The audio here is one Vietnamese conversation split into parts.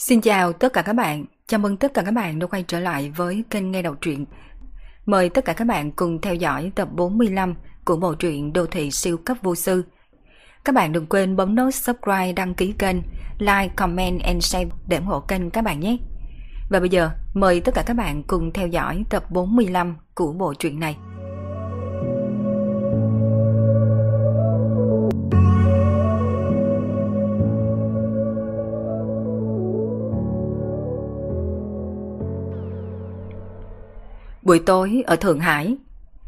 Xin chào tất cả các bạn, chào mừng tất cả các bạn đã quay trở lại với kênh nghe đầu truyện. Mời tất cả các bạn cùng theo dõi tập 45 của bộ truyện Đô thị siêu cấp vô sư. Các bạn đừng quên bấm nút subscribe, đăng ký kênh, like, comment and share để ủng hộ kênh các bạn nhé. Và bây giờ, mời tất cả các bạn cùng theo dõi tập 45 của bộ truyện này. Buổi tối ở Thượng Hải,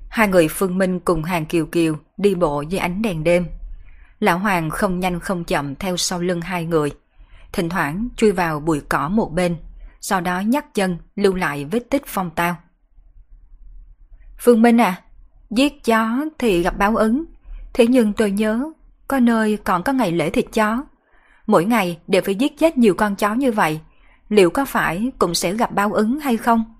hai người Phương Minh cùng Hàng Kiều Kiều đi bộ dưới ánh đèn đêm. Lão Hoàng không nhanh không chậm theo sau lưng hai người, thỉnh thoảng chui vào bụi cỏ một bên, sau đó nhắc chân lưu lại vết tích phong tao. Phương Minh à, giết chó thì gặp báo ứng, thế nhưng tôi nhớ có nơi còn có ngày lễ thịt chó. Mỗi ngày đều phải giết chết nhiều con chó như vậy, liệu có phải cũng sẽ gặp báo ứng hay không?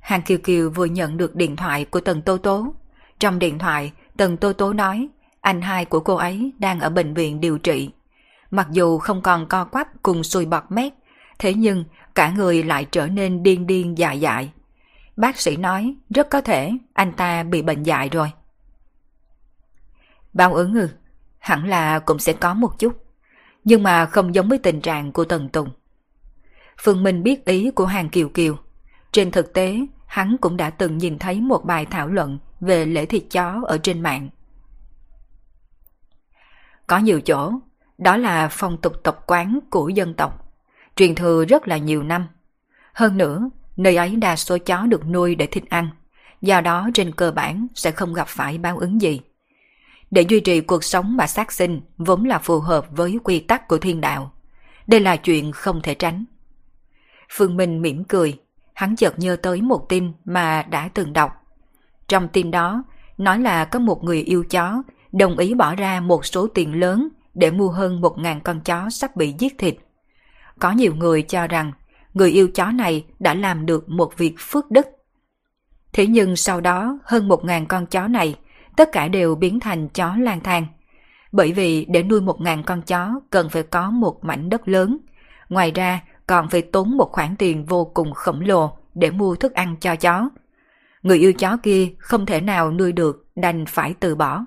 Hàng Kiều Kiều vừa nhận được điện thoại của Tần Tô Tố. Trong điện thoại, Tần Tô Tố nói anh hai của cô ấy đang ở bệnh viện điều trị. Mặc dù không còn co quắp cùng sùi bọt mép, thế nhưng cả người lại trở nên điên điên dại dại. Bác sĩ nói rất có thể anh ta bị bệnh dại rồi. Bao ứng ư, hẳn là cũng sẽ có một chút, nhưng mà không giống với tình trạng của Tần Tùng. Phương Minh biết ý của Hàng Kiều Kiều, trên thực tế, hắn cũng đã từng nhìn thấy một bài thảo luận về lễ thịt chó ở trên mạng. Có nhiều chỗ, đó là phong tục tập quán của dân tộc, truyền thừa rất là nhiều năm. Hơn nữa, nơi ấy đa số chó được nuôi để thịt ăn, do đó trên cơ bản sẽ không gặp phải báo ứng gì. Để duy trì cuộc sống mà sát sinh vốn là phù hợp với quy tắc của thiên đạo. Đây là chuyện không thể tránh. Phương Minh mỉm cười, hắn chợt nhớ tới một tin mà đã từng đọc. Trong tin đó, nói là có một người yêu chó đồng ý bỏ ra một số tiền lớn để mua hơn một ngàn con chó sắp bị giết thịt. Có nhiều người cho rằng người yêu chó này đã làm được một việc phước đức. Thế nhưng sau đó hơn một ngàn con chó này tất cả đều biến thành chó lang thang. Bởi vì để nuôi một ngàn con chó cần phải có một mảnh đất lớn. Ngoài ra còn phải tốn một khoản tiền vô cùng khổng lồ để mua thức ăn cho chó. Người yêu chó kia không thể nào nuôi được đành phải từ bỏ.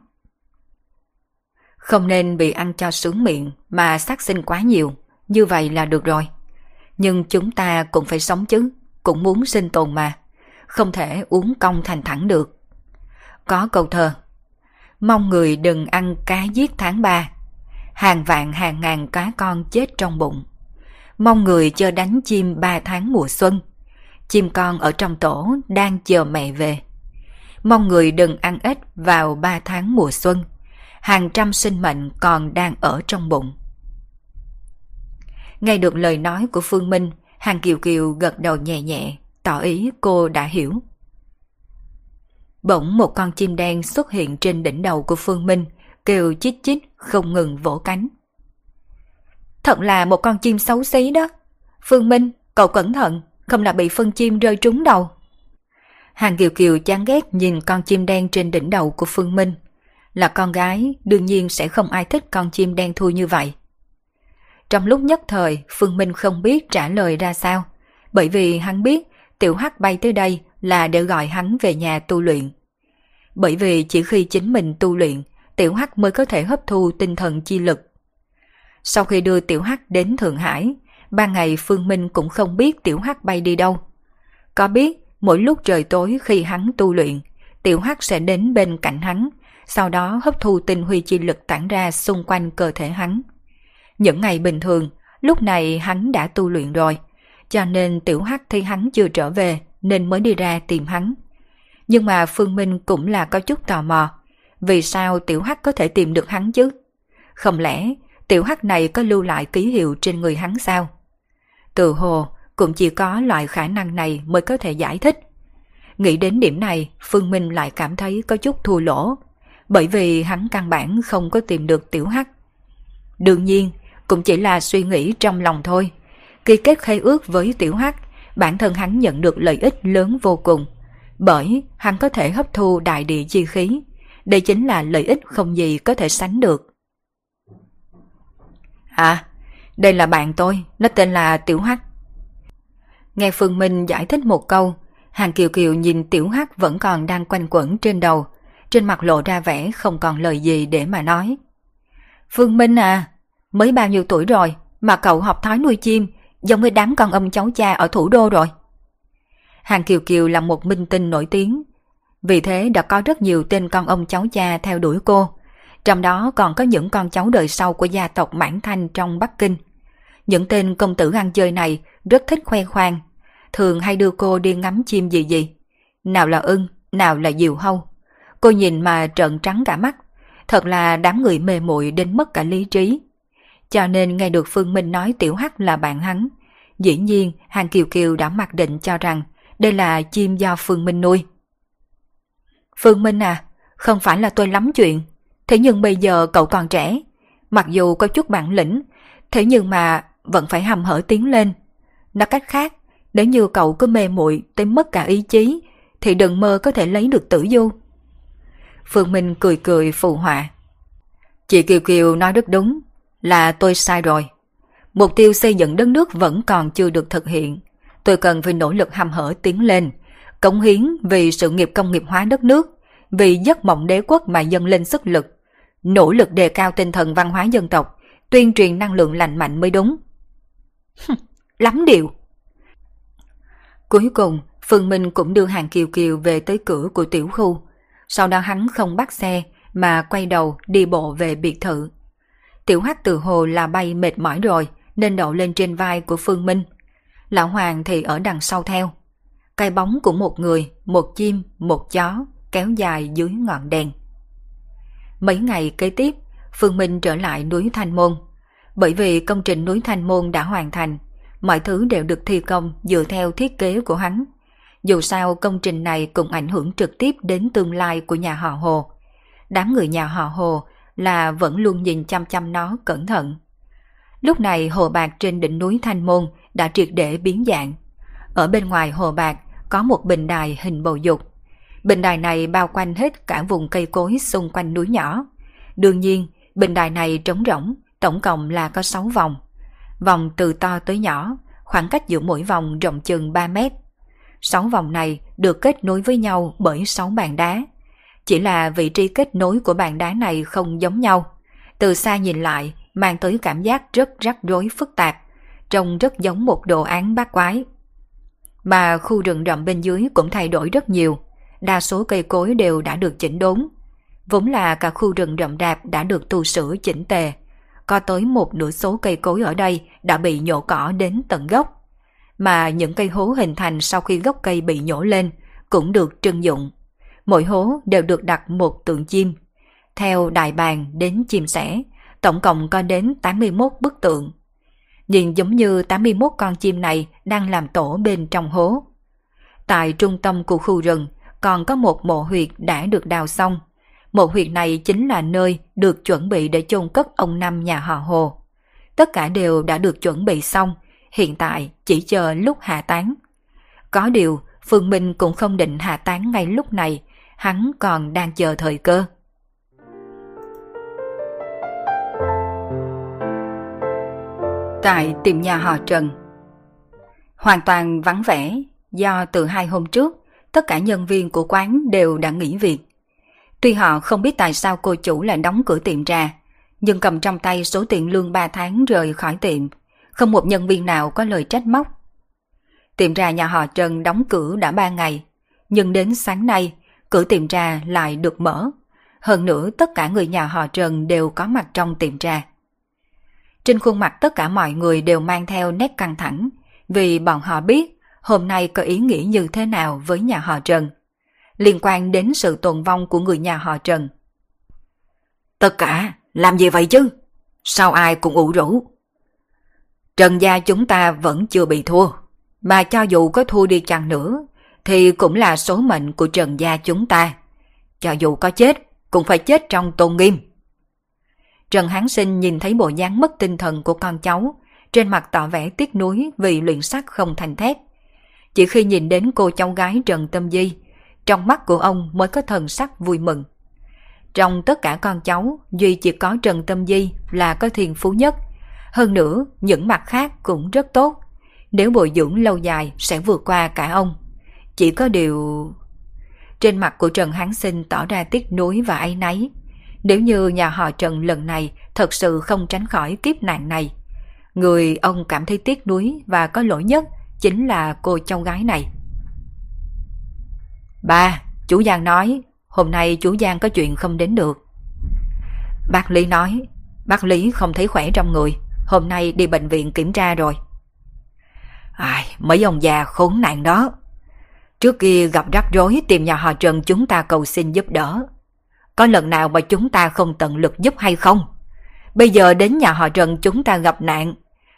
Không nên bị ăn cho sướng miệng mà sát sinh quá nhiều, như vậy là được rồi. Nhưng chúng ta cũng phải sống chứ, cũng muốn sinh tồn mà, không thể uống cong thành thẳng được. Có câu thơ, mong người đừng ăn cá giết tháng 3, hàng vạn hàng ngàn cá con chết trong bụng mong người chờ đánh chim ba tháng mùa xuân. Chim con ở trong tổ đang chờ mẹ về. Mong người đừng ăn ếch vào ba tháng mùa xuân. Hàng trăm sinh mệnh còn đang ở trong bụng. Nghe được lời nói của Phương Minh, Hàng Kiều Kiều gật đầu nhẹ nhẹ, tỏ ý cô đã hiểu. Bỗng một con chim đen xuất hiện trên đỉnh đầu của Phương Minh, kêu chít chít không ngừng vỗ cánh. Thật là một con chim xấu xí đó. Phương Minh, cậu cẩn thận, không là bị phân chim rơi trúng đầu. Hàng Kiều Kiều chán ghét nhìn con chim đen trên đỉnh đầu của Phương Minh. Là con gái, đương nhiên sẽ không ai thích con chim đen thui như vậy. Trong lúc nhất thời, Phương Minh không biết trả lời ra sao, bởi vì hắn biết Tiểu Hắc bay tới đây là để gọi hắn về nhà tu luyện. Bởi vì chỉ khi chính mình tu luyện, Tiểu Hắc mới có thể hấp thu tinh thần chi lực sau khi đưa Tiểu Hắc đến Thượng Hải, ban ngày Phương Minh cũng không biết Tiểu Hắc bay đi đâu. Có biết mỗi lúc trời tối khi hắn tu luyện, Tiểu Hắc sẽ đến bên cạnh hắn, sau đó hấp thu tinh huy chi lực tản ra xung quanh cơ thể hắn. Những ngày bình thường, lúc này hắn đã tu luyện rồi, cho nên Tiểu Hắc thấy hắn chưa trở về nên mới đi ra tìm hắn. Nhưng mà Phương Minh cũng là có chút tò mò, vì sao Tiểu Hắc có thể tìm được hắn chứ? Không lẽ tiểu hắc này có lưu lại ký hiệu trên người hắn sao? Từ hồ, cũng chỉ có loại khả năng này mới có thể giải thích. Nghĩ đến điểm này, Phương Minh lại cảm thấy có chút thua lỗ, bởi vì hắn căn bản không có tìm được tiểu hắc. Đương nhiên, cũng chỉ là suy nghĩ trong lòng thôi. Ký kết khai ước với tiểu hắc, bản thân hắn nhận được lợi ích lớn vô cùng, bởi hắn có thể hấp thu đại địa chi khí. Đây chính là lợi ích không gì có thể sánh được. À, đây là bạn tôi, nó tên là Tiểu Hắc. Nghe Phương Minh giải thích một câu, Hàng Kiều Kiều nhìn Tiểu Hắc vẫn còn đang quanh quẩn trên đầu, trên mặt lộ ra vẻ không còn lời gì để mà nói. Phương Minh à, mới bao nhiêu tuổi rồi mà cậu học thói nuôi chim, giống với đám con âm cháu cha ở thủ đô rồi. Hàng Kiều Kiều là một minh tinh nổi tiếng, vì thế đã có rất nhiều tên con ông cháu cha theo đuổi cô, trong đó còn có những con cháu đời sau của gia tộc Mãn Thanh trong Bắc Kinh. Những tên công tử ăn chơi này rất thích khoe khoang, thường hay đưa cô đi ngắm chim gì gì. Nào là ưng, nào là diều hâu. Cô nhìn mà trợn trắng cả mắt, thật là đám người mê muội đến mất cả lý trí. Cho nên nghe được Phương Minh nói Tiểu Hắc là bạn hắn, dĩ nhiên Hàng Kiều Kiều đã mặc định cho rằng đây là chim do Phương Minh nuôi. Phương Minh à, không phải là tôi lắm chuyện, thế nhưng bây giờ cậu còn trẻ, mặc dù có chút bản lĩnh, thế nhưng mà vẫn phải hầm hở tiến lên. Nói cách khác, nếu như cậu cứ mê muội tới mất cả ý chí, thì đừng mơ có thể lấy được tử du. Phương Minh cười cười phụ họa. Chị Kiều Kiều nói rất đúng, là tôi sai rồi. Mục tiêu xây dựng đất nước vẫn còn chưa được thực hiện. Tôi cần phải nỗ lực hầm hở tiến lên, cống hiến vì sự nghiệp công nghiệp hóa đất nước, vì giấc mộng đế quốc mà dâng lên sức lực, nỗ lực đề cao tinh thần văn hóa dân tộc, tuyên truyền năng lượng lành mạnh mới đúng. Lắm điều. Cuối cùng, Phương Minh cũng đưa hàng Kiều Kiều về tới cửa của tiểu khu. Sau đó hắn không bắt xe mà quay đầu đi bộ về biệt thự. Tiểu Hắc từ hồ là bay mệt mỏi rồi nên đậu lên trên vai của Phương Minh. Lão Hoàng thì ở đằng sau theo. Cái bóng của một người, một chim, một chó kéo dài dưới ngọn đèn. Mấy ngày kế tiếp, Phương Minh trở lại núi Thanh Môn. Bởi vì công trình núi Thanh Môn đã hoàn thành, mọi thứ đều được thi công dựa theo thiết kế của hắn. Dù sao công trình này cũng ảnh hưởng trực tiếp đến tương lai của nhà họ Hồ. Đám người nhà họ Hồ là vẫn luôn nhìn chăm chăm nó cẩn thận. Lúc này hồ bạc trên đỉnh núi Thanh Môn đã triệt để biến dạng. Ở bên ngoài hồ bạc có một bình đài hình bầu dục. Bình đài này bao quanh hết cả vùng cây cối xung quanh núi nhỏ. Đương nhiên, bình đài này trống rỗng, tổng cộng là có 6 vòng. Vòng từ to tới nhỏ, khoảng cách giữa mỗi vòng rộng chừng 3 mét. 6 vòng này được kết nối với nhau bởi 6 bàn đá. Chỉ là vị trí kết nối của bàn đá này không giống nhau. Từ xa nhìn lại, mang tới cảm giác rất rắc rối phức tạp, trông rất giống một đồ án bát quái. Mà khu rừng rậm bên dưới cũng thay đổi rất nhiều, đa số cây cối đều đã được chỉnh đốn. Vốn là cả khu rừng rậm rạp đã được tu sửa chỉnh tề. Có tới một nửa số cây cối ở đây đã bị nhổ cỏ đến tận gốc. Mà những cây hố hình thành sau khi gốc cây bị nhổ lên cũng được trưng dụng. Mỗi hố đều được đặt một tượng chim. Theo đại bàng đến chim sẻ, tổng cộng có đến 81 bức tượng. Nhìn giống như 81 con chim này đang làm tổ bên trong hố. Tại trung tâm của khu rừng còn có một mộ huyệt đã được đào xong. Mộ huyệt này chính là nơi được chuẩn bị để chôn cất ông Năm nhà họ Hồ. Tất cả đều đã được chuẩn bị xong, hiện tại chỉ chờ lúc hạ tán. Có điều, Phương Minh cũng không định hạ tán ngay lúc này, hắn còn đang chờ thời cơ. Tại tiệm nhà họ Trần Hoàn toàn vắng vẻ do từ hai hôm trước tất cả nhân viên của quán đều đã nghỉ việc. Tuy họ không biết tại sao cô chủ lại đóng cửa tiệm ra, nhưng cầm trong tay số tiền lương 3 tháng rời khỏi tiệm, không một nhân viên nào có lời trách móc. Tiệm trà nhà họ Trần đóng cửa đã 3 ngày, nhưng đến sáng nay, cửa tiệm trà lại được mở. Hơn nữa tất cả người nhà họ Trần đều có mặt trong tiệm trà. Trên khuôn mặt tất cả mọi người đều mang theo nét căng thẳng, vì bọn họ biết hôm nay có ý nghĩa như thế nào với nhà họ Trần, liên quan đến sự tồn vong của người nhà họ Trần. Tất cả, làm gì vậy chứ? Sao ai cũng ủ rũ? Trần gia chúng ta vẫn chưa bị thua, mà cho dù có thua đi chăng nữa, thì cũng là số mệnh của Trần gia chúng ta. Cho dù có chết, cũng phải chết trong tôn nghiêm. Trần Hán Sinh nhìn thấy bộ dáng mất tinh thần của con cháu, trên mặt tỏ vẻ tiếc nuối vì luyện sắc không thành thép. Chỉ khi nhìn đến cô cháu gái Trần Tâm Di, trong mắt của ông mới có thần sắc vui mừng. Trong tất cả con cháu, duy chỉ có Trần Tâm Di là có thiền phú nhất. Hơn nữa, những mặt khác cũng rất tốt. Nếu bồi dưỡng lâu dài sẽ vượt qua cả ông. Chỉ có điều... Trên mặt của Trần Hán Sinh tỏ ra tiếc nuối và áy náy. Nếu như nhà họ Trần lần này thật sự không tránh khỏi kiếp nạn này, người ông cảm thấy tiếc nuối và có lỗi nhất chính là cô cháu gái này. Ba, chú Giang nói, hôm nay chú Giang có chuyện không đến được. Bác Lý nói, bác Lý không thấy khỏe trong người, hôm nay đi bệnh viện kiểm tra rồi. Ai, mấy ông già khốn nạn đó. Trước kia gặp rắc rối tìm nhà họ Trần chúng ta cầu xin giúp đỡ. Có lần nào mà chúng ta không tận lực giúp hay không? Bây giờ đến nhà họ Trần chúng ta gặp nạn.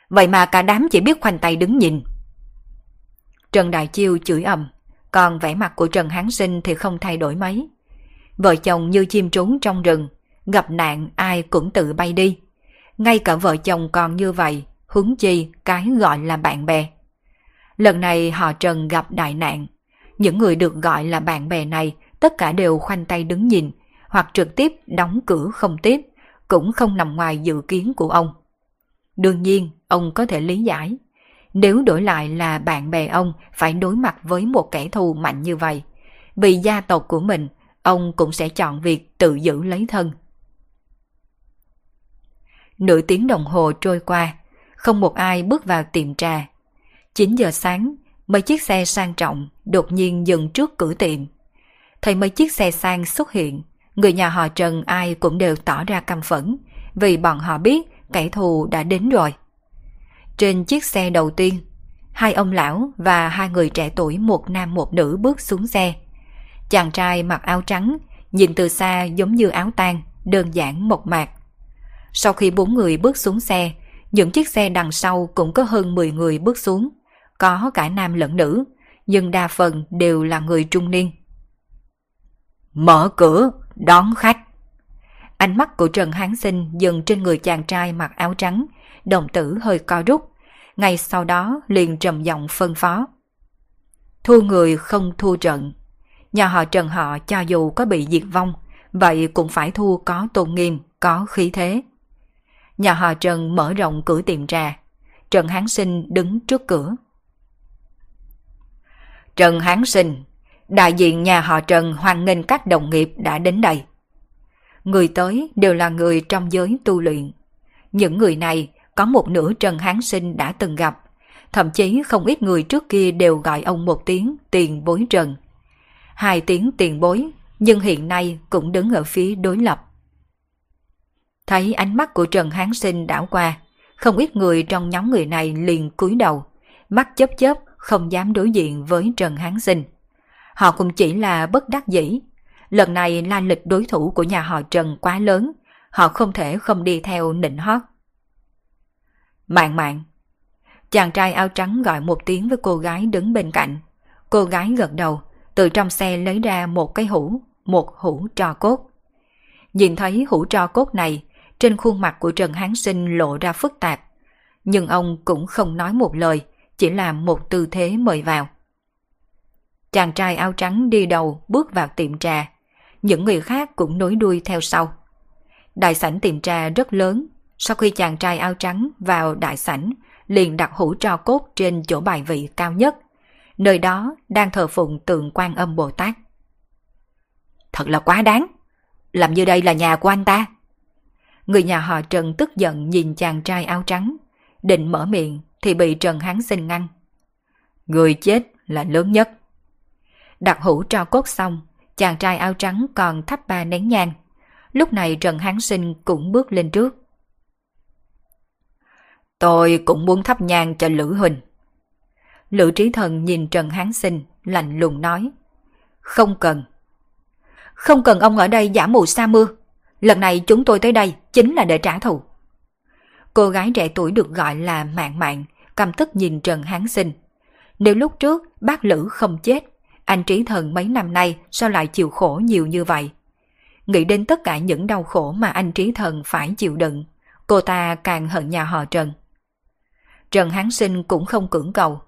Vậy mà cả đám chỉ biết khoanh tay đứng nhìn. Trần Đại Chiêu chửi ầm, còn vẻ mặt của Trần Hán Sinh thì không thay đổi mấy. Vợ chồng như chim trốn trong rừng, gặp nạn ai cũng tự bay đi. Ngay cả vợ chồng còn như vậy, huống chi cái gọi là bạn bè. Lần này họ Trần gặp đại nạn. Những người được gọi là bạn bè này tất cả đều khoanh tay đứng nhìn, hoặc trực tiếp đóng cửa không tiếp, cũng không nằm ngoài dự kiến của ông. Đương nhiên, ông có thể lý giải. Nếu đổi lại là bạn bè ông phải đối mặt với một kẻ thù mạnh như vậy, vì gia tộc của mình, ông cũng sẽ chọn việc tự giữ lấy thân. Nửa tiếng đồng hồ trôi qua, không một ai bước vào tiệm trà. 9 giờ sáng, mấy chiếc xe sang trọng đột nhiên dừng trước cửa tiệm. Thấy mấy chiếc xe sang xuất hiện, người nhà họ Trần ai cũng đều tỏ ra căm phẫn, vì bọn họ biết kẻ thù đã đến rồi. Trên chiếc xe đầu tiên, hai ông lão và hai người trẻ tuổi một nam một nữ bước xuống xe. Chàng trai mặc áo trắng, nhìn từ xa giống như áo tang, đơn giản mộc mạc. Sau khi bốn người bước xuống xe, những chiếc xe đằng sau cũng có hơn 10 người bước xuống, có cả nam lẫn nữ, nhưng đa phần đều là người trung niên. Mở cửa, đón khách. Ánh mắt của Trần Hán Sinh dừng trên người chàng trai mặc áo trắng, đồng tử hơi co rút. Ngay sau đó liền trầm giọng phân phó. Thu người không thu trận. Nhà họ Trần họ cho dù có bị diệt vong, vậy cũng phải thu có tôn nghiêm, có khí thế. Nhà họ Trần mở rộng cửa tiệm trà. Trần Hán Sinh đứng trước cửa. Trần Hán Sinh, đại diện nhà họ Trần hoan nghênh các đồng nghiệp đã đến đây. Người tới đều là người trong giới tu luyện. Những người này có một nửa Trần Hán Sinh đã từng gặp, thậm chí không ít người trước kia đều gọi ông một tiếng tiền bối Trần. Hai tiếng tiền bối, nhưng hiện nay cũng đứng ở phía đối lập. Thấy ánh mắt của Trần Hán Sinh đảo qua, không ít người trong nhóm người này liền cúi đầu, mắt chớp chớp không dám đối diện với Trần Hán Sinh. Họ cũng chỉ là bất đắc dĩ. Lần này la lịch đối thủ của nhà họ Trần quá lớn, họ không thể không đi theo nịnh hót. Mạng mạng. Chàng trai áo trắng gọi một tiếng với cô gái đứng bên cạnh. Cô gái gật đầu, từ trong xe lấy ra một cái hũ, một hũ trò cốt. Nhìn thấy hũ trò cốt này, trên khuôn mặt của Trần Hán Sinh lộ ra phức tạp. Nhưng ông cũng không nói một lời, chỉ làm một tư thế mời vào. Chàng trai áo trắng đi đầu bước vào tiệm trà, những người khác cũng nối đuôi theo sau. Đại sảnh tiệm trà rất lớn, sau khi chàng trai áo trắng vào đại sảnh, liền đặt hũ tro cốt trên chỗ bài vị cao nhất. Nơi đó đang thờ phụng tượng quan âm Bồ Tát. Thật là quá đáng, làm như đây là nhà của anh ta. Người nhà họ Trần tức giận nhìn chàng trai áo trắng, định mở miệng thì bị Trần Hán Sinh ngăn. Người chết là lớn nhất. Đặt hũ tro cốt xong, chàng trai áo trắng còn thắp ba nén nhang. Lúc này Trần Hán Sinh cũng bước lên trước. Tôi cũng muốn thắp nhang cho Lữ Huỳnh. Lữ Trí Thần nhìn Trần Hán Sinh, lạnh lùng nói. Không cần. Không cần ông ở đây giả mù sa mưa. Lần này chúng tôi tới đây chính là để trả thù. Cô gái trẻ tuổi được gọi là Mạng Mạng, căm tức nhìn Trần Hán Sinh. Nếu lúc trước bác Lữ không chết, anh Trí Thần mấy năm nay sao lại chịu khổ nhiều như vậy? Nghĩ đến tất cả những đau khổ mà anh Trí Thần phải chịu đựng, cô ta càng hận nhà họ Trần. Trần Hán Sinh cũng không cưỡng cầu.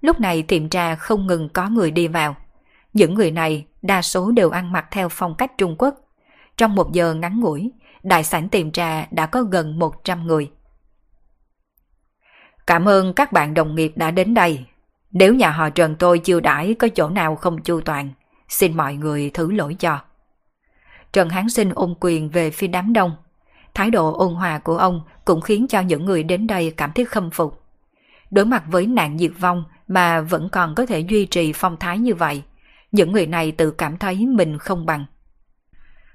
Lúc này tiệm trà không ngừng có người đi vào. Những người này đa số đều ăn mặc theo phong cách Trung Quốc. Trong một giờ ngắn ngủi, đại sảnh tiệm trà đã có gần 100 người. Cảm ơn các bạn đồng nghiệp đã đến đây. Nếu nhà họ Trần tôi chiêu đãi có chỗ nào không chu toàn, xin mọi người thứ lỗi cho. Trần Hán Sinh ôn quyền về phía đám đông. Thái độ ôn hòa của ông cũng khiến cho những người đến đây cảm thấy khâm phục. Đối mặt với nạn diệt vong mà vẫn còn có thể duy trì phong thái như vậy, những người này tự cảm thấy mình không bằng.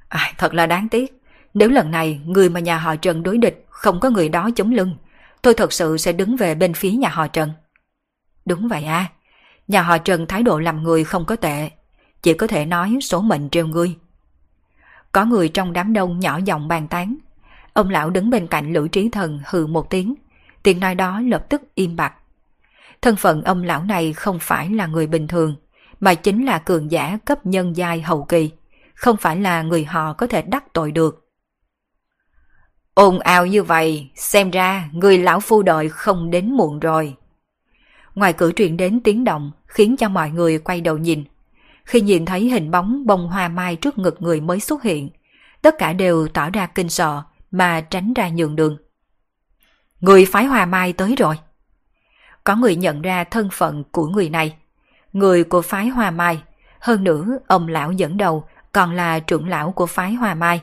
À, thật là đáng tiếc. Nếu lần này người mà nhà họ Trần đối địch không có người đó chống lưng, tôi thật sự sẽ đứng về bên phía nhà họ Trần. Đúng vậy à, nhà họ Trần thái độ làm người không có tệ, chỉ có thể nói số mệnh treo ngươi. Có người trong đám đông nhỏ giọng bàn tán, ông lão đứng bên cạnh Lữ Trí Thần hừ một tiếng, tiếng nói đó lập tức im bặt. Thân phận ông lão này không phải là người bình thường, mà chính là cường giả cấp nhân giai hậu kỳ, không phải là người họ có thể đắc tội được. Ồn ào như vậy, xem ra người lão phu đợi không đến muộn rồi. Ngoài cửa truyền đến tiếng động khiến cho mọi người quay đầu nhìn. Khi nhìn thấy hình bóng bông hoa mai trước ngực người mới xuất hiện, tất cả đều tỏ ra kinh sợ mà tránh ra nhường đường. Người phái hoa mai tới rồi. Có người nhận ra thân phận của người này. Người của phái hoa mai, hơn nữa ông lão dẫn đầu còn là trưởng lão của phái hoa mai.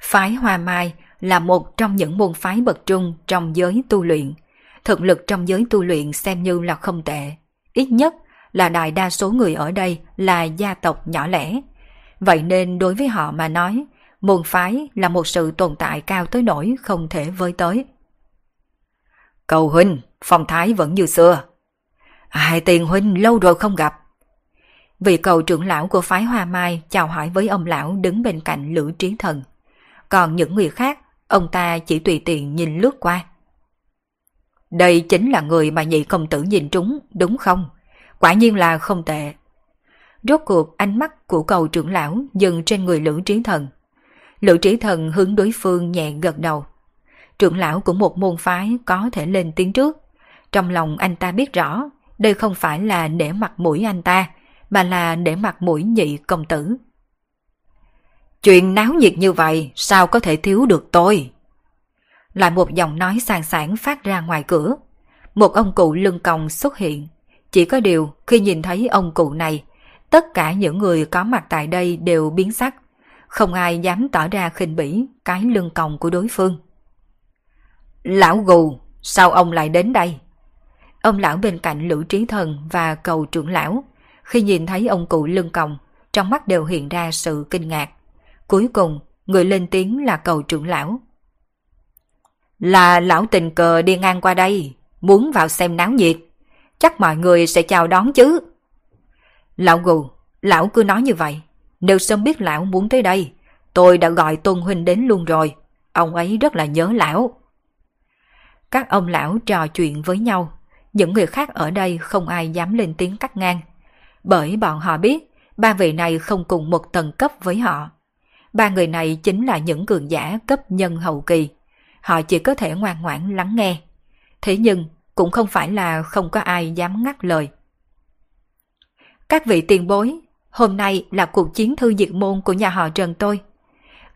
Phái hoa mai là một trong những môn phái bậc trung trong giới tu luyện. Thực lực trong giới tu luyện xem như là không tệ. Ít nhất là đại đa số người ở đây là gia tộc nhỏ lẻ. Vậy nên đối với họ mà nói, môn phái là một sự tồn tại cao tới nỗi không thể với tới. Cầu huynh, phong thái vẫn như xưa. Ai tiền huynh lâu rồi không gặp. Vị cầu trưởng lão của phái Hoa Mai chào hỏi với ông lão đứng bên cạnh Lữ Trí Thần. Còn những người khác Ông ta chỉ tùy tiện nhìn lướt qua. Đây chính là người mà nhị công tử nhìn trúng, đúng không? Quả nhiên là không tệ. Rốt cuộc ánh mắt của cầu trưởng lão dừng trên người Lữ Trí Thần. Lữ Trí Thần hướng đối phương nhẹ gật đầu. Trưởng lão của một môn phái có thể lên tiếng trước. Trong lòng anh ta biết rõ, đây không phải là để mặt mũi anh ta, mà là để mặt mũi nhị công tử. Chuyện náo nhiệt như vậy sao có thể thiếu được tôi? Lại một giọng nói sàng sảng phát ra ngoài cửa. Một ông cụ lưng còng xuất hiện. Chỉ có điều khi nhìn thấy ông cụ này, tất cả những người có mặt tại đây đều biến sắc. Không ai dám tỏ ra khinh bỉ cái lưng còng của đối phương. Lão gù, sao ông lại đến đây? Ông lão bên cạnh Lữ Trí Thần và cầu trưởng lão, khi nhìn thấy ông cụ lưng còng, trong mắt đều hiện ra sự kinh ngạc. Cuối cùng, người lên tiếng là cầu trưởng lão. Là lão tình cờ đi ngang qua đây, muốn vào xem náo nhiệt. Chắc mọi người sẽ chào đón chứ. Lão gù, lão cứ nói như vậy. Nếu sớm biết lão muốn tới đây, tôi đã gọi Tôn Huynh đến luôn rồi. Ông ấy rất là nhớ lão. Các ông lão trò chuyện với nhau. Những người khác ở đây không ai dám lên tiếng cắt ngang. Bởi bọn họ biết ba vị này không cùng một tầng cấp với họ. Ba người này chính là những cường giả cấp nhân hậu kỳ. Họ chỉ có thể ngoan ngoãn lắng nghe. Thế nhưng cũng không phải là không có ai dám ngắt lời. Các vị tiền bối, hôm nay là cuộc chiến thư diệt môn của nhà họ Trần tôi.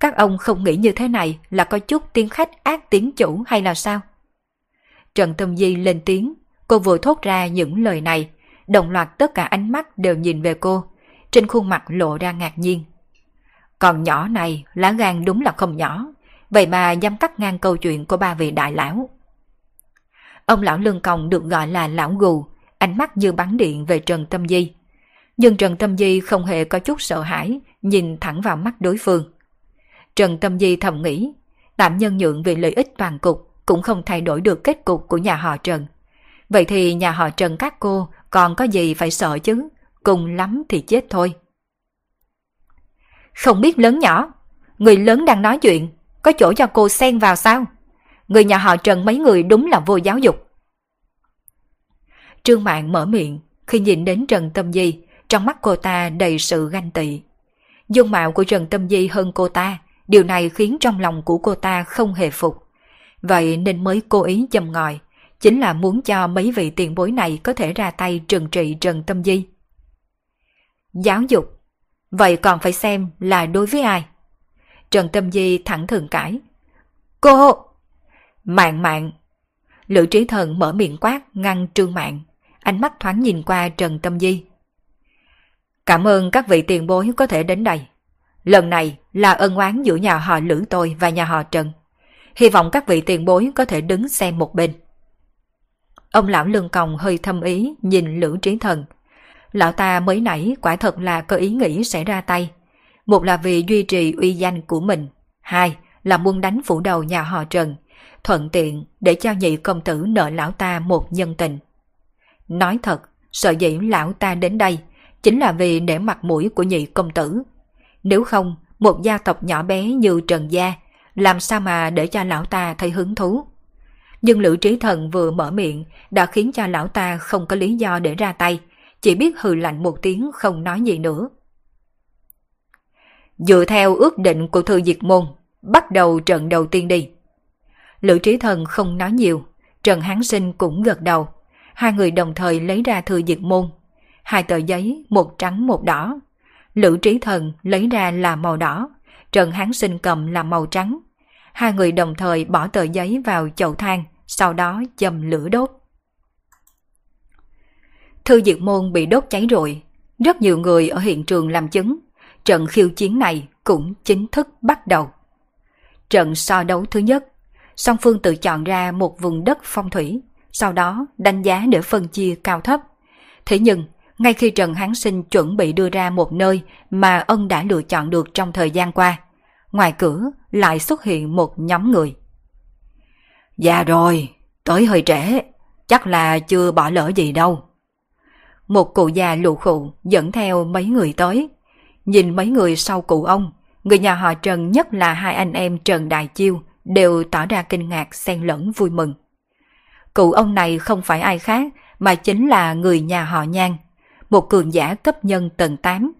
Các ông không nghĩ như thế này là có chút tiếng khách ác tiếng chủ hay là sao? Trần Tâm Di lên tiếng, cô vừa thốt ra những lời này, đồng loạt tất cả ánh mắt đều nhìn về cô, trên khuôn mặt lộ ra ngạc nhiên. Còn nhỏ này, lá gan đúng là không nhỏ. Vậy mà dám cắt ngang câu chuyện của ba vị đại lão. Ông lão lưng còng được gọi là lão gù, ánh mắt như bắn điện về Trần Tâm Di. Nhưng Trần Tâm Di không hề có chút sợ hãi, nhìn thẳng vào mắt đối phương. Trần Tâm Di thầm nghĩ, tạm nhân nhượng vì lợi ích toàn cục cũng không thay đổi được kết cục của nhà họ Trần. Vậy thì nhà họ Trần các cô còn có gì phải sợ chứ, cùng lắm thì chết thôi. Không biết lớn nhỏ, người lớn đang nói chuyện, có chỗ cho cô xen vào sao? Người nhà họ Trần mấy người đúng là vô giáo dục. Trương Mạng mở miệng, khi nhìn đến Trần Tâm Di, trong mắt cô ta đầy sự ganh tị. Dung mạo của Trần Tâm Di hơn cô ta, điều này khiến trong lòng của cô ta không hề phục. Vậy nên mới cố ý châm ngòi, chính là muốn cho mấy vị tiền bối này có thể ra tay trừng trị Trần Tâm Di. Giáo dục Vậy còn phải xem là đối với ai? Trần Tâm Di thẳng thừng cãi. Cô! Mạng mạng! Lữ trí thần mở miệng quát ngăn trương mạng, ánh mắt thoáng nhìn qua Trần Tâm Di. Cảm ơn các vị tiền bối có thể đến đây. Lần này là ân oán giữa nhà họ Lữ tôi và nhà họ Trần. Hy vọng các vị tiền bối có thể đứng xem một bên. Ông lão lương còng hơi thâm ý nhìn Lữ Trí Thần. Lão ta mới nãy quả thật là có ý nghĩ sẽ ra tay. Một là vì duy trì uy danh của mình. Hai là muốn đánh phủ đầu nhà họ Trần. Thuận tiện để cho nhị công tử nợ lão ta một nhân tình. Nói thật, sợ dĩ lão ta đến đây chính là vì để mặt mũi của nhị công tử. Nếu không, một gia tộc nhỏ bé như Trần Gia, làm sao mà để cho lão ta thấy hứng thú? Nhưng Lữ Trí Thần vừa mở miệng đã khiến cho lão ta không có lý do để ra tay, chỉ biết hừ lạnh một tiếng không nói gì nữa. Dựa theo ước định của thư diệt môn, bắt đầu trận đầu tiên đi. Lữ Trí Thần không nói nhiều, Trần Hán Sinh cũng gật đầu. Hai người đồng thời lấy ra thư diệt môn. Hai tờ giấy, một trắng một đỏ. Lữ Trí Thần lấy ra là màu đỏ, Trần Hán Sinh cầm là màu trắng. Hai người đồng thời bỏ tờ giấy vào chậu than, sau đó châm lửa đốt. Thư diệt môn bị đốt cháy rồi, rất nhiều người ở hiện trường làm chứng. Trận khiêu chiến này cũng chính thức bắt đầu. Trận so đấu thứ nhất, song phương tự chọn ra một vùng đất phong thủy, sau đó đánh giá để phân chia cao thấp. Thế nhưng, ngay khi Trần Hán Sinh chuẩn bị đưa ra một nơi mà ông đã lựa chọn được trong thời gian qua, ngoài cửa lại xuất hiện một nhóm người. Dạ rồi, tới hơi trễ, chắc là chưa bỏ lỡ gì đâu. Một cụ già lụ khụ dẫn theo mấy người tới. Nhìn mấy người sau cụ ông, người nhà họ Trần nhất là hai anh em Trần Đại Chiêu đều tỏ ra kinh ngạc xen lẫn vui mừng. Cụ ông này không phải ai khác mà chính là người nhà họ Nhan, một cường giả cấp nhân tầng 8,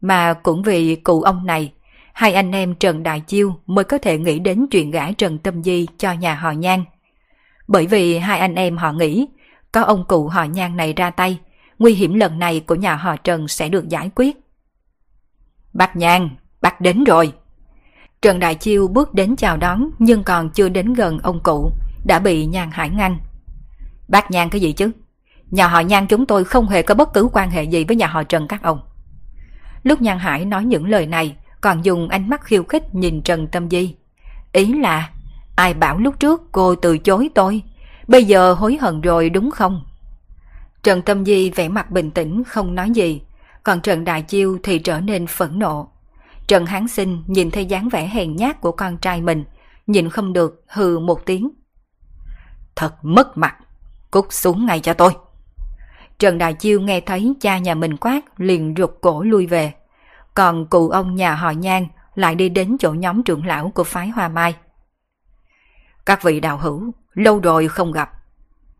mà cũng vì cụ ông này, hai anh em Trần Đại Chiêu mới có thể nghĩ đến chuyện gã Trần Tâm Di cho nhà họ Nhan. Bởi vì hai anh em họ nghĩ, có ông cụ họ Nhan này ra tay, nguy hiểm lần này của nhà họ Trần sẽ được giải quyết. Bác nhàn, bác đến rồi. Trần Đại Chiêu bước đến chào đón nhưng còn chưa đến gần ông cụ, đã bị Nhan Hải ngăn. Bác Nhan cái gì chứ? Nhà họ Nhan chúng tôi không hề có bất cứ quan hệ gì với nhà họ Trần các ông. Lúc Nhan Hải nói những lời này, còn dùng ánh mắt khiêu khích nhìn Trần Tâm Di. Ý là, ai bảo lúc trước cô từ chối tôi, bây giờ hối hận rồi đúng không? Trần Tâm Di vẻ mặt bình tĩnh không nói gì, còn Trần Đại Chiêu thì trở nên phẫn nộ. Trần Hán Sinh nhìn thấy dáng vẻ hèn nhát của con trai mình, nhìn không được hừ một tiếng. Thật mất mặt, cút xuống ngay cho tôi. Trần Đại Chiêu nghe thấy cha nhà mình quát liền rụt cổ lui về. Còn cụ ông nhà họ Nhan lại đi đến chỗ nhóm trưởng lão của phái Hoa Mai. Các vị đạo hữu, lâu rồi không gặp.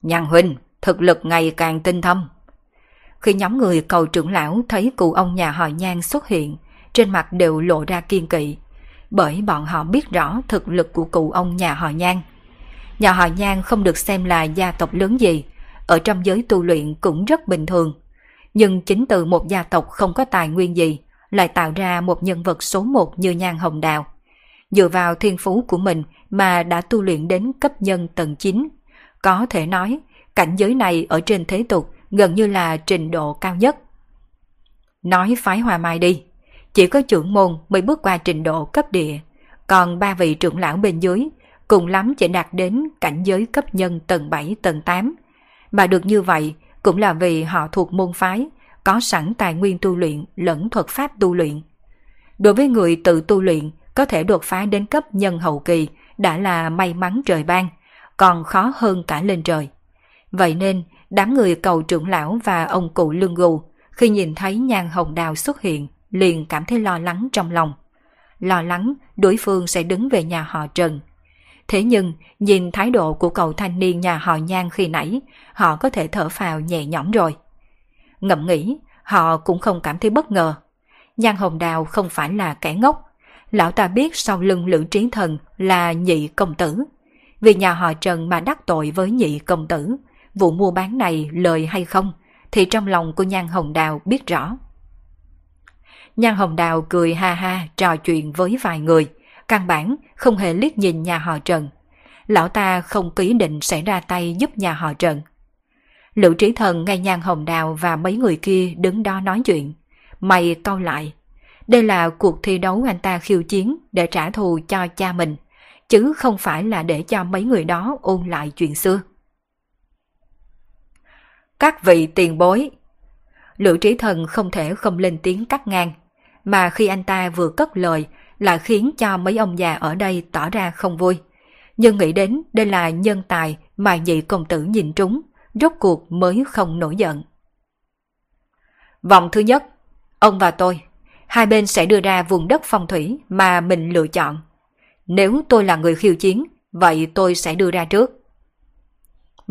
Nhan huynh, thực lực ngày càng tinh thâm. Khi nhóm người cầu trưởng lão thấy cụ ông nhà họ Nhan xuất hiện, trên mặt đều lộ ra kiên kỵ, bởi bọn họ biết rõ thực lực của cụ ông nhà họ Nhan. Nhà họ Nhan không được xem là gia tộc lớn gì, ở trong giới tu luyện cũng rất bình thường. Nhưng chính từ một gia tộc không có tài nguyên gì, lại tạo ra một nhân vật số một như Nhan Hồng Đào. Dựa vào thiên phú của mình mà đã tu luyện đến cấp nhân tầng 9. Có thể nói, cảnh giới này ở trên thế tục gần như là trình độ cao nhất. Nói phái hòa mai đi, chỉ có trưởng môn mới bước qua trình độ cấp địa, còn ba vị trưởng lão bên dưới cùng lắm chỉ đạt đến cảnh giới cấp nhân tầng 7, tầng 8, mà được như vậy cũng là vì họ thuộc môn phái, có sẵn tài nguyên tu luyện lẫn thuật pháp tu luyện. Đối với người tự tu luyện, có thể đột phá đến cấp nhân hậu kỳ đã là may mắn trời ban, còn khó hơn cả lên trời. Vậy nên, đám người cầu trưởng lão và ông cụ lương gù khi nhìn thấy nhan hồng đào xuất hiện liền cảm thấy lo lắng trong lòng. Lo lắng đối phương sẽ đứng về nhà họ Trần Thế nhưng, nhìn thái độ của cậu thanh niên nhà họ Nhan khi nãy, họ có thể thở phào nhẹ nhõm rồi. Ngẫm nghĩ, họ cũng không cảm thấy bất ngờ. Nhan Hồng Đào không phải là kẻ ngốc. Lão ta biết sau lưng Lữ Trí Thần là nhị công tử. Vì nhà họ Trần mà đắc tội với nhị công tử, vụ mua bán này lời hay không, thì trong lòng của Nhan Hồng Đào biết rõ. Nhan Hồng Đào cười ha ha trò chuyện với vài người – căn bản không hề liếc nhìn nhà họ Trần. lão ta không ký định sẽ ra tay giúp nhà họ Trần. Lữ trí thần ngay nhan hồng đào và mấy người kia đứng đó nói chuyện. Mày câu lại. Đây là cuộc thi đấu anh ta khiêu chiến để trả thù cho cha mình, chứ không phải là để cho mấy người đó ôn lại chuyện xưa. Các vị tiền bối Lữ trí thần không thể không lên tiếng cắt ngang, mà khi anh ta vừa cất lời lại khiến cho mấy ông già ở đây tỏ ra không vui. Nhưng nghĩ đến đây là nhân tài mà nhị công tử nhìn trúng, rốt cuộc mới không nổi giận. Vòng thứ nhất, ông và tôi, hai bên sẽ đưa ra vùng đất phong thủy mà mình lựa chọn. Nếu tôi là người khiêu chiến, vậy tôi sẽ đưa ra trước.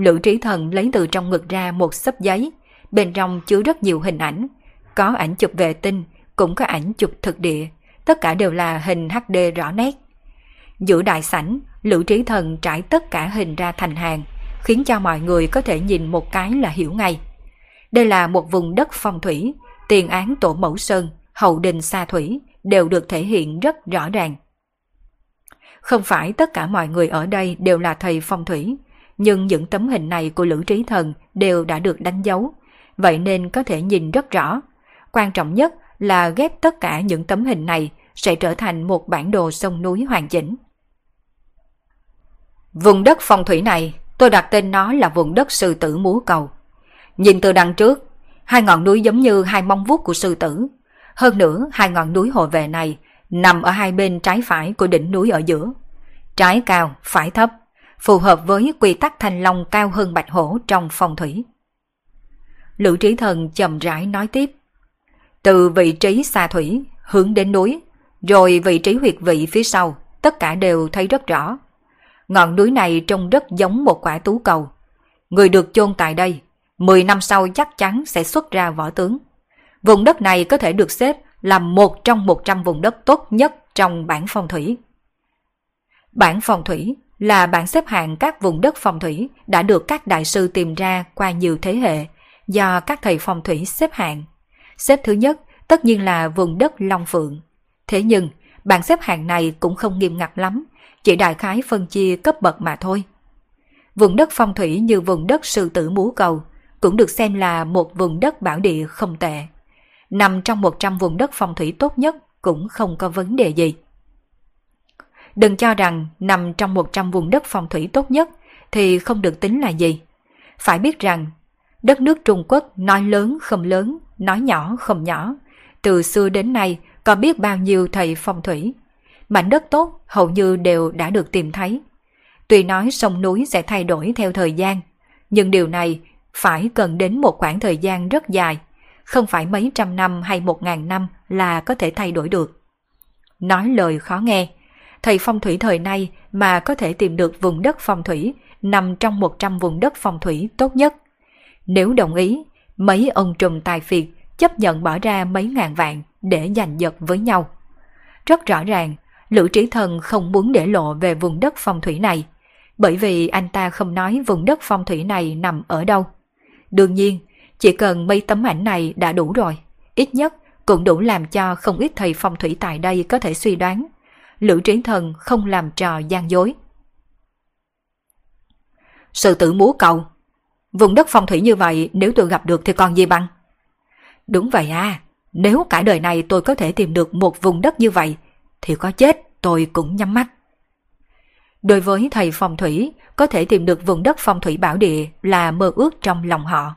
Lữ trí thần lấy từ trong ngực ra một sấp giấy, bên trong chứa rất nhiều hình ảnh, có ảnh chụp vệ tinh, cũng có ảnh chụp thực địa, tất cả đều là hình HD rõ nét. Giữa đại sảnh, Lữ Trí Thần trải tất cả hình ra thành hàng, khiến cho mọi người có thể nhìn một cái là hiểu ngay. Đây là một vùng đất phong thủy, tiền án tổ mẫu sơn, hậu đình xa thủy đều được thể hiện rất rõ ràng. Không phải tất cả mọi người ở đây đều là thầy phong thủy, nhưng những tấm hình này của Lữ Trí Thần đều đã được đánh dấu, vậy nên có thể nhìn rất rõ. Quan trọng nhất là ghép tất cả những tấm hình này sẽ trở thành một bản đồ sông núi hoàn chỉnh. Vùng đất phong thủy này, tôi đặt tên nó là vùng đất sư tử múa cầu. Nhìn từ đằng trước, hai ngọn núi giống như hai mong vuốt của sư tử. Hơn nữa, hai ngọn núi hồ về này nằm ở hai bên trái phải của đỉnh núi ở giữa. Trái cao, phải thấp, phù hợp với quy tắc thành long cao hơn bạch hổ trong phong thủy. Lữ trí thần chậm rãi nói tiếp. Từ vị trí xa thủy, hướng đến núi, rồi vị trí huyệt vị phía sau, tất cả đều thấy rất rõ. Ngọn núi này trông rất giống một quả tú cầu. Người được chôn tại đây, 10 năm sau chắc chắn sẽ xuất ra võ tướng. Vùng đất này có thể được xếp là một trong 100 vùng đất tốt nhất trong bản phong thủy. Bản phong thủy là bảng xếp hạng các vùng đất phong thủy đã được các đại sư tìm ra qua nhiều thế hệ do các thầy phong thủy xếp hạng. Xếp thứ nhất tất nhiên là vùng đất Long Phượng. Thế nhưng, bảng xếp hạng này cũng không nghiêm ngặt lắm, chỉ đại khái phân chia cấp bậc mà thôi. Vùng đất phong thủy như vùng đất sư tử múa cầu cũng được xem là một vùng đất bảo địa không tệ. Nằm trong 100 vùng đất phong thủy tốt nhất cũng không có vấn đề gì. Đừng cho rằng nằm trong 100 vùng đất phong thủy tốt nhất thì không được tính là gì. Phải biết rằng đất nước Trung Quốc nói lớn không lớn, nói nhỏ không nhỏ. Từ xưa đến nay có biết bao nhiêu thầy phong thủy. Mảnh đất tốt hầu như đều đã được tìm thấy. Tuy nói sông núi sẽ thay đổi theo thời gian, nhưng điều này phải cần đến một khoảng thời gian rất dài, không phải mấy trăm năm hay một ngàn năm là có thể thay đổi được. Nói lời khó nghe, thầy phong thủy thời nay mà có thể tìm được vùng đất phong thủy nằm trong 100 vùng đất phong thủy tốt nhất. Nếu đồng ý, mấy ông trùm tài phiệt chấp nhận bỏ ra mấy ngàn vạn để giành giật với nhau. Rất rõ ràng, Lữ Trí Thần không muốn để lộ về vùng đất phong thủy này, bởi vì anh ta không nói vùng đất phong thủy này nằm ở đâu. Đương nhiên, chỉ cần mấy tấm ảnh này đã đủ rồi, ít nhất cũng đủ làm cho không ít thầy phong thủy tại đây có thể suy đoán. Lữ Trí Thần không làm trò gian dối. Sự tử múa cầu Vùng đất phong thủy như vậy nếu tôi gặp được thì còn gì bằng? Đúng vậy à, nếu cả đời này tôi có thể tìm được một vùng đất như vậy, thì có chết tôi cũng nhắm mắt. Đối với thầy phong thủy, có thể tìm được vùng đất phong thủy bảo địa là mơ ước trong lòng họ.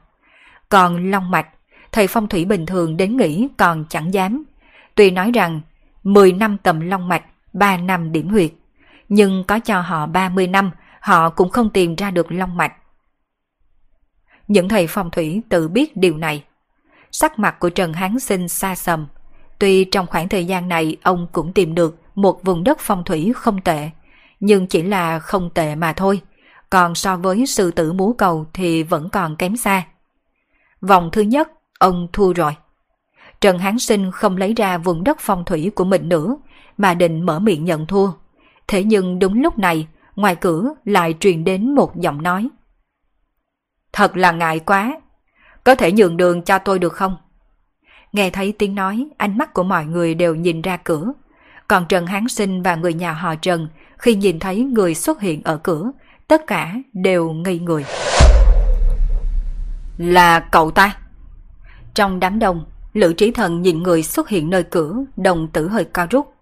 Còn long mạch, thầy phong thủy bình thường đến nghĩ còn chẳng dám. Tuy nói rằng 10 năm tầm long mạch, 3 năm điểm huyệt, nhưng có cho họ 30 năm, họ cũng không tìm ra được long mạch. Những thầy phong thủy tự biết điều này. Sắc mặt của Trần Hán Sinh xa sầm. Tuy trong khoảng thời gian này ông cũng tìm được một vùng đất phong thủy không tệ, nhưng chỉ là không tệ mà thôi. Còn so với sư tử múa cầu thì vẫn còn kém xa. Vòng thứ nhất, ông thua rồi. Trần Hán Sinh không lấy ra vùng đất phong thủy của mình nữa, mà định mở miệng nhận thua. Thế nhưng đúng lúc này, ngoài cửa lại truyền đến một giọng nói. Thật là ngại quá. Có thể nhường đường cho tôi được không? Nghe thấy tiếng nói, ánh mắt của mọi người đều nhìn ra cửa. Còn Trần Hán Sinh và người nhà họ Trần Khi nhìn thấy người xuất hiện ở cửa, tất cả đều ngây người. Là cậu ta. Trong đám đông, Lữ Trí Thần nhìn người xuất hiện nơi cửa, đồng tử hơi cao rút.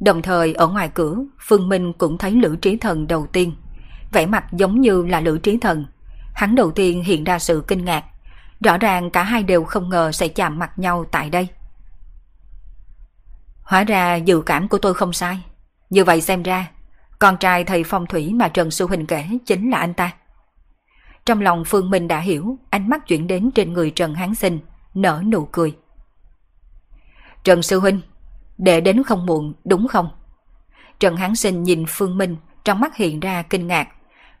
Đồng thời ở ngoài cửa, Phương Minh cũng thấy Lữ Trí Thần đầu tiên. Vẻ mặt giống như là Lữ Trí Thần. Hắn đầu tiên hiện ra sự kinh ngạc. Rõ ràng cả hai đều không ngờ sẽ chạm mặt nhau tại đây. Hóa ra dự cảm của tôi không sai. Như vậy xem ra, con trai thầy phong thủy mà Trần Sư Huỳnh kể chính là anh ta. Trong lòng Phương Minh đã hiểu, ánh mắt chuyển đến trên người Trần Hán Sinh, nở nụ cười. Trần Sư Huynh, để đến không muộn, đúng không? Trần Hán Sinh nhìn Phương Minh, trong mắt hiện ra kinh ngạc,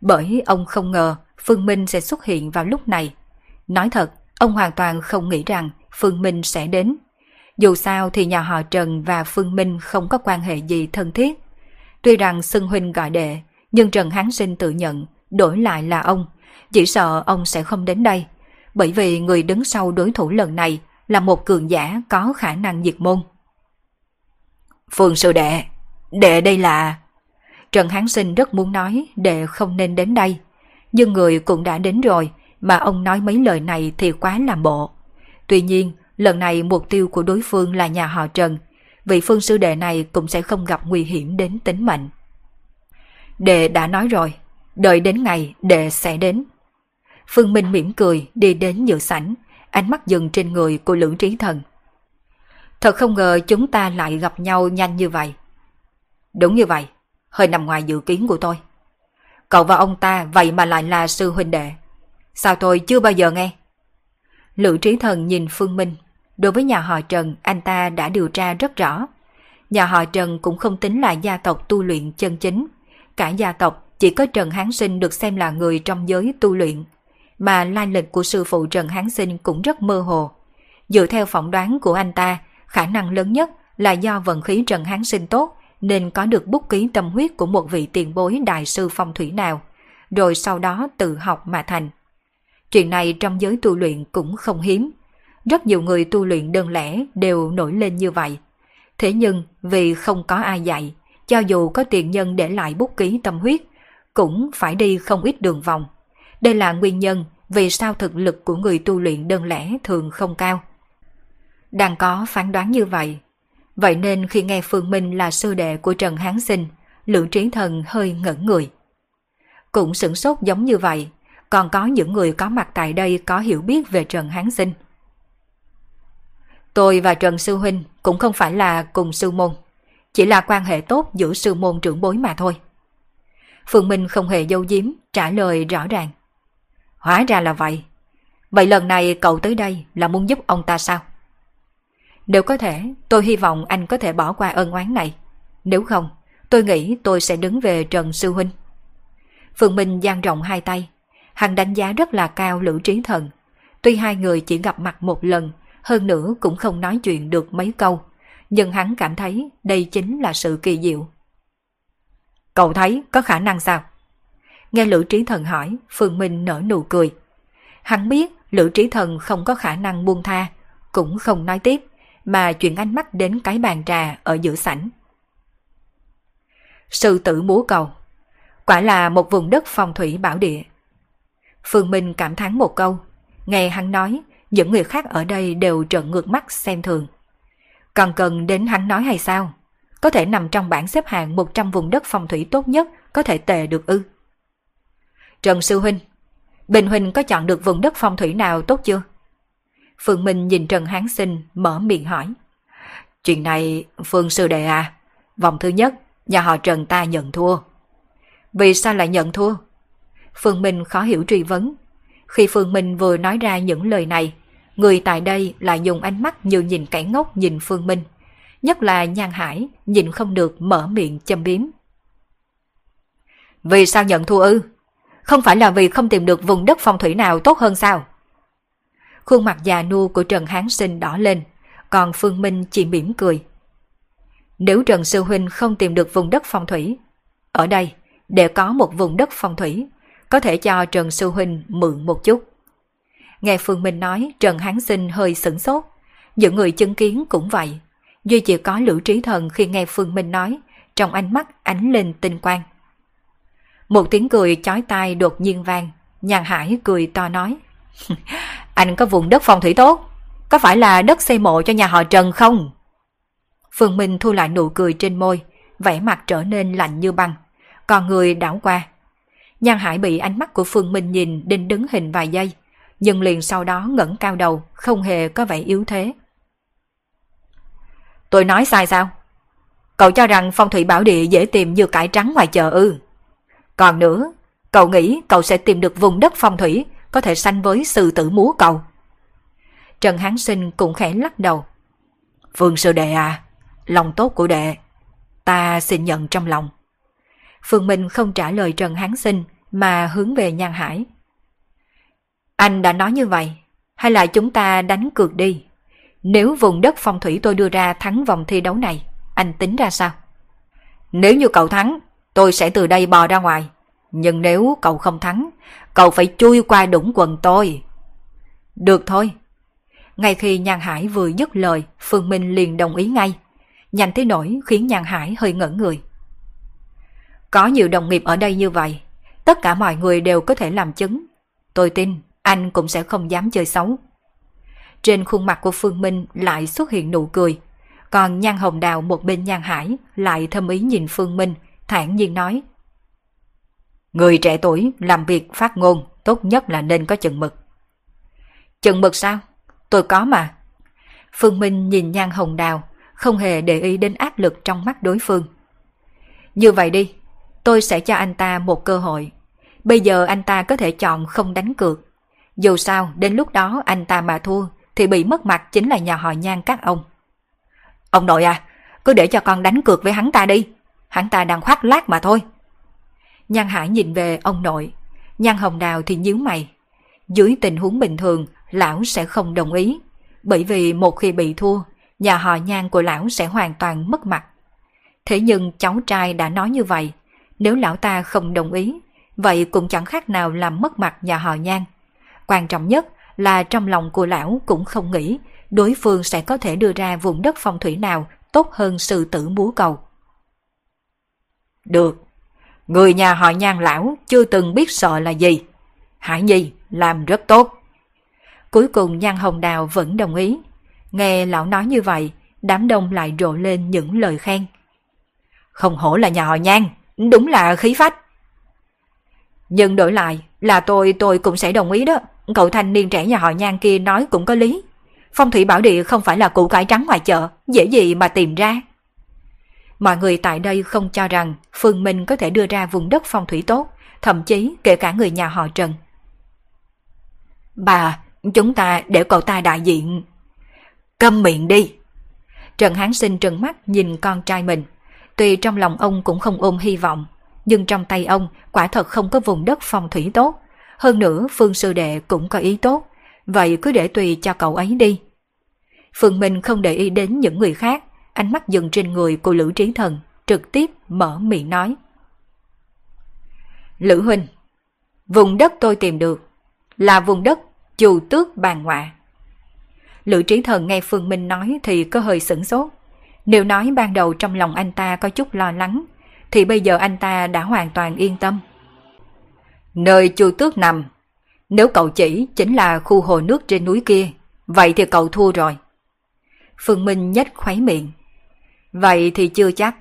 bởi ông không ngờ Phương Minh sẽ xuất hiện vào lúc này. Nói thật, ông hoàn toàn không nghĩ rằng Phương Minh sẽ đến. Dù sao thì nhà họ Trần và Phương Minh không có quan hệ gì thân thiết. Tuy rằng Sưng huynh gọi đệ, nhưng Trần Hán Sinh tự nhận đổi lại là ông. Chỉ sợ ông sẽ không đến đây, bởi vì người đứng sau đối thủ lần này là một cường giả có khả năng diệt môn. Phương sư đệ, đệ đây là... Trần Hán Sinh rất muốn nói đệ không nên đến đây, nhưng người cũng đã đến rồi, mà ông nói mấy lời này thì quá làm bộ. Tuy nhiên, lần này mục tiêu của đối phương là nhà họ Trần, vị phương sư đệ này cũng sẽ không gặp nguy hiểm đến tính mệnh. Đệ đã nói rồi, đợi đến ngày đệ sẽ đến. Phương Minh mỉm cười đi đến giữa sảnh, ánh mắt dừng trên người của Lữ Trí Thần. Thật không ngờ chúng ta lại gặp nhau nhanh như vậy. Đúng như vậy, hơi nằm ngoài dự kiến của tôi. Cậu và ông ta vậy mà lại là sư huynh đệ. Sao tôi chưa bao giờ nghe? Lữ Trí Thần nhìn Phương Minh. Đối với nhà họ Trần, anh ta đã điều tra rất rõ. Nhà họ Trần cũng không tính là gia tộc tu luyện chân chính. Cả gia tộc chỉ có Trần Hán Sinh được xem là người trong giới tu luyện mà lai lịch của sư phụ Trần Hán Sinh cũng rất mơ hồ. Dựa theo phỏng đoán của anh ta, khả năng lớn nhất là do vận khí Trần Hán Sinh tốt nên có được bút ký tâm huyết của một vị tiền bối đại sư phong thủy nào, rồi sau đó tự học mà thành. Chuyện này trong giới tu luyện cũng không hiếm. Rất nhiều người tu luyện đơn lẻ đều nổi lên như vậy. Thế nhưng vì không có ai dạy, cho dù có tiền nhân để lại bút ký tâm huyết, cũng phải đi không ít đường vòng. Đây là nguyên nhân vì sao thực lực của người tu luyện đơn lẻ thường không cao. Đang có phán đoán như vậy. Vậy nên khi nghe Phương Minh là sư đệ của Trần Hán Sinh, Lữ Trí Thần hơi ngẩn người. Cũng sửng sốt giống như vậy, còn có những người có mặt tại đây có hiểu biết về Trần Hán Sinh. Tôi và Trần Sư Huynh cũng không phải là cùng sư môn, chỉ là quan hệ tốt giữa sư môn trưởng bối mà thôi. Phương Minh không hề dâu diếm, trả lời rõ ràng. Hóa ra là vậy. Vậy lần này cậu tới đây là muốn giúp ông ta sao? Nếu có thể, tôi hy vọng anh có thể bỏ qua ân oán này. Nếu không, tôi nghĩ tôi sẽ đứng về Trần Sư Huynh. Phương Minh dang rộng hai tay. Hắn đánh giá rất là cao Lữ Trí Thần. Tuy hai người chỉ gặp mặt một lần, hơn nữa cũng không nói chuyện được mấy câu. Nhưng hắn cảm thấy đây chính là sự kỳ diệu. Cậu thấy có khả năng sao? Nghe Lữ Trí Thần hỏi, Phương Minh nở nụ cười. Hắn biết Lữ Trí Thần không có khả năng buông tha, cũng không nói tiếp, mà chuyển ánh mắt đến cái bàn trà ở giữa sảnh. Sư tử múa cầu Quả là một vùng đất phong thủy bảo địa. Phương Minh cảm thán một câu, nghe hắn nói, những người khác ở đây đều trợn ngược mắt xem thường. Còn cần đến hắn nói hay sao? Có thể nằm trong bảng xếp hạng 100 vùng đất phong thủy tốt nhất có thể tệ được ư? Trần Sư Huynh, Bình Huynh có chọn được vùng đất phong thủy nào tốt chưa? Phương Minh nhìn Trần Hán Sinh mở miệng hỏi. Chuyện này, Phương Sư Đệ à, vòng thứ nhất, nhà họ Trần ta nhận thua. Vì sao lại nhận thua? Phương Minh khó hiểu truy vấn. Khi Phương Minh vừa nói ra những lời này, người tại đây lại dùng ánh mắt như nhìn kẻ ngốc nhìn Phương Minh. Nhất là Nhan Hải, nhìn không được mở miệng châm biếm. Vì sao nhận thua ư? Không phải là vì không tìm được vùng đất phong thủy nào tốt hơn sao? Khuôn mặt già nua của Trần Hán Sinh đỏ lên, còn Phương Minh chỉ mỉm cười. Nếu Trần Sư Huynh không tìm được vùng đất phong thủy, ở đây để có một vùng đất phong thủy, có thể cho Trần Sư Huynh mượn một chút. Nghe Phương Minh nói Trần Hán Sinh hơi sửng sốt, những người chứng kiến cũng vậy. Duy chỉ có Lữ Trí Thần khi nghe Phương Minh nói, trong ánh mắt ánh lên tinh quang. Một tiếng cười chói tai đột nhiên vang, nhàn hải cười to nói. anh có vùng đất phong thủy tốt, có phải là đất xây mộ cho nhà họ Trần không? Phương Minh thu lại nụ cười trên môi, vẻ mặt trở nên lạnh như băng, còn người đảo qua. Nhan Hải bị ánh mắt của Phương Minh nhìn đinh đứng hình vài giây, nhưng liền sau đó ngẩng cao đầu, không hề có vẻ yếu thế. Tôi nói sai sao? Cậu cho rằng phong thủy bảo địa dễ tìm như cải trắng ngoài chợ ư. Còn nữa, cậu nghĩ cậu sẽ tìm được vùng đất phong thủy có thể sanh với sư tử múa cậu. Trần Hán Sinh cũng khẽ lắc đầu. Phương sư đệ à, lòng tốt của đệ, ta xin nhận trong lòng. Phương Minh không trả lời Trần Hán Sinh mà hướng về Nhan Hải. Anh đã nói như vậy, hay là chúng ta đánh cược đi? Nếu vùng đất phong thủy tôi đưa ra thắng vòng thi đấu này, anh tính ra sao? Nếu như cậu thắng, tôi sẽ từ đây bò ra ngoài. Nhưng nếu cậu không thắng, cậu phải chui qua đũng quần tôi. Được thôi. Ngay khi Nhan Hải vừa dứt lời, Phương Minh liền đồng ý ngay. Nhanh thế nổi khiến Nhan Hải hơi ngẩn người. Có nhiều đồng nghiệp ở đây như vậy, tất cả mọi người đều có thể làm chứng. Tôi tin anh cũng sẽ không dám chơi xấu. Trên khuôn mặt của Phương Minh lại xuất hiện nụ cười, còn Nhan Hồng Đào một bên Nhan Hải lại thâm ý nhìn Phương Minh, thản nhiên nói. Người trẻ tuổi làm việc phát ngôn tốt nhất là nên có chừng mực. Chừng mực sao? Tôi có mà. Phương Minh nhìn Nhan Hồng Đào, không hề để ý đến áp lực trong mắt đối phương. Như vậy đi, tôi sẽ cho anh ta một cơ hội. Bây giờ anh ta có thể chọn không đánh cược. Dù sao, đến lúc đó anh ta mà thua, thì bị mất mặt chính là nhà họ nhan các ông. Ông nội à, cứ để cho con đánh cược với hắn ta đi. Hắn ta đang khoác lác mà thôi. Nhan Hải nhìn về ông nội. Nhan Hồng Đào thì nhíu mày. Dưới tình huống bình thường, lão sẽ không đồng ý. Bởi vì một khi bị thua, nhà họ nhan của lão sẽ hoàn toàn mất mặt. Thế nhưng cháu trai đã nói như vậy, nếu lão ta không đồng ý, vậy cũng chẳng khác nào làm mất mặt nhà họ nhan. Quan trọng nhất là trong lòng của lão cũng không nghĩ đối phương sẽ có thể đưa ra vùng đất phong thủy nào tốt hơn sự tử múa cầu. Được, người nhà họ nhan lão chưa từng biết sợ là gì. Hải Nhi làm rất tốt. Cuối cùng Nhan Hồng Đào vẫn đồng ý. Nghe lão nói như vậy, đám đông lại rộ lên những lời khen. Không hổ là nhà họ Nhan, đúng là khí phách. Nhưng đổi lại là tôi tôi cũng sẽ đồng ý đó. Cậu thanh niên trẻ nhà họ Nhan kia nói cũng có lý. Phong thủy bảo địa không phải là củ cải trắng ngoài chợ, dễ gì mà tìm ra. Mọi người tại đây không cho rằng Phương Minh có thể đưa ra vùng đất phong thủy tốt, thậm chí kể cả người nhà họ Trần. Bà, chúng ta để cậu ta đại diện. Câm miệng đi. Trần Hán Sinh trừng mắt nhìn con trai mình. Tuy trong lòng ông cũng không ôm hy vọng, nhưng trong tay ông quả thật không có vùng đất phong thủy tốt. Hơn nữa Phương Sư Đệ cũng có ý tốt, vậy cứ để tùy cho cậu ấy đi. Phương Minh không để ý đến những người khác, ánh mắt dừng trên người của Lữ Trí Thần, trực tiếp mở miệng nói. Lữ Huynh, vùng đất tôi tìm được là vùng đất chù tước bàn ngoại. Lữ Trí Thần nghe Phương Minh nói thì có hơi sửng sốt. Nếu nói ban đầu trong lòng anh ta có chút lo lắng, thì bây giờ anh ta đã hoàn toàn yên tâm. Nơi chu tước nằm, nếu cậu chỉ chính là khu hồ nước trên núi kia, vậy thì cậu thua rồi. Phương Minh nhếch khoái miệng. Vậy thì chưa chắc.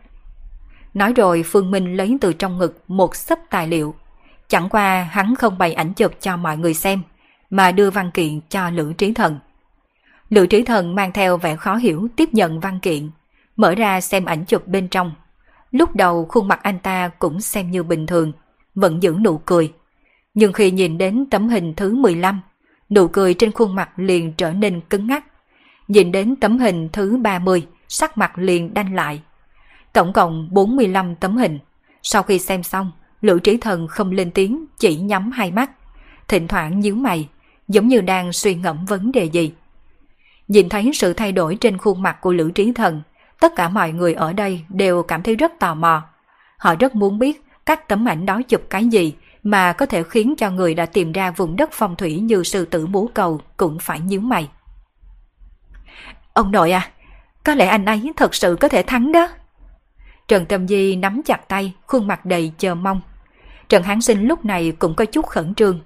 Nói rồi Phương Minh lấy từ trong ngực một sấp tài liệu. Chẳng qua hắn không bày ảnh chụp cho mọi người xem, mà đưa văn kiện cho Lữ Trí Thần. Lữ Trí Thần mang theo vẻ khó hiểu tiếp nhận văn kiện, mở ra xem ảnh chụp bên trong. Lúc đầu khuôn mặt anh ta cũng xem như bình thường, vẫn giữ nụ cười. Nhưng khi nhìn đến tấm hình thứ 15, nụ cười trên khuôn mặt liền trở nên cứng ngắc. Nhìn đến tấm hình thứ 30, sắc mặt liền đanh lại. Tổng cộng 45 tấm hình. Sau khi xem xong, Lữ Trí Thần không lên tiếng, chỉ nhắm hai mắt. Thỉnh thoảng nhíu mày, giống như đang suy ngẫm vấn đề gì. Nhìn thấy sự thay đổi trên khuôn mặt của Lữ Trí Thần, tất cả mọi người ở đây đều cảm thấy rất tò mò. Họ rất muốn biết các tấm ảnh đó chụp cái gì mà có thể khiến cho người đã tìm ra vùng đất phong thủy như sư tử bố cầu cũng phải nhíu mày. Ông nội à, có lẽ anh ấy thật sự có thể thắng đó. Trần Tâm Di nắm chặt tay, khuôn mặt đầy chờ mong. Trần Hán Sinh lúc này cũng có chút khẩn trương.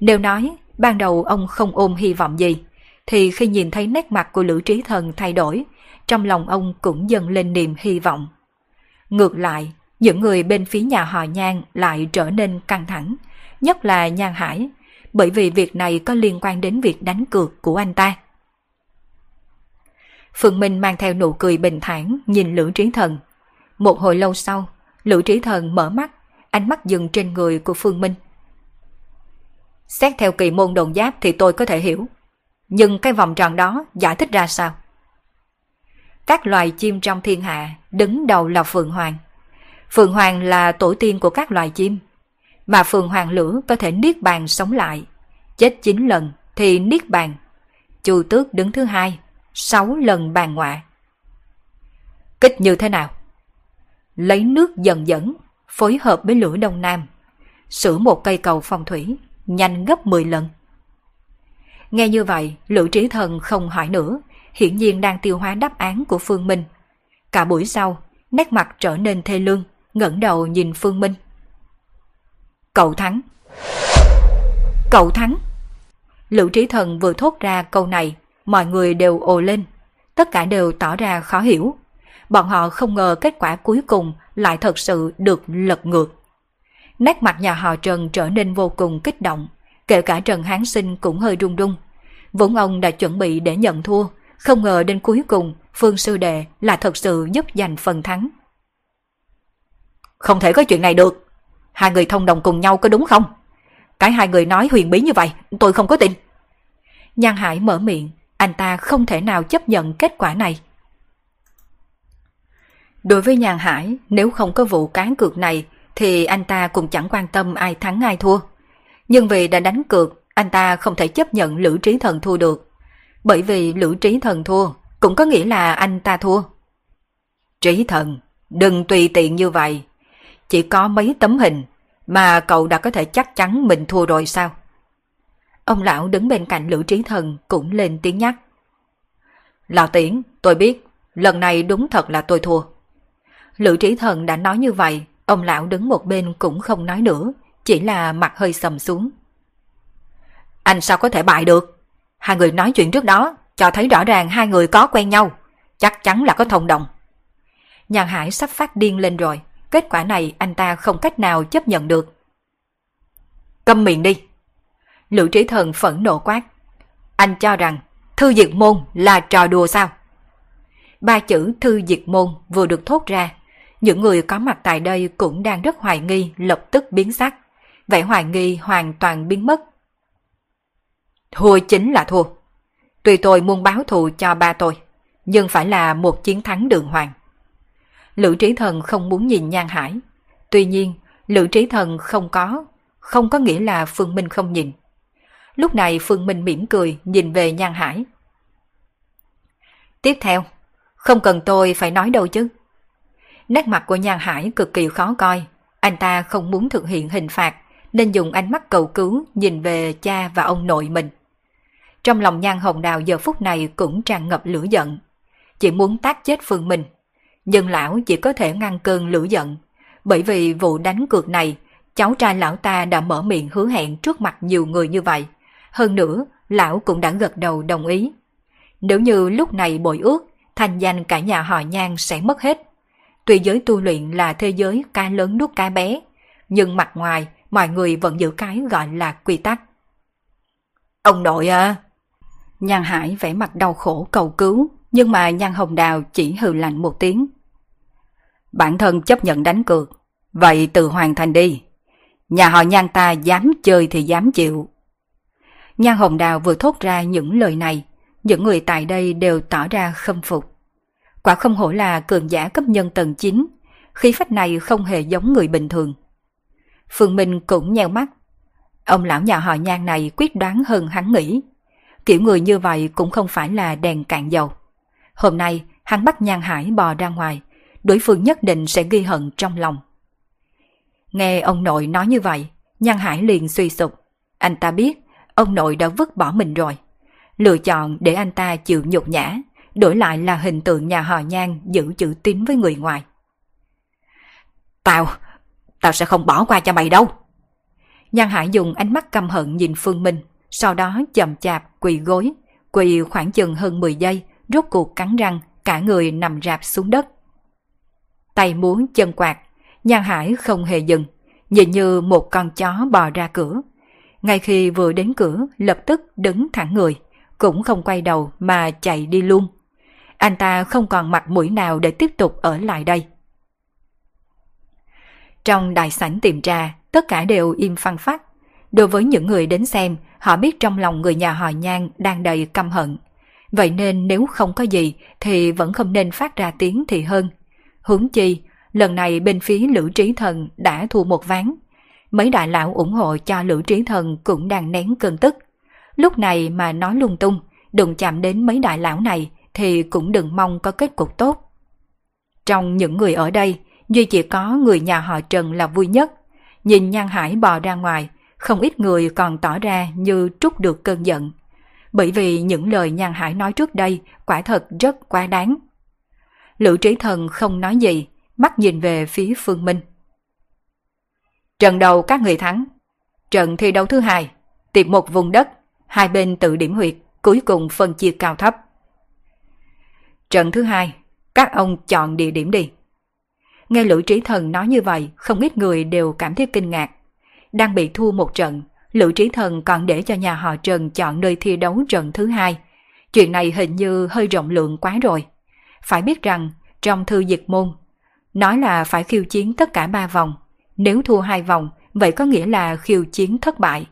Nếu nói ban đầu ông không ôm hy vọng gì, thì khi nhìn thấy nét mặt của Lữ Trí Thần thay đổi, trong lòng ông cũng dần lên niềm hy vọng. Ngược lại, những người bên phía nhà họ Nhan lại trở nên căng thẳng, nhất là Nhan Hải, bởi vì việc này có liên quan đến việc đánh cược của anh ta. Phương Minh mang theo nụ cười bình thản nhìn Lữ Trí Thần. Một hồi lâu sau, Lữ Trí Thần mở mắt, ánh mắt dừng trên người của Phương Minh. Xét theo kỳ môn đồn giáp thì tôi có thể hiểu. Nhưng cái vòng tròn đó giải thích ra sao? Các loài chim trong thiên hạ đứng đầu là Phượng Hoàng. Phượng Hoàng là tổ tiên của các loài chim. Mà Phượng Hoàng lửa có thể niết bàn sống lại. Chết 9 lần thì niết bàn. Chu tước đứng thứ hai, 6 lần bàn ngoại. Kích như thế nào? Lấy nước dần dẫn, phối hợp với lửa đông nam. Sửa một cây cầu phong thủy, nhanh gấp 10 lần. Nghe như vậy, Lữ Trí Thần không hỏi nữa, hiển nhiên đang tiêu hóa đáp án của Phương Minh. Cả buổi sau, nét mặt trở nên thê lương, ngẩng đầu nhìn Phương Minh. Cậu thắng. Cậu thắng. Lữ Trí Thần vừa thốt ra câu này, mọi người đều ồ lên. Tất cả đều tỏ ra khó hiểu. Bọn họ không ngờ kết quả cuối cùng lại thật sự được lật ngược. Nét mặt nhà họ Trần trở nên vô cùng kích động, kể cả Trần Hán Sinh cũng hơi run run. Vốn ông đã chuẩn bị để nhận thua, không ngờ đến cuối cùng Phương Sư Đệ là thật sự giúp giành phần thắng. Không thể có chuyện này được. Hai người thông đồng cùng nhau có đúng không? Cái hai người nói huyền bí như vậy, tôi không có tin. Nhan Hải mở miệng, anh ta không thể nào chấp nhận kết quả này. Đối với nhàn Hải, nếu không có vụ cán cược này, thì anh ta cũng chẳng quan tâm ai thắng ai thua. Nhưng vì đã đánh cược, anh ta không thể chấp nhận Lữ Trí Thần thua được. Bởi vì Lữ Trí Thần thua, cũng có nghĩa là anh ta thua. Trí Thần, đừng tùy tiện như vậy. Chỉ có mấy tấm hình mà cậu đã có thể chắc chắn mình thua rồi sao? Ông lão đứng bên cạnh Lữ Trí Thần cũng lên tiếng nhắc. Lão Tiễn, tôi biết, lần này đúng thật là tôi thua. Lữ Trí Thần đã nói như vậy, ông lão đứng một bên cũng không nói nữa, chỉ là mặt hơi sầm xuống. Anh sao có thể bại được? Hai người nói chuyện trước đó, cho thấy rõ ràng hai người có quen nhau, chắc chắn là có thông đồng. Nhàn Hải sắp phát điên lên rồi, kết quả này anh ta không cách nào chấp nhận được. Câm miệng đi! Lữ trí thần phẫn nộ quát. Anh cho rằng thư diệt môn là trò đùa sao? Ba chữ thư diệt môn vừa được thốt ra, những người có mặt tại đây cũng đang rất hoài nghi lập tức biến sắc. Vẻ hoài nghi hoàn toàn biến mất. Thua chính là thua. Tuy tôi muốn báo thù cho ba tôi, nhưng phải là một chiến thắng đường hoàng. Lữ trí thần không muốn nhìn nhan hải. Tuy nhiên, lữ trí thần không có, không có nghĩa là Phương Minh không nhìn. Lúc này Phương Minh mỉm cười nhìn về nhan hải. Tiếp theo, không cần tôi phải nói đâu chứ. Nét mặt của nhan hải cực kỳ khó coi. Anh ta không muốn thực hiện hình phạt, nên dùng ánh mắt cầu cứu nhìn về cha và ông nội mình. Trong lòng nhan hồng đào giờ phút này cũng tràn ngập lửa giận. Chỉ muốn tác chết Phương Minh. Nhưng lão chỉ có thể ngăn cơn lửa giận. Bởi vì vụ đánh cược này, cháu trai lão ta đã mở miệng hứa hẹn trước mặt nhiều người như vậy. Hơn nữa, lão cũng đã gật đầu đồng ý. Nếu như lúc này bội ước, thành danh cả nhà họ nhan sẽ mất hết. Tuy giới tu luyện là thế giới cá lớn nuốt cá bé, nhưng mặt ngoài mọi người vẫn giữ cái gọi là quy tắc. Ông nội à! Nhan Hải vẻ mặt đau khổ cầu cứu, nhưng mà Nhan Hồng Đào chỉ hừ lạnh một tiếng. Bản thân chấp nhận đánh cược, vậy từ hoàn thành đi. Nhà họ Nhan ta dám chơi thì dám chịu. Nhan Hồng Đào vừa thốt ra những lời này, những người tại đây đều tỏ ra khâm phục. Quả không hổ là cường giả cấp nhân tầng 9, khí phách này không hề giống người bình thường. Phương Minh cũng nheo mắt. Ông lão nhà họ nhan này quyết đoán hơn hắn nghĩ. Kiểu người như vậy cũng không phải là đèn cạn dầu. Hôm nay, hắn bắt nhan hải bò ra ngoài, đối phương nhất định sẽ ghi hận trong lòng. Nghe ông nội nói như vậy, nhan hải liền suy sụp. Anh ta biết, ông nội đã vứt bỏ mình rồi. Lựa chọn để anh ta chịu nhục nhã, đổi lại là hình tượng nhà họ nhan giữ chữ tín với người ngoài. Tao, tao sẽ không bỏ qua cho mày đâu. Nhan Hải dùng ánh mắt căm hận nhìn Phương Minh, sau đó chậm chạp quỳ gối, quỳ khoảng chừng hơn 10 giây, rốt cuộc cắn răng, cả người nằm rạp xuống đất. Tay muốn chân quạt, Nhan Hải không hề dừng, nhìn như một con chó bò ra cửa. Ngay khi vừa đến cửa, lập tức đứng thẳng người, cũng không quay đầu mà chạy đi luôn. Anh ta không còn mặt mũi nào để tiếp tục ở lại đây. Trong đại sảnh tiệm trà, tất cả đều im phăng phát. Đối với những người đến xem, họ biết trong lòng người nhà họ nhan đang đầy căm hận. Vậy nên nếu không có gì thì vẫn không nên phát ra tiếng thì hơn. Hướng chi, lần này bên phía Lữ Trí Thần đã thua một ván. Mấy đại lão ủng hộ cho Lữ Trí Thần cũng đang nén cơn tức. Lúc này mà nói lung tung, đừng chạm đến mấy đại lão này thì cũng đừng mong có kết cục tốt. Trong những người ở đây, duy chỉ có người nhà họ Trần là vui nhất. Nhìn Nhan Hải bò ra ngoài, không ít người còn tỏ ra như trút được cơn giận. Bởi vì những lời Nhan Hải nói trước đây quả thật rất quá đáng. Lữ trí thần không nói gì, mắt nhìn về phía Phương Minh. Trận đầu các người thắng. Trận thi đấu thứ hai, tìm một vùng đất, hai bên tự điểm huyệt, cuối cùng phân chia cao thấp. Trận thứ hai, các ông chọn địa điểm đi. Nghe Lữ Trí Thần nói như vậy, không ít người đều cảm thấy kinh ngạc. Đang bị thua một trận, Lữ Trí Thần còn để cho nhà họ Trần chọn nơi thi đấu trận thứ hai. Chuyện này hình như hơi rộng lượng quá rồi. Phải biết rằng, trong thư diệt môn, nói là phải khiêu chiến tất cả ba vòng. Nếu thua hai vòng, vậy có nghĩa là khiêu chiến thất bại.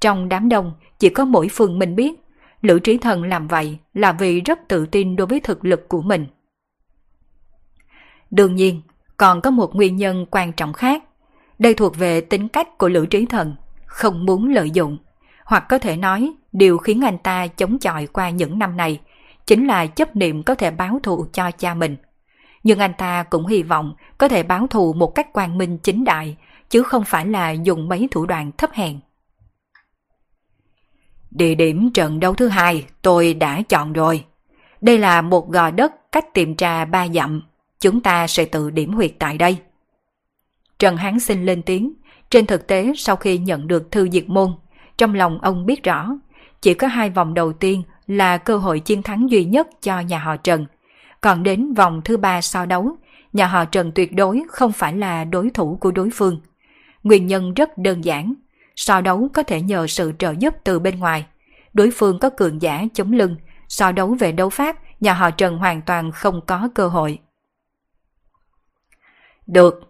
Trong đám đông, chỉ có mỗi phương mình biết, Lữ Trí Thần làm vậy là vì rất tự tin đối với thực lực của mình. Đương nhiên, còn có một nguyên nhân quan trọng khác. Đây thuộc về tính cách của Lữ Trí Thần, không muốn lợi dụng. Hoặc có thể nói, điều khiến anh ta chống chọi qua những năm này chính là chấp niệm có thể báo thù cho cha mình. Nhưng anh ta cũng hy vọng có thể báo thù một cách quang minh chính đại, chứ không phải là dùng mấy thủ đoạn thấp hèn. Địa điểm trận đấu thứ hai tôi đã chọn rồi. Đây là một gò đất cách tiệm trà ba dặm. Chúng ta sẽ tự điểm huyệt tại đây. Trần Hán sinh lên tiếng. Trên thực tế sau khi nhận được thư diệt môn, trong lòng ông biết rõ, chỉ có hai vòng đầu tiên là cơ hội chiến thắng duy nhất cho nhà họ Trần. Còn đến vòng thứ ba so đấu, nhà họ Trần tuyệt đối không phải là đối thủ của đối phương. Nguyên nhân rất đơn giản, so đấu có thể nhờ sự trợ giúp từ bên ngoài. Đối phương có cường giả chống lưng, so đấu về đấu pháp, nhà họ Trần hoàn toàn không có cơ hội. Được.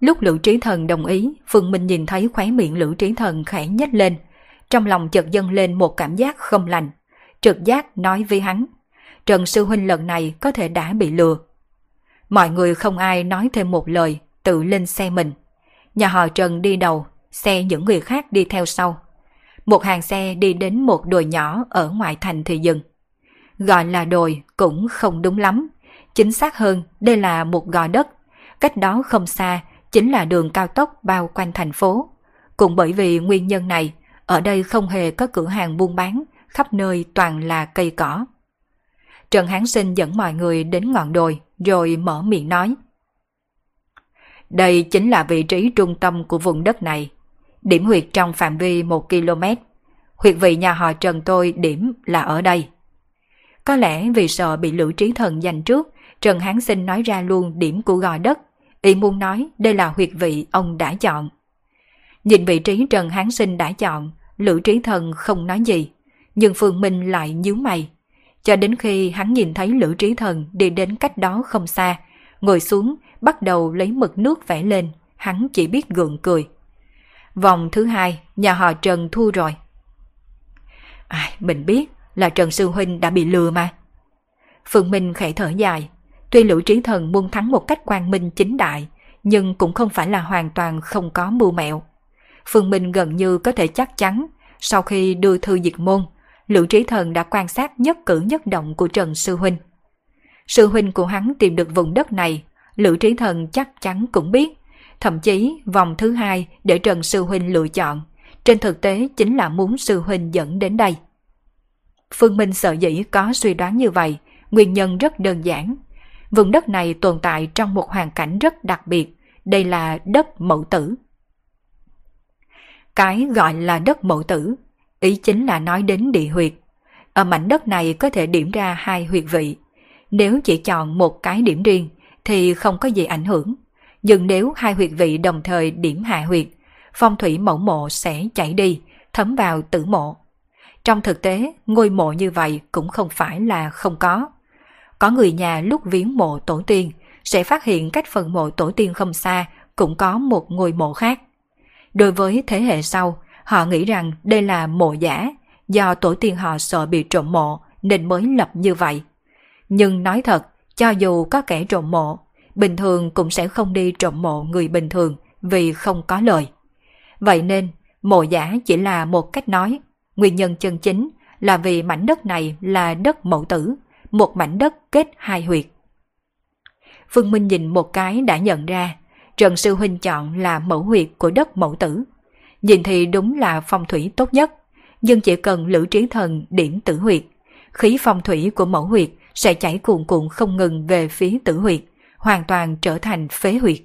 Lúc Lữ Trí Thần đồng ý, Phương Minh nhìn thấy khóe miệng Lữ Trí Thần khẽ nhếch lên. Trong lòng chợt dâng lên một cảm giác không lành. Trực giác nói với hắn. Trần Sư Huynh lần này có thể đã bị lừa. Mọi người không ai nói thêm một lời, tự lên xe mình. Nhà họ Trần đi đầu, xe những người khác đi theo sau. Một hàng xe đi đến một đồi nhỏ ở ngoại thành thì dừng. Gọi là đồi cũng không đúng lắm. Chính xác hơn, đây là một gò đất. Cách đó không xa, chính là đường cao tốc bao quanh thành phố. Cũng bởi vì nguyên nhân này, ở đây không hề có cửa hàng buôn bán, khắp nơi toàn là cây cỏ. Trần Hán Sinh dẫn mọi người đến ngọn đồi, rồi mở miệng nói. Đây chính là vị trí trung tâm của vùng đất này điểm huyệt trong phạm vi 1 km. Huyệt vị nhà họ Trần tôi điểm là ở đây. Có lẽ vì sợ bị Lữ Trí Thần giành trước, Trần Hán Sinh nói ra luôn điểm của gò đất, ý muốn nói đây là huyệt vị ông đã chọn. Nhìn vị trí Trần Hán Sinh đã chọn, Lữ Trí Thần không nói gì, nhưng Phương Minh lại nhíu mày. Cho đến khi hắn nhìn thấy Lữ Trí Thần đi đến cách đó không xa, ngồi xuống, bắt đầu lấy mực nước vẽ lên, hắn chỉ biết gượng cười. Vòng thứ hai, nhà họ Trần thua rồi. À, mình biết là Trần Sư Huynh đã bị lừa mà. Phương Minh khẽ thở dài. Tuy Lữ Trí Thần muốn thắng một cách quang minh chính đại, nhưng cũng không phải là hoàn toàn không có mưu mẹo. Phương Minh gần như có thể chắc chắn, sau khi đưa thư diệt môn, Lữ Trí Thần đã quan sát nhất cử nhất động của Trần Sư Huynh. Sư Huynh của hắn tìm được vùng đất này, Lữ Trí Thần chắc chắn cũng biết Thậm chí vòng thứ hai để Trần Sư Huynh lựa chọn, trên thực tế chính là muốn Sư Huynh dẫn đến đây. Phương Minh sợ dĩ có suy đoán như vậy, nguyên nhân rất đơn giản. Vùng đất này tồn tại trong một hoàn cảnh rất đặc biệt, đây là đất mẫu tử. Cái gọi là đất mẫu tử, ý chính là nói đến địa huyệt. Ở mảnh đất này có thể điểm ra hai huyệt vị. Nếu chỉ chọn một cái điểm riêng thì không có gì ảnh hưởng. Nhưng nếu hai huyệt vị đồng thời điểm hạ huyệt, phong thủy mẫu mộ sẽ chảy đi, thấm vào tử mộ. Trong thực tế, ngôi mộ như vậy cũng không phải là không có. Có người nhà lúc viếng mộ tổ tiên sẽ phát hiện cách phần mộ tổ tiên không xa cũng có một ngôi mộ khác. Đối với thế hệ sau, họ nghĩ rằng đây là mộ giả, do tổ tiên họ sợ bị trộm mộ nên mới lập như vậy. Nhưng nói thật, cho dù có kẻ trộm mộ, bình thường cũng sẽ không đi trộm mộ người bình thường vì không có lời. Vậy nên, mộ giả chỉ là một cách nói, nguyên nhân chân chính là vì mảnh đất này là đất mẫu tử, một mảnh đất kết hai huyệt. Phương Minh nhìn một cái đã nhận ra, Trần Sư Huynh chọn là mẫu huyệt của đất mẫu tử. Nhìn thì đúng là phong thủy tốt nhất, nhưng chỉ cần lữ trí thần điểm tử huyệt, khí phong thủy của mẫu huyệt sẽ chảy cuồn cuộn không ngừng về phía tử huyệt, hoàn toàn trở thành phế huyệt.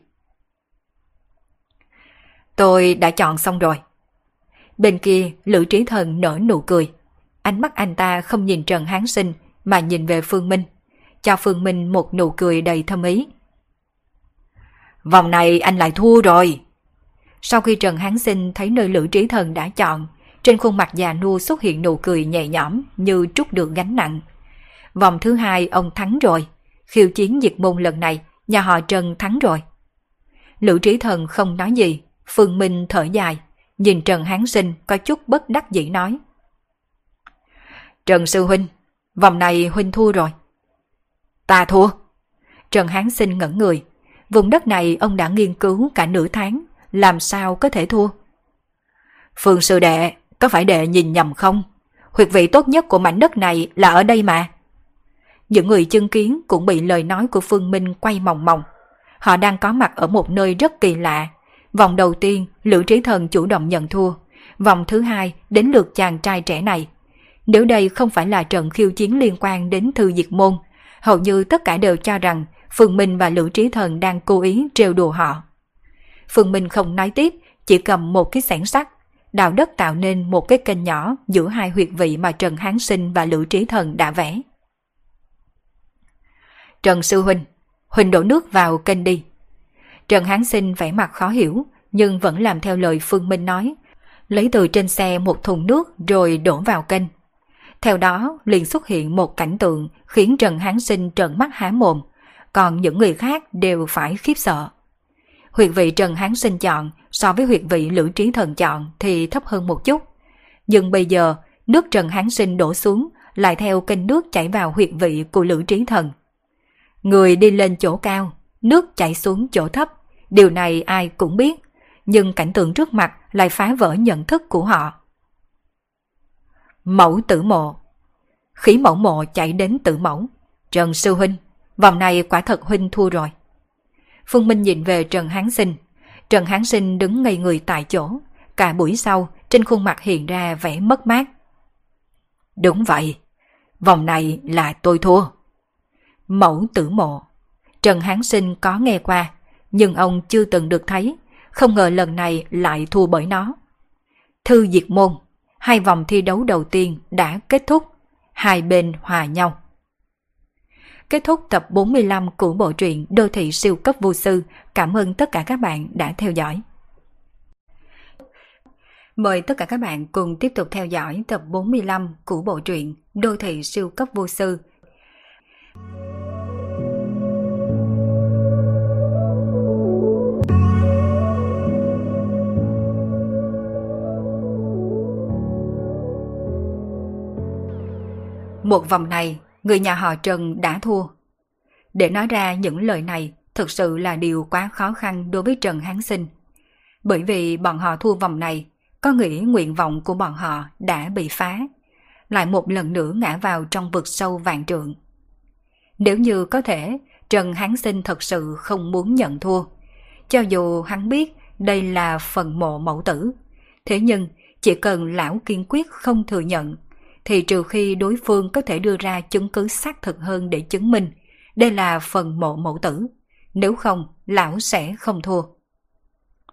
Tôi đã chọn xong rồi. Bên kia, Lữ Trí Thần nở nụ cười. Ánh mắt anh ta không nhìn Trần Hán Sinh mà nhìn về Phương Minh, cho Phương Minh một nụ cười đầy thâm ý. Vòng này anh lại thua rồi. Sau khi Trần Hán Sinh thấy nơi Lữ Trí Thần đã chọn, trên khuôn mặt già nua xuất hiện nụ cười nhẹ nhõm như trút được gánh nặng. Vòng thứ hai ông thắng rồi. Khiêu chiến diệt môn lần này, nhà họ Trần thắng rồi. Lữ Trí Thần không nói gì, Phương Minh thở dài, nhìn Trần Hán Sinh có chút bất đắc dĩ nói. Trần Sư Huynh, vòng này Huynh thua rồi. Ta thua. Trần Hán Sinh ngẩn người. Vùng đất này ông đã nghiên cứu cả nửa tháng, làm sao có thể thua? Phương Sư Đệ, có phải đệ nhìn nhầm không? Huyệt vị tốt nhất của mảnh đất này là ở đây mà. Những người chứng kiến cũng bị lời nói của Phương Minh quay mòng mòng. Họ đang có mặt ở một nơi rất kỳ lạ. Vòng đầu tiên, Lữ Trí Thần chủ động nhận thua. Vòng thứ hai, đến lượt chàng trai trẻ này. Nếu đây không phải là trận khiêu chiến liên quan đến thư diệt môn, hầu như tất cả đều cho rằng Phương Minh và Lữ Trí Thần đang cố ý trêu đùa họ. Phương Minh không nói tiếp, chỉ cầm một cái sẻn sắt, đào đất tạo nên một cái kênh nhỏ giữa hai huyệt vị mà Trần Hán Sinh và Lữ Trí Thần đã vẽ. Trần Sư Huynh, Huynh đổ nước vào kênh đi. Trần Hán Sinh vẻ mặt khó hiểu, nhưng vẫn làm theo lời Phương Minh nói, lấy từ trên xe một thùng nước rồi đổ vào kênh. Theo đó liền xuất hiện một cảnh tượng khiến Trần Hán Sinh trợn mắt há mồm, còn những người khác đều phải khiếp sợ. Huyệt vị Trần Hán Sinh chọn so với huyệt vị Lữ Trí Thần chọn thì thấp hơn một chút. Nhưng bây giờ, nước Trần Hán Sinh đổ xuống lại theo kênh nước chảy vào huyệt vị của Lữ Trí Thần. Người đi lên chỗ cao, nước chảy xuống chỗ thấp, điều này ai cũng biết, nhưng cảnh tượng trước mặt lại phá vỡ nhận thức của họ. Mẫu tử mộ Khí mẫu mộ chạy đến tử mẫu. Trần Sư Huynh, vòng này quả thật Huynh thua rồi. Phương Minh nhìn về Trần Hán Sinh. Trần Hán Sinh đứng ngây người tại chỗ. Cả buổi sau, trên khuôn mặt hiện ra vẻ mất mát. Đúng vậy, vòng này là tôi thua. Mẫu tử mộ. Trần Hán Sinh có nghe qua, nhưng ông chưa từng được thấy, không ngờ lần này lại thua bởi nó. Thư diệt môn, hai vòng thi đấu đầu tiên đã kết thúc, hai bên hòa nhau. Kết thúc tập 45 của bộ truyện Đô thị siêu cấp vô sư. Cảm ơn tất cả các bạn đã theo dõi. Mời tất cả các bạn cùng tiếp tục theo dõi tập 45 của bộ truyện Đô thị siêu cấp vô sư Một vòng này, người nhà họ Trần đã thua. Để nói ra những lời này thực sự là điều quá khó khăn đối với Trần Hán Sinh. Bởi vì bọn họ thua vòng này, có nghĩ nguyện vọng của bọn họ đã bị phá, lại một lần nữa ngã vào trong vực sâu vạn trượng. Nếu như có thể, Trần Hán Sinh thật sự không muốn nhận thua. Cho dù hắn biết đây là phần mộ mẫu tử, thế nhưng chỉ cần lão kiên quyết không thừa nhận thì trừ khi đối phương có thể đưa ra chứng cứ xác thực hơn để chứng minh đây là phần mộ mẫu tử. Nếu không, lão sẽ không thua.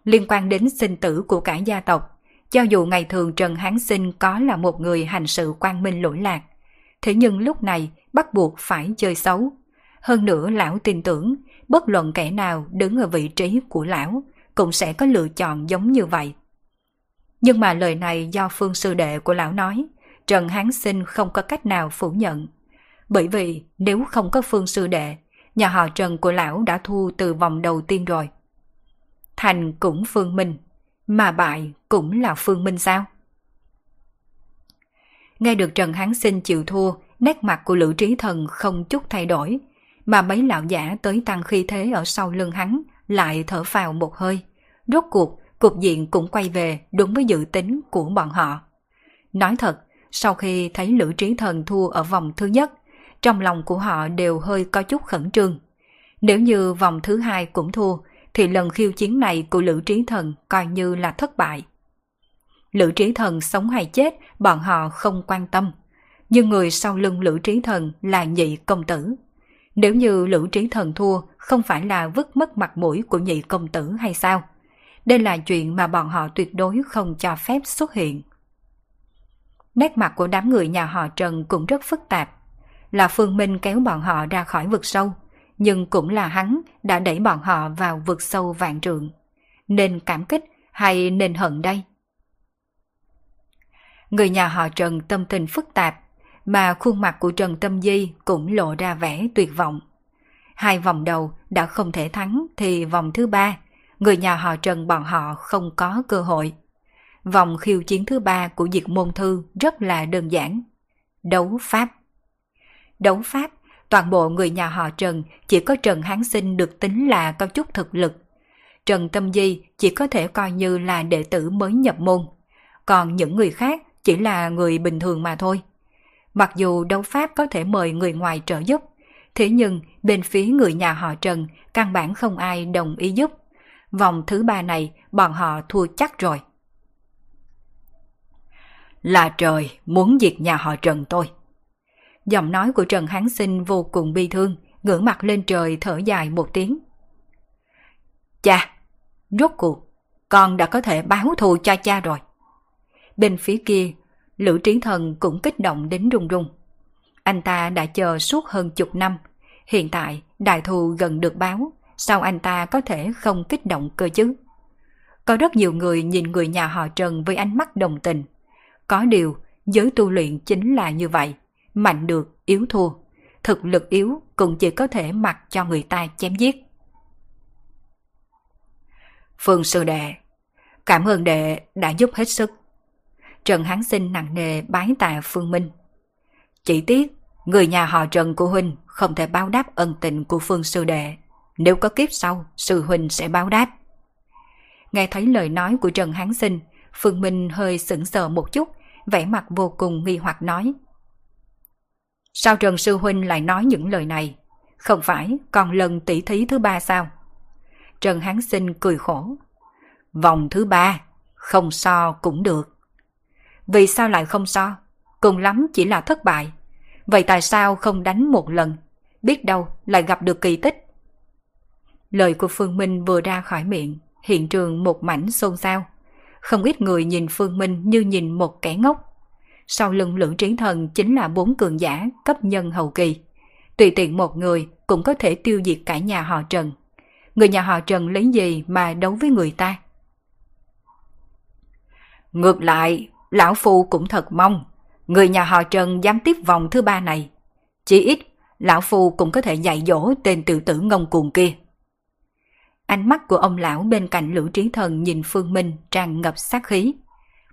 Liên quan đến sinh tử của cả gia tộc, cho dù ngày thường Trần Hán Sinh có là một người hành sự quang minh lỗi lạc, thế nhưng lúc này bắt buộc phải chơi xấu. Hơn nữa lão tin tưởng, bất luận kẻ nào đứng ở vị trí của lão cũng sẽ có lựa chọn giống như vậy. Nhưng mà lời này do phương sư đệ của lão nói, Trần Hán Sinh không có cách nào phủ nhận. Bởi vì nếu không có phương sư đệ, nhà họ Trần của lão đã thu từ vòng đầu tiên rồi. Thành cũng phương minh, mà bại cũng là phương minh sao? Nghe được Trần Hán Sinh chịu thua, nét mặt của Lữ Trí Thần không chút thay đổi, mà mấy lão giả tới tăng khi thế ở sau lưng hắn lại thở phào một hơi. Rốt cuộc, cục diện cũng quay về đúng với dự tính của bọn họ. Nói thật, sau khi thấy Lữ Trí Thần thua ở vòng thứ nhất, trong lòng của họ đều hơi có chút khẩn trương. Nếu như vòng thứ hai cũng thua, thì lần khiêu chiến này của Lữ Trí Thần coi như là thất bại. Lữ Trí Thần sống hay chết, bọn họ không quan tâm. Nhưng người sau lưng Lữ Trí Thần là nhị công tử. Nếu như Lữ Trí Thần thua, không phải là vứt mất mặt mũi của nhị công tử hay sao? Đây là chuyện mà bọn họ tuyệt đối không cho phép xuất hiện. Nét mặt của đám người nhà họ Trần cũng rất phức tạp. Là Phương Minh kéo bọn họ ra khỏi vực sâu, nhưng cũng là hắn đã đẩy bọn họ vào vực sâu vạn trượng. Nên cảm kích hay nên hận đây? Người nhà họ Trần tâm tình phức tạp, mà khuôn mặt của Trần Tâm Di cũng lộ ra vẻ tuyệt vọng. Hai vòng đầu đã không thể thắng thì vòng thứ ba, người nhà họ Trần bọn họ không có cơ hội. Vòng khiêu chiến thứ ba của Diệt Môn Thư rất là đơn giản. Đấu Pháp Đấu Pháp, toàn bộ người nhà họ Trần chỉ có Trần Hán Sinh được tính là có chút thực lực. Trần Tâm Di chỉ có thể coi như là đệ tử mới nhập môn. Còn những người khác chỉ là người bình thường mà thôi. Mặc dù đấu pháp có thể mời người ngoài trợ giúp, thế nhưng bên phía người nhà họ Trần căn bản không ai đồng ý giúp. Vòng thứ ba này bọn họ thua chắc rồi. Là trời muốn diệt nhà họ Trần tôi. Giọng nói của Trần Hán Sinh vô cùng bi thương, ngửa mặt lên trời thở dài một tiếng. Cha, rốt cuộc, con đã có thể báo thù cho cha rồi. Bên phía kia, Lữ Trí Thần cũng kích động đến run run. Anh ta đã chờ suốt hơn chục năm, hiện tại đại thù gần được báo, sao anh ta có thể không kích động cơ chứ? Có rất nhiều người nhìn người nhà họ Trần với ánh mắt đồng tình. Có điều, giới tu luyện chính là như vậy, mạnh được, yếu thua. Thực lực yếu cũng chỉ có thể mặc cho người ta chém giết. Phương sư đệ, cảm ơn đệ đã giúp hết sức. Trần Hán Sinh nặng nề bái tạ Phương Minh. Chỉ tiếc, người nhà họ Trần của Huynh không thể báo đáp ân tình của Phương Sư Đệ. Nếu có kiếp sau, Sư Huynh sẽ báo đáp. Nghe thấy lời nói của Trần Hán Sinh, Phương Minh hơi sững sờ một chút, vẻ mặt vô cùng nghi hoặc nói. Sao Trần Sư Huynh lại nói những lời này? Không phải còn lần tỷ thí thứ ba sao? Trần Hán Sinh cười khổ. Vòng thứ ba, không so cũng được. Vì sao lại không so? Cùng lắm chỉ là thất bại. Vậy tại sao không đánh một lần? Biết đâu lại gặp được kỳ tích. Lời của Phương Minh vừa ra khỏi miệng, hiện trường một mảnh xôn xao. Không ít người nhìn Phương Minh như nhìn một kẻ ngốc. Sau lưng lưỡng chiến thần chính là bốn cường giả cấp nhân hậu kỳ. Tùy tiện một người cũng có thể tiêu diệt cả nhà họ Trần. Người nhà họ Trần lấy gì mà đấu với người ta? Ngược lại, Lão Phu cũng thật mong, người nhà họ Trần dám tiếp vòng thứ ba này. Chỉ ít, Lão Phu cũng có thể dạy dỗ tên tự tử ngông cuồng kia. Ánh mắt của ông lão bên cạnh Lữ Trí Thần nhìn Phương Minh tràn ngập sát khí.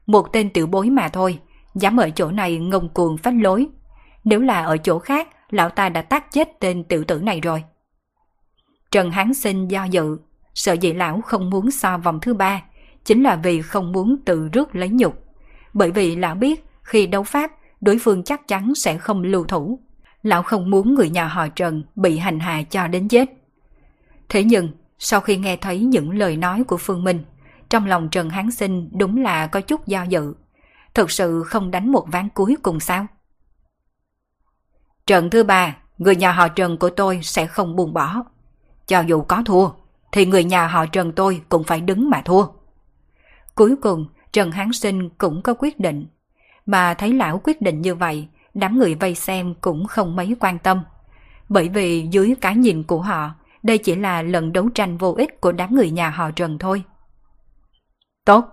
Một tên tiểu bối mà thôi, dám ở chỗ này ngông cuồng phách lối. Nếu là ở chỗ khác, lão ta đã tác chết tên tiểu tử này rồi. Trần Hán Sinh do dự, sợ dĩ lão không muốn so vòng thứ ba, chính là vì không muốn tự rước lấy nhục bởi vì lão biết khi đấu pháp, đối phương chắc chắn sẽ không lưu thủ. Lão không muốn người nhà họ Trần bị hành hạ cho đến chết. Thế nhưng, sau khi nghe thấy những lời nói của Phương Minh, trong lòng Trần Hán Sinh đúng là có chút do dự. Thực sự không đánh một ván cuối cùng sao? Trận thứ ba, người nhà họ Trần của tôi sẽ không buông bỏ. Cho dù có thua, thì người nhà họ Trần tôi cũng phải đứng mà thua. Cuối cùng, Trần Hán Sinh cũng có quyết định. Mà thấy lão quyết định như vậy, đám người vây xem cũng không mấy quan tâm. Bởi vì dưới cái nhìn của họ, đây chỉ là lần đấu tranh vô ích của đám người nhà họ Trần thôi. Tốt.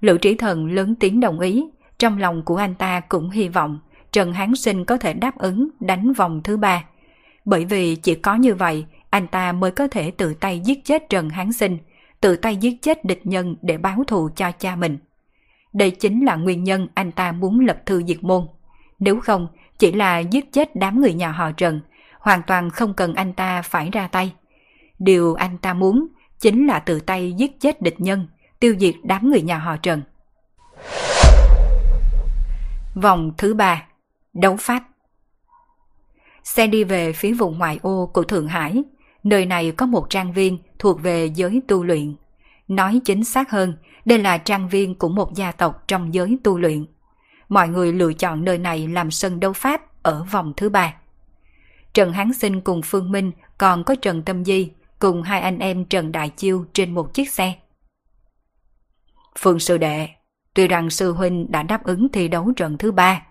Lữ trí thần lớn tiếng đồng ý, trong lòng của anh ta cũng hy vọng Trần Hán Sinh có thể đáp ứng đánh vòng thứ ba. Bởi vì chỉ có như vậy, anh ta mới có thể tự tay giết chết Trần Hán Sinh, tự tay giết chết địch nhân để báo thù cho cha mình. Đây chính là nguyên nhân anh ta muốn lập thư diệt môn. Nếu không, chỉ là giết chết đám người nhà họ Trần, hoàn toàn không cần anh ta phải ra tay. Điều anh ta muốn chính là tự tay giết chết địch nhân, tiêu diệt đám người nhà họ Trần. Vòng thứ ba Đấu pháp Xe đi về phía vùng ngoại ô của Thượng Hải, nơi này có một trang viên thuộc về giới tu luyện. Nói chính xác hơn, đây là trang viên của một gia tộc trong giới tu luyện. Mọi người lựa chọn nơi này làm sân đấu pháp ở vòng thứ ba. Trần Hán Sinh cùng Phương Minh còn có Trần Tâm Di cùng hai anh em Trần Đại Chiêu trên một chiếc xe. Phương Sư Đệ, tuy rằng Sư Huynh đã đáp ứng thi đấu trận thứ ba,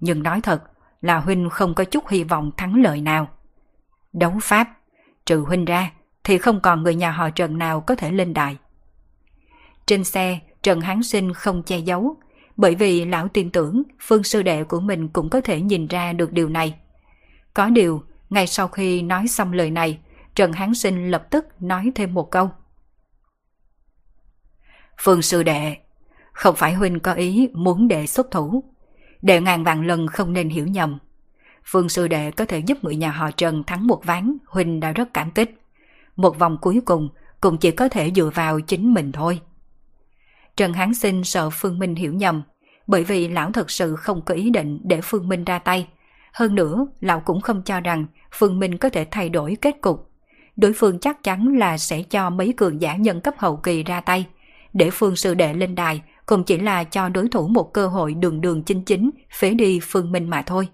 nhưng nói thật là Huynh không có chút hy vọng thắng lợi nào. Đấu Pháp, trừ Huynh ra thì không còn người nhà họ Trần nào có thể lên đài. Trên xe, Trần Hán Sinh không che giấu, bởi vì lão tin tưởng phương sư đệ của mình cũng có thể nhìn ra được điều này. Có điều, ngay sau khi nói xong lời này, Trần Hán Sinh lập tức nói thêm một câu. Phương sư đệ, không phải huynh có ý muốn đệ xuất thủ. Đệ ngàn vạn lần không nên hiểu nhầm. Phương sư đệ có thể giúp người nhà họ Trần thắng một ván, huynh đã rất cảm kích. Một vòng cuối cùng cũng chỉ có thể dựa vào chính mình thôi. Trần Hán Sinh sợ Phương Minh hiểu nhầm, bởi vì lão thật sự không có ý định để Phương Minh ra tay. Hơn nữa, lão cũng không cho rằng Phương Minh có thể thay đổi kết cục. Đối phương chắc chắn là sẽ cho mấy cường giả nhân cấp hậu kỳ ra tay. Để Phương Sư Đệ lên đài cũng chỉ là cho đối thủ một cơ hội đường đường chính chính phế đi Phương Minh mà thôi.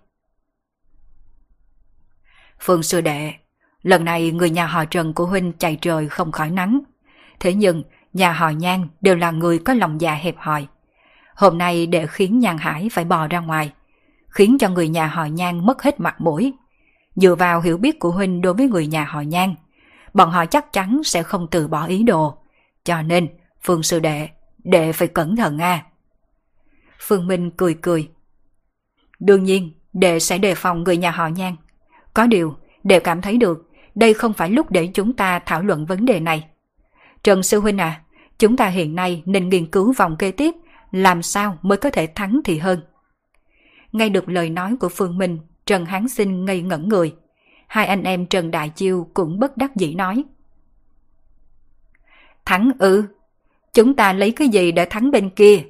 Phương Sư Đệ, lần này người nhà họ Trần của Huynh chạy trời không khỏi nắng. Thế nhưng, nhà họ Nhan đều là người có lòng dạ hẹp hòi. Hôm nay để khiến Nhan Hải phải bò ra ngoài, khiến cho người nhà họ Nhan mất hết mặt mũi. Dựa vào hiểu biết của Huynh đối với người nhà họ Nhan, bọn họ chắc chắn sẽ không từ bỏ ý đồ. Cho nên, Phương Sư Đệ, đệ phải cẩn thận à. Phương Minh cười cười. Đương nhiên, đệ sẽ đề phòng người nhà họ Nhan. Có điều, đệ cảm thấy được, đây không phải lúc để chúng ta thảo luận vấn đề này. Trần Sư Huynh à, chúng ta hiện nay nên nghiên cứu vòng kế tiếp, làm sao mới có thể thắng thì hơn. Nghe được lời nói của Phương Minh, Trần Hán Sinh ngây ngẩn người. Hai anh em Trần Đại Chiêu cũng bất đắc dĩ nói. Thắng ư? Chúng ta lấy cái gì để thắng bên kia?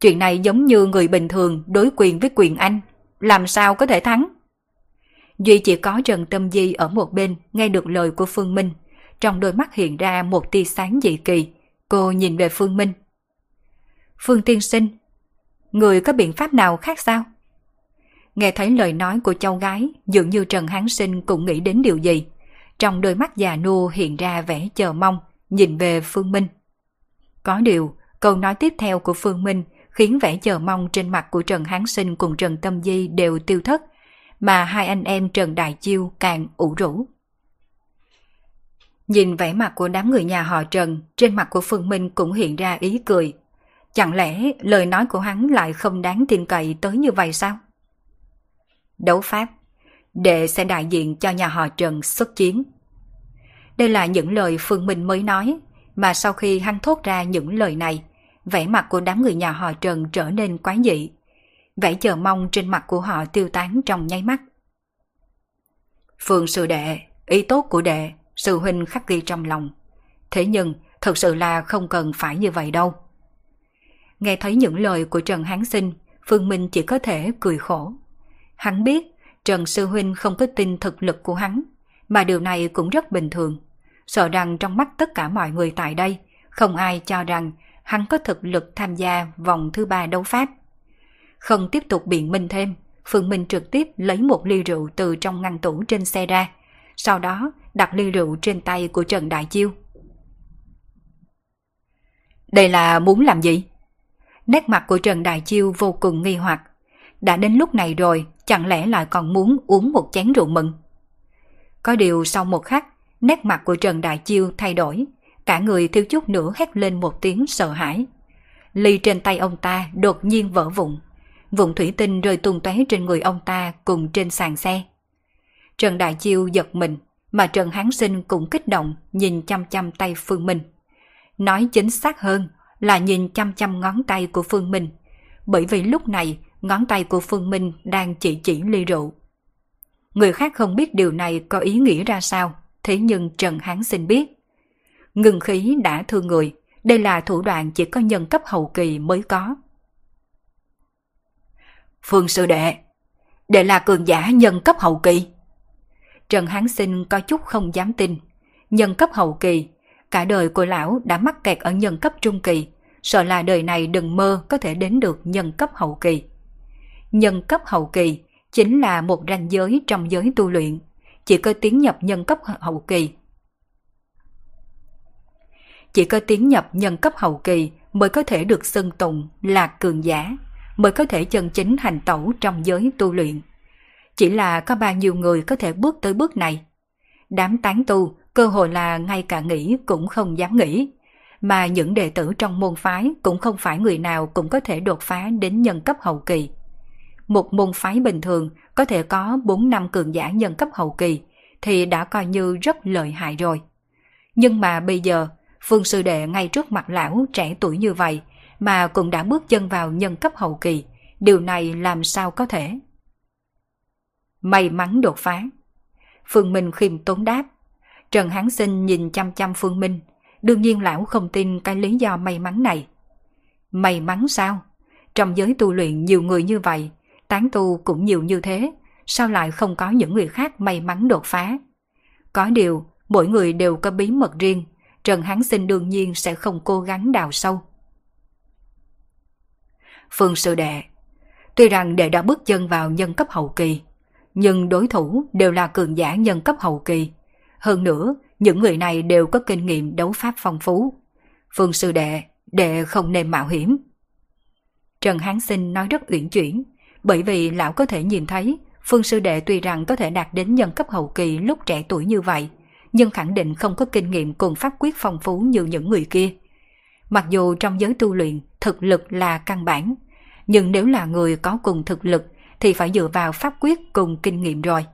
Chuyện này giống như người bình thường đối quyền với quyền anh. Làm sao có thể thắng? Duy chỉ có Trần Tâm Di ở một bên nghe được lời của Phương Minh. Trong đôi mắt hiện ra một tia sáng dị kỳ. Cô nhìn về Phương Minh. Phương Tiên Sinh, người có biện pháp nào khác sao? Nghe thấy lời nói của cháu gái, dường như Trần Hán Sinh cũng nghĩ đến điều gì. Trong đôi mắt già nua hiện ra vẻ chờ mong, nhìn về Phương Minh. Có điều, câu nói tiếp theo của Phương Minh khiến vẻ chờ mong trên mặt của Trần Hán Sinh cùng Trần Tâm Di đều tiêu thất, mà hai anh em Trần Đại Chiêu càng ủ rũ. Nhìn vẻ mặt của đám người nhà họ Trần, trên mặt của Phương Minh cũng hiện ra ý cười. Chẳng lẽ lời nói của hắn lại không đáng tin cậy tới như vậy sao? Đấu pháp, đệ sẽ đại diện cho nhà họ Trần xuất chiến. Đây là những lời Phương Minh mới nói, mà sau khi hắn thốt ra những lời này, vẻ mặt của đám người nhà họ Trần trở nên quái dị. Vẻ chờ mong trên mặt của họ tiêu tán trong nháy mắt. Phương sư đệ, ý tốt của đệ, sư huynh khắc ghi trong lòng. Thế nhưng, thật sự là không cần phải như vậy đâu. Nghe thấy những lời của Trần Hán Sinh, Phương Minh chỉ có thể cười khổ. Hắn biết Trần Sư Huynh không có tin thực lực của hắn, mà điều này cũng rất bình thường. Sợ rằng trong mắt tất cả mọi người tại đây, không ai cho rằng hắn có thực lực tham gia vòng thứ ba đấu pháp. Không tiếp tục biện minh thêm, Phương Minh trực tiếp lấy một ly rượu từ trong ngăn tủ trên xe ra, sau đó đặt ly rượu trên tay của Trần Đại Chiêu. Đây là muốn làm gì? Nét mặt của Trần Đại Chiêu vô cùng nghi hoặc. Đã đến lúc này rồi, chẳng lẽ lại còn muốn uống một chén rượu mừng? Có điều sau một khắc, nét mặt của Trần Đại Chiêu thay đổi, cả người thiếu chút nữa hét lên một tiếng sợ hãi. Ly trên tay ông ta đột nhiên vỡ vụn, vụn thủy tinh rơi tung tóe trên người ông ta cùng trên sàn xe. Trần Đại Chiêu giật mình, mà Trần Hán Sinh cũng kích động nhìn chăm chăm tay Phương Minh. Nói chính xác hơn là nhìn chăm chăm ngón tay của Phương Minh, bởi vì lúc này ngón tay của Phương Minh đang chỉ chỉ ly rượu. Người khác không biết điều này có ý nghĩa ra sao, thế nhưng Trần Hán Sinh biết. Ngừng khí đã thương người, đây là thủ đoạn chỉ có nhân cấp hậu kỳ mới có. Phương sư đệ, đệ là cường giả nhân cấp hậu kỳ. Trần Hán Sinh có chút không dám tin. Nhân cấp hậu kỳ, cả đời của lão đã mắc kẹt ở nhân cấp trung kỳ, sợ là đời này đừng mơ có thể đến được nhân cấp hậu kỳ. Nhân cấp hậu kỳ chính là một ranh giới trong giới tu luyện, chỉ có tiến nhập nhân cấp hậu kỳ. Chỉ có tiến nhập nhân cấp hậu kỳ mới có thể được xưng tụng là cường giả, mới có thể chân chính hành tẩu trong giới tu luyện. Chỉ là có bao nhiêu người có thể bước tới bước này. Đám tán tu cơ hội là ngay cả nghĩ cũng không dám nghĩ. Mà những đệ tử trong môn phái cũng không phải người nào cũng có thể đột phá đến nhân cấp hậu kỳ. Một môn phái bình thường có thể có 4 năm cường giả nhân cấp hậu kỳ thì đã coi như rất lợi hại rồi. Nhưng mà bây giờ, Phương Sư Đệ ngay trước mặt lão trẻ tuổi như vậy mà cũng đã bước chân vào nhân cấp hậu kỳ, điều này làm sao có thể? May mắn đột phá. Phương Minh khiêm tốn đáp. Trần Hán Sinh nhìn chăm chăm Phương Minh, đương nhiên lão không tin cái lý do may mắn này. May mắn sao? Trong giới tu luyện nhiều người như vậy, tán tu cũng nhiều như thế, sao lại không có những người khác may mắn đột phá? Có điều, mỗi người đều có bí mật riêng, Trần Hán Sinh đương nhiên sẽ không cố gắng đào sâu. Phương Sư Đệ Tuy rằng đệ đã bước chân vào nhân cấp hậu kỳ, nhưng đối thủ đều là cường giả nhân cấp hậu kỳ. Hơn nữa, những người này đều có kinh nghiệm đấu pháp phong phú. Phương sư đệ, đệ không nên mạo hiểm. Trần Hán Sinh nói rất uyển chuyển, bởi vì lão có thể nhìn thấy Phương sư đệ tuy rằng có thể đạt đến nhân cấp hậu kỳ lúc trẻ tuổi như vậy, nhưng khẳng định không có kinh nghiệm cùng pháp quyết phong phú như những người kia. Mặc dù trong giới tu luyện, thực lực là căn bản, nhưng nếu là người có cùng thực lực thì phải dựa vào pháp quyết cùng kinh nghiệm rồi.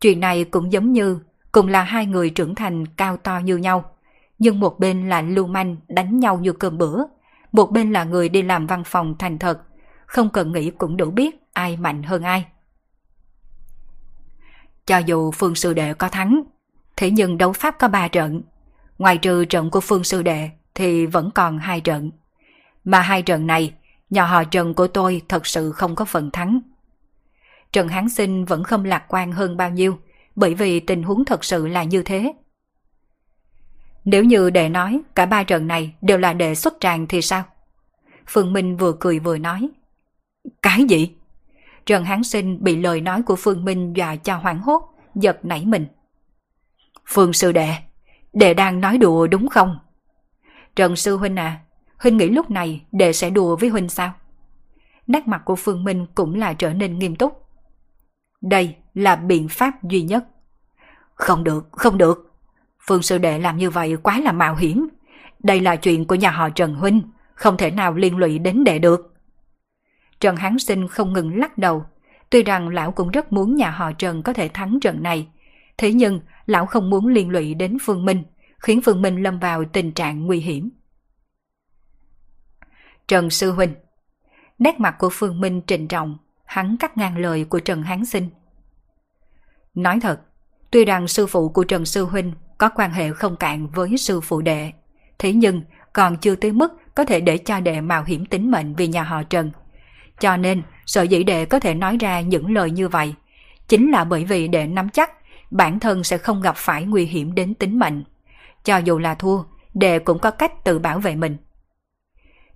Chuyện này cũng giống như cùng là hai người trưởng thành cao to như nhau, nhưng một bên là lưu manh đánh nhau như cơm bữa, một bên là người đi làm văn phòng thành thật, không cần nghĩ cũng đủ biết ai mạnh hơn ai. Cho dù Phương Sư Đệ có thắng, thế nhưng đấu pháp có ba trận, ngoài trừ trận của Phương Sư Đệ thì vẫn còn hai trận. Mà hai trận này, nhà họ Trần của tôi thật sự không có phần thắng. Trần Hán Sinh vẫn không lạc quan hơn bao nhiêu, bởi vì tình huống thật sự là như thế. Nếu như đệ nói cả ba trận này đều là đệ xuất tràng thì sao? Phương Minh vừa cười vừa nói. Cái gì? Trần Hán Sinh bị lời nói của Phương Minh dọa cho hoảng hốt, giật nảy mình. Phương Sư Đệ, đệ đang nói đùa đúng không? Trần Sư Huynh à, Huynh nghĩ lúc này đệ sẽ đùa với Huynh sao? Nét mặt của Phương Minh cũng là trở nên nghiêm túc. Đây là biện pháp duy nhất. Không được, không được. Phương sư đệ làm như vậy quá là mạo hiểm. Đây là chuyện của nhà họ Trần Huynh, không thể nào liên lụy đến đệ được. Trần Hán Sinh không ngừng lắc đầu. Tuy rằng lão cũng rất muốn nhà họ Trần có thể thắng trận này. Thế nhưng, lão không muốn liên lụy đến Phương Minh, khiến Phương Minh lâm vào tình trạng nguy hiểm. Trần Sư Huynh Nét mặt của Phương Minh trịnh trọng, hắn cắt ngang lời của Trần Hán Sinh. Nói thật, tuy rằng sư phụ của Trần Sư Huynh có quan hệ không cạn với sư phụ đệ, thế nhưng còn chưa tới mức có thể để cho đệ mạo hiểm tính mệnh vì nhà họ Trần. Cho nên, sợ dĩ đệ có thể nói ra những lời như vậy, chính là bởi vì đệ nắm chắc bản thân sẽ không gặp phải nguy hiểm đến tính mệnh. Cho dù là thua, đệ cũng có cách tự bảo vệ mình.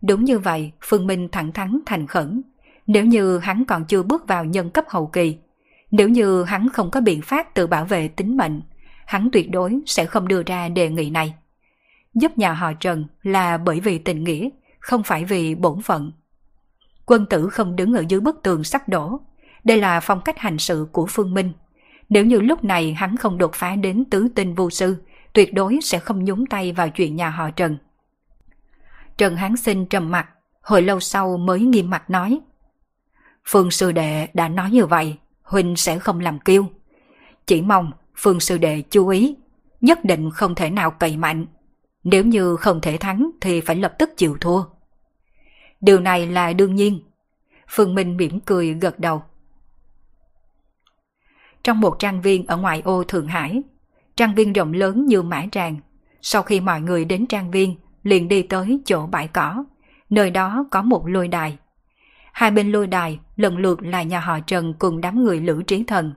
Đúng như vậy, Phương Minh thẳng thắn thành khẩn, nếu như hắn còn chưa bước vào nhân cấp hậu kỳ, nếu như hắn không có biện pháp tự bảo vệ tính mệnh, hắn tuyệt đối sẽ không đưa ra đề nghị này. Giúp nhà họ Trần là bởi vì tình nghĩa, không phải vì bổn phận. Quân tử không đứng ở dưới bức tường sắp đổ. Đây là phong cách hành sự của Phương Minh. Nếu như lúc này hắn không đột phá đến tứ tinh vô sư, tuyệt đối sẽ không nhúng tay vào chuyện nhà họ Trần. Trần Hán Sinh trầm mặt, hồi lâu sau mới nghiêm mặt nói. Phương Sư Đệ đã nói như vậy, Huynh sẽ không làm kiêu. Chỉ mong Phương Sư Đệ chú ý, nhất định không thể nào cậy mạnh. Nếu như không thể thắng thì phải lập tức chịu thua. Điều này là đương nhiên. Phương Minh mỉm cười gật đầu. Trong một trang viên ở ngoại ô Thượng Hải, trang viên rộng lớn như mã tràng. Sau khi mọi người đến trang viên, liền đi tới chỗ bãi cỏ. Nơi đó có một lôi đài. Hai bên lôi đài lần lượt là nhà họ Trần cùng đám người Lữ Trí Thần.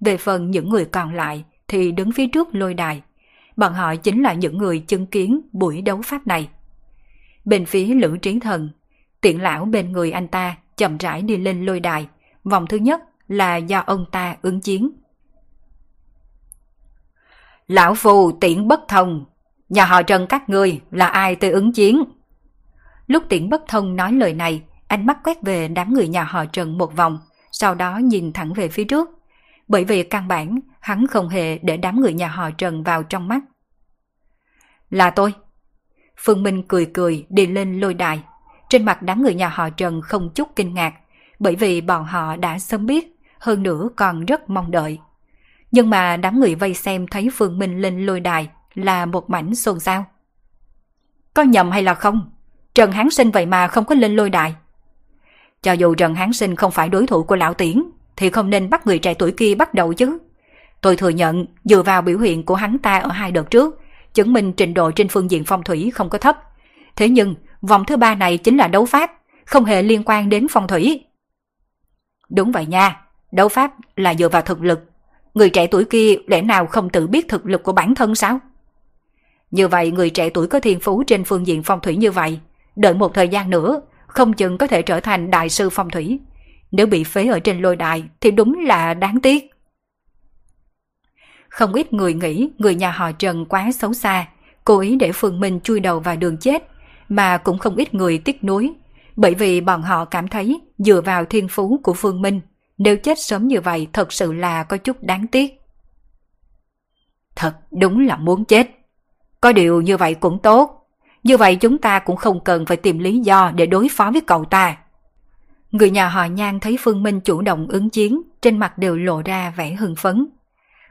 Về phần những người còn lại thì đứng phía trước lôi đài. Bọn họ chính là những người chứng kiến buổi đấu pháp này. Bên phía Lữ Trí Thần, tiện lão bên người anh ta chậm rãi đi lên lôi đài. Vòng thứ nhất là do ông ta ứng chiến. Lão phù tiễn bất thông, nhà họ Trần các ngươi là ai tới ứng chiến? Lúc tiễn bất thông nói lời này, ánh mắt quét về đám người nhà họ Trần một vòng, sau đó nhìn thẳng về phía trước. Bởi vì căn bản, hắn không hề để đám người nhà họ Trần vào trong mắt. Là tôi. Phương Minh cười cười đi lên lôi đài. Trên mặt đám người nhà họ Trần không chút kinh ngạc, bởi vì bọn họ đã sớm biết, hơn nữa còn rất mong đợi. Nhưng mà đám người vây xem thấy Phương Minh lên lôi đài là một mảnh xôn xao. Có nhầm hay là không? Trần Hán Sinh vậy mà không có lên lôi đài. Cho dù Trần Hán Sinh không phải đối thủ của Lão Tiễn, thì không nên bắt người trẻ tuổi kia bắt đầu chứ. Tôi thừa nhận, dựa vào biểu hiện của hắn ta ở hai đợt trước, chứng minh trình độ trên phương diện phong thủy không có thấp. Thế nhưng, vòng thứ ba này chính là đấu pháp, không hề liên quan đến phong thủy. Đúng vậy nha, đấu pháp là dựa vào thực lực. Người trẻ tuổi kia lẽ nào không tự biết thực lực của bản thân sao? Như vậy người trẻ tuổi có thiên phú trên phương diện phong thủy như vậy, đợi một thời gian nữa, không chừng có thể trở thành đại sư phong thủy. Nếu bị phế ở trên lôi đài thì đúng là đáng tiếc. Không ít người nghĩ người nhà họ Trần quá xấu xa, cố ý để Phương Minh chui đầu vào đường chết, mà cũng không ít người tiếc nuối, bởi vì bọn họ cảm thấy dựa vào thiên phú của Phương Minh, nếu chết sớm như vậy thật sự là có chút đáng tiếc. Thật đúng là muốn chết. Có điều như vậy cũng tốt. Như vậy chúng ta cũng không cần phải tìm lý do để đối phó với cậu ta. Người nhà họ Nhan thấy Phương Minh chủ động ứng chiến, trên mặt đều lộ ra vẻ hưng phấn.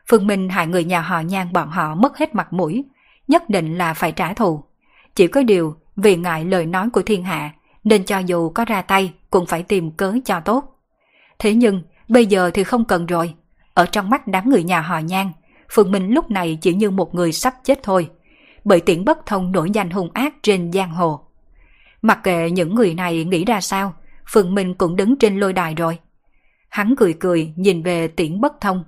Phương Minh hại người nhà họ Nhan bọn họ mất hết mặt mũi, nhất định là phải trả thù. Chỉ có điều, vì ngại lời nói của thiên hạ, nên cho dù có ra tay cũng phải tìm cớ cho tốt. Thế nhưng, bây giờ thì không cần rồi. Ở trong mắt đám người nhà họ Nhan, Phương Minh lúc này chỉ như một người sắp chết thôi bởi tiễn bất thông nổi danh hung ác trên giang hồ. Mặc kệ những người này nghĩ ra sao, phương Minh cũng đứng trên lôi đài rồi. Hắn cười cười nhìn về tiễn bất thông.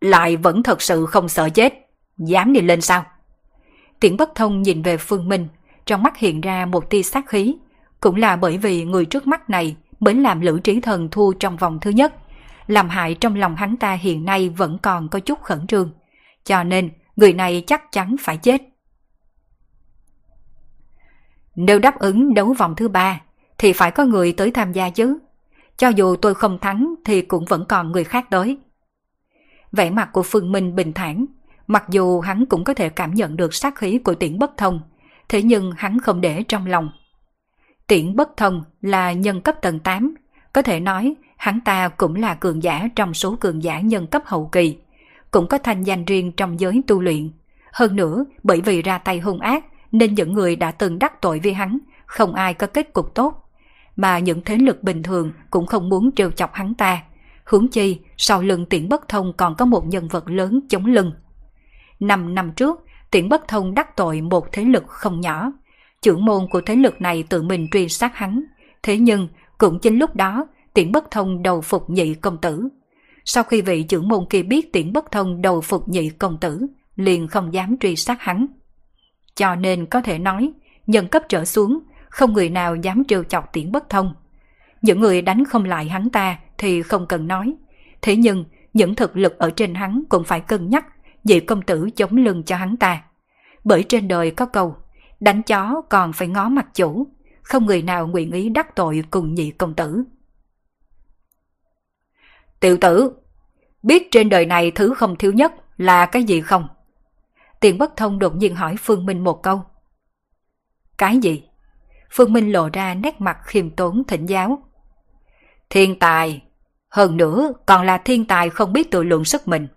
Lại vẫn thật sự không sợ chết, dám đi lên sao? Tiễn bất thông nhìn về Phương Minh, trong mắt hiện ra một tia sát khí. Cũng là bởi vì người trước mắt này mới làm Lữ Trí Thần thua trong vòng thứ nhất, làm hại trong lòng hắn ta hiện nay vẫn còn có chút khẩn trương. Cho nên người này chắc chắn phải chết. Nếu đáp ứng đấu vòng thứ ba, thì phải có người tới tham gia chứ. Cho dù tôi không thắng thì cũng vẫn còn người khác tới. Vẻ mặt của Phương Minh bình thản, mặc dù hắn cũng có thể cảm nhận được sát khí của tiễn bất thông, thế nhưng hắn không để trong lòng. Tiễn bất thông là nhân cấp tầng 8, có thể nói hắn ta cũng là cường giả trong số cường giả nhân cấp hậu kỳ, cũng có thanh danh riêng trong giới tu luyện. Hơn nữa, bởi vì ra tay hung ác, nên những người đã từng đắc tội với hắn, không ai có kết cục tốt. Mà những thế lực bình thường cũng không muốn trêu chọc hắn ta. Hướng chi, sau lưng tiễn bất thông còn có một nhân vật lớn chống lưng. Năm năm trước, tiễn bất thông đắc tội một thế lực không nhỏ. Trưởng môn của thế lực này tự mình truy sát hắn. Thế nhưng, cũng chính lúc đó, tiễn bất thông đầu phục nhị công tử. Sau khi vị trưởng môn kia biết tiễn bất thông đầu phục nhị công tử, liền không dám truy sát hắn. Cho nên có thể nói, nhân cấp trở xuống, không người nào dám trêu chọc tiễn bất thông. Những người đánh không lại hắn ta thì không cần nói. Thế nhưng, những thực lực ở trên hắn cũng phải cân nhắc, vị công tử chống lưng cho hắn ta. Bởi trên đời có câu, đánh chó còn phải ngó mặt chủ, không người nào nguyện ý đắc tội cùng nhị công tử. Tiểu tử, biết trên đời này thứ không thiếu nhất là cái gì không? Tiền bất thông đột nhiên hỏi Phương Minh một câu. Cái gì? Phương Minh lộ ra nét mặt khiêm tốn thỉnh giáo. Thiên tài, hơn nữa còn là thiên tài không biết tự lượng sức mình.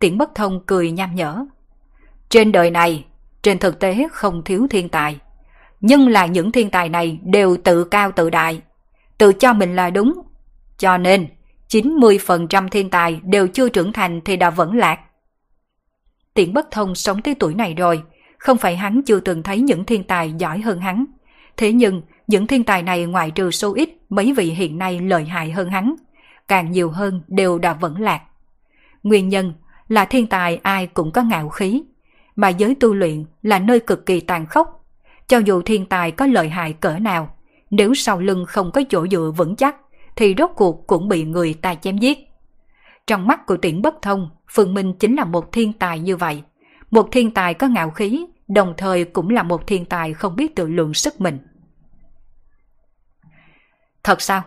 Tiễn bất thông cười nham nhở. Trên đời này, trên thực tế không thiếu thiên tài. Nhưng là những thiên tài này đều tự cao tự đại, tự cho mình là đúng. Cho nên, 90% thiên tài đều chưa trưởng thành thì đã vẫn lạc. Tiễn bất thông sống tới tuổi này rồi, không phải hắn chưa từng thấy những thiên tài giỏi hơn hắn. Thế nhưng, những thiên tài này ngoại trừ số ít mấy vị hiện nay lợi hại hơn hắn, càng nhiều hơn đều đã vẫn lạc. Nguyên nhân là thiên tài ai cũng có ngạo khí, mà giới tu luyện là nơi cực kỳ tàn khốc. Cho dù thiên tài có lợi hại cỡ nào, nếu sau lưng không có chỗ dựa vững chắc, thì rốt cuộc cũng bị người ta chém giết. Trong mắt của tiễn bất thông, Phương Minh chính là một thiên tài như vậy. Một thiên tài có ngạo khí, đồng thời cũng là một thiên tài không biết tự lượng sức mình. Thật sao?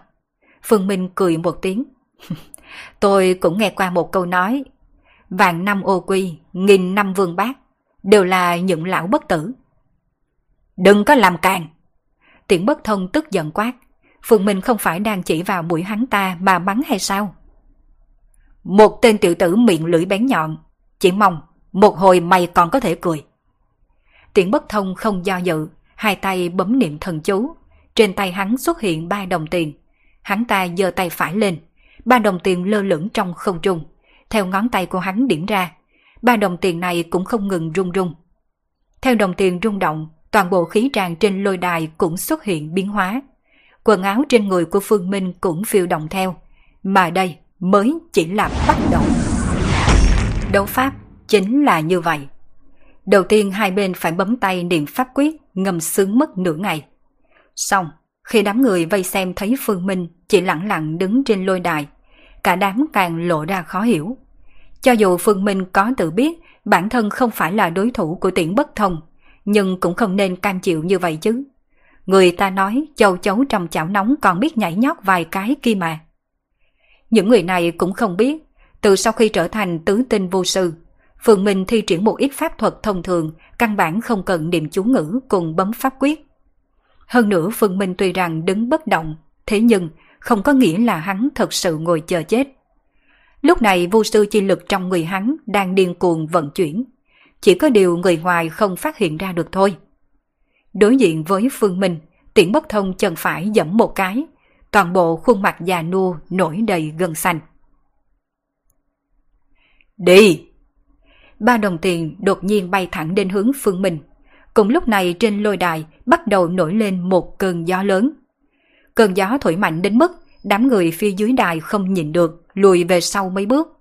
Phương Minh cười một tiếng. Tôi cũng nghe qua một câu nói. Vàng năm ô quy, nghìn năm vương bác, đều là những lão bất tử. Đừng có làm càng! Tiễn bất thông tức giận quát. Phương Minh không phải đang chỉ vào mũi hắn ta mà bắn hay sao? Một tên tiểu tử miệng lưỡi bén nhọn. Chỉ mong, một hồi mày còn có thể cười. Tiễn bất thông không do dự, hai tay bấm niệm thần chú. Trên tay hắn xuất hiện ba đồng tiền. Hắn ta giơ tay phải lên. Ba đồng tiền lơ lửng trong không trung. Theo ngón tay của hắn điểm ra, ba đồng tiền này cũng không ngừng rung rung. Theo đồng tiền rung động, toàn bộ khí tràng trên lôi đài cũng xuất hiện biến hóa. Quần áo trên người của Phương Minh cũng phiêu động theo. Mà đây mới chỉ là bắt đầu. Đấu pháp chính là như vậy. Đầu tiên hai bên phải bấm tay niệm pháp quyết ngầm sướng mất nửa ngày. Xong, khi đám người vây xem thấy Phương Minh chỉ lặng lặng đứng trên lôi đài, cả đám càng lộ ra khó hiểu. Cho dù Phương Minh có tự biết bản thân không phải là đối thủ của tiễn bất thông, nhưng cũng không nên cam chịu như vậy chứ. Người ta nói châu chấu trong chảo nóng còn biết nhảy nhót vài cái kia mà. Những người này cũng không biết, từ sau khi trở thành tứ tinh vô sư, Phương Minh thi triển một ít pháp thuật thông thường, căn bản không cần niệm chú ngữ cùng bấm pháp quyết. Hơn nữa Phương Minh tuy rằng đứng bất động, thế nhưng không có nghĩa là hắn thật sự ngồi chờ chết. Lúc này vô sư chi lực trong người hắn đang điên cuồng vận chuyển. Chỉ có điều người ngoài không phát hiện ra được thôi. Đối diện với Phương Minh, tiễn bất thông chân phải dẫm một cái, toàn bộ khuôn mặt già nua nổi đầy gân xanh. Đi! Ba đồng tiền đột nhiên bay thẳng đến hướng Phương Minh. Cùng lúc này trên lôi đài bắt đầu nổi lên một cơn gió lớn. Cơn gió thổi mạnh đến mức đám người phía dưới đài không nhìn được, lùi về sau mấy bước.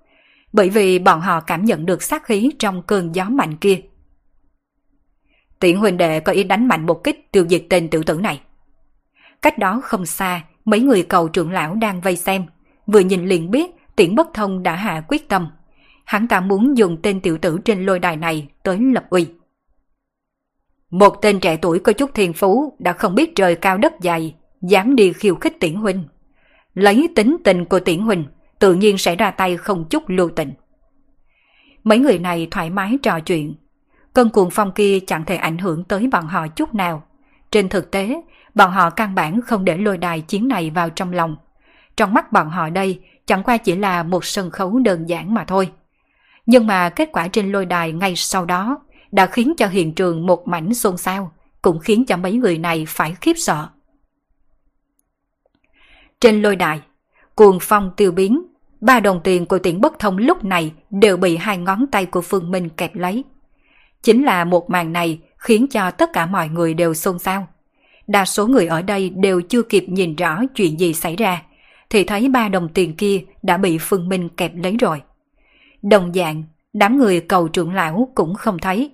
Bởi vì bọn họ cảm nhận được sát khí trong cơn gió mạnh kia. Tiễn huynh đệ có ý đánh mạnh một kích tiêu diệt tên tiểu tử này. Cách đó không xa, mấy người cầu trưởng lão đang vây xem. Vừa nhìn liền biết tiễn bất thông đã hạ quyết tâm. Hắn ta muốn dùng tên tiểu tử trên lôi đài này tới lập uy. Một tên trẻ tuổi có chút thiên phú đã không biết trời cao đất dày, dám đi khiêu khích tiễn huynh. Lấy tính tình của tiễn huynh, tự nhiên sẽ ra tay không chút lưu tình. Mấy người này thoải mái trò chuyện. Cơn cuồng phong kia chẳng thể ảnh hưởng tới bọn họ chút nào. Trên thực tế, bọn họ căn bản không để lôi đài chiến này vào trong lòng. Trong mắt bọn họ đây chẳng qua chỉ là một sân khấu đơn giản mà thôi. Nhưng mà kết quả trên lôi đài ngay sau đó đã khiến cho hiện trường một mảnh xôn xao, cũng khiến cho mấy người này phải khiếp sợ. Trên lôi đài, cuồng phong tiêu biến, ba đồng tiền của tiễn bất thông lúc này đều bị hai ngón tay của Phương Minh kẹp lấy. Chính là một màn này khiến cho tất cả mọi người đều xôn xao. Đa số người ở đây đều chưa kịp nhìn rõ chuyện gì xảy ra, thì thấy ba đồng tiền kia đã bị Phương Minh kẹp lấy rồi. Đồng dạng, đám người cầu trưởng lão cũng không thấy,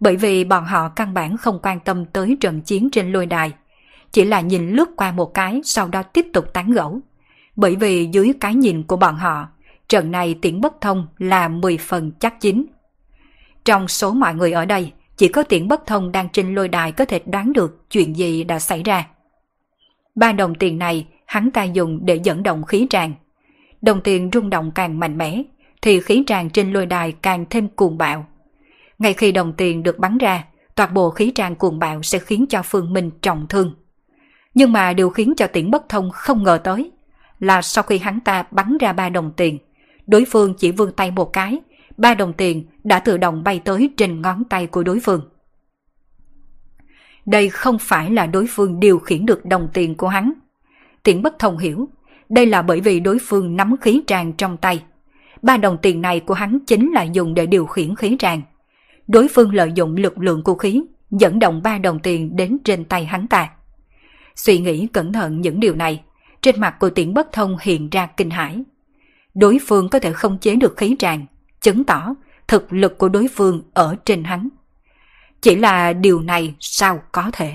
bởi vì bọn họ căn bản không quan tâm tới trận chiến trên lôi đài, chỉ là nhìn lướt qua một cái sau đó tiếp tục tán gẫu. Bởi vì dưới cái nhìn của bọn họ, trận này tiễn bất thông là 10 phần chắc chín. Trong số mọi người ở đây, chỉ có tiễn bất thông đang trên lôi đài có thể đoán được chuyện gì đã xảy ra. Ba đồng tiền này hắn ta dùng để dẫn động khí tràng. Đồng tiền rung động càng mạnh mẽ, thì khí tràng trên lôi đài càng thêm cuồng bạo. Ngay khi đồng tiền được bắn ra, toàn bộ khí tràng cuồng bạo sẽ khiến cho Phương Minh trọng thương. Nhưng mà điều khiến cho tiễn bất thông không ngờ tới là sau khi hắn ta bắn ra ba đồng tiền, đối phương chỉ vươn tay một cái, ba đồng tiền đã tự động bay tới trên ngón tay của đối phương. Đây không phải là đối phương điều khiển được đồng tiền của hắn. Tiễn bất thông hiểu, đây là bởi vì đối phương nắm khí tràng trong tay. Ba đồng tiền này của hắn chính là dùng để điều khiển khí tràng. Đối phương lợi dụng lực lượng của khí, dẫn động ba đồng tiền đến trên tay hắn ta. Suy nghĩ cẩn thận những điều này, trên mặt của tiễn bất thông hiện ra kinh hãi. Đối phương có thể không chế được khí tràng, chứng tỏ thực lực của đối phương ở trên hắn. Chỉ là điều này sao có thể?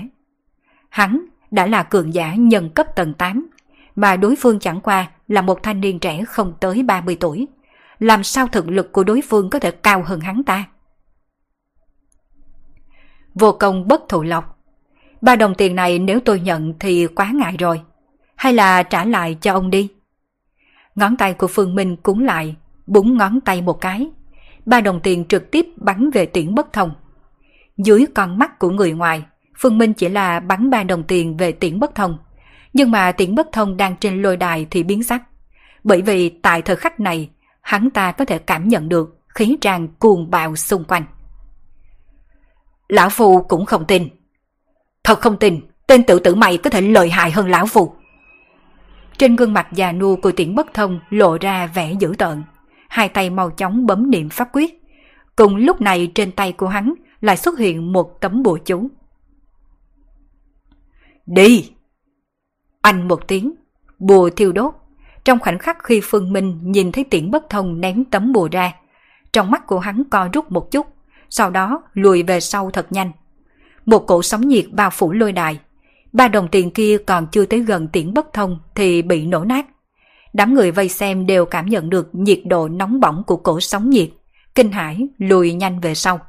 Hắn đã là cường giả nhân cấp tầng 8, mà đối phương chẳng qua là một thanh niên trẻ không tới 30 tuổi. Làm sao thực lực của đối phương có thể cao hơn hắn ta? Vô công bất thụ lộc. Ba đồng tiền này nếu tôi nhận thì quá ngại rồi. Hay là trả lại cho ông đi? Ngón tay của Phương Minh cúng lại, búng ngón tay một cái. Ba đồng tiền trực tiếp bắn về tiễn bất thông. Dưới con mắt của người ngoài, Phương Minh chỉ là bắn ba đồng tiền về tiễn bất thông. Nhưng mà tiễn bất thông đang trên lôi đài thì biến sắc. Bởi vì tại thời khắc này, hắn ta có thể cảm nhận được khí tràn cuồng bạo xung quanh. Lão Phu cũng không tin. Thật không tin, tên tự tử mày có thể lợi hại hơn Lão Phu. Trên gương mặt già nua của tiễn bất thông lộ ra vẻ dữ tợn. Hai tay mau chóng bấm niệm pháp quyết. Cùng lúc này trên tay của hắn lại xuất hiện một tấm bùa chú. Đi! Anh một tiếng, bùa thiêu đốt. Trong khoảnh khắc khi Phương Minh nhìn thấy tiễn bất thông ném tấm bùa ra, trong mắt của hắn co rút một chút, sau đó lùi về sau thật nhanh. Một cổ sóng nhiệt bao phủ lôi đài. Ba đồng tiền kia còn chưa tới gần tiễn bất thông thì bị nổ nát. Đám người vây xem đều cảm nhận được nhiệt độ nóng bỏng của cổ sóng nhiệt, kinh hãi lùi nhanh về sau.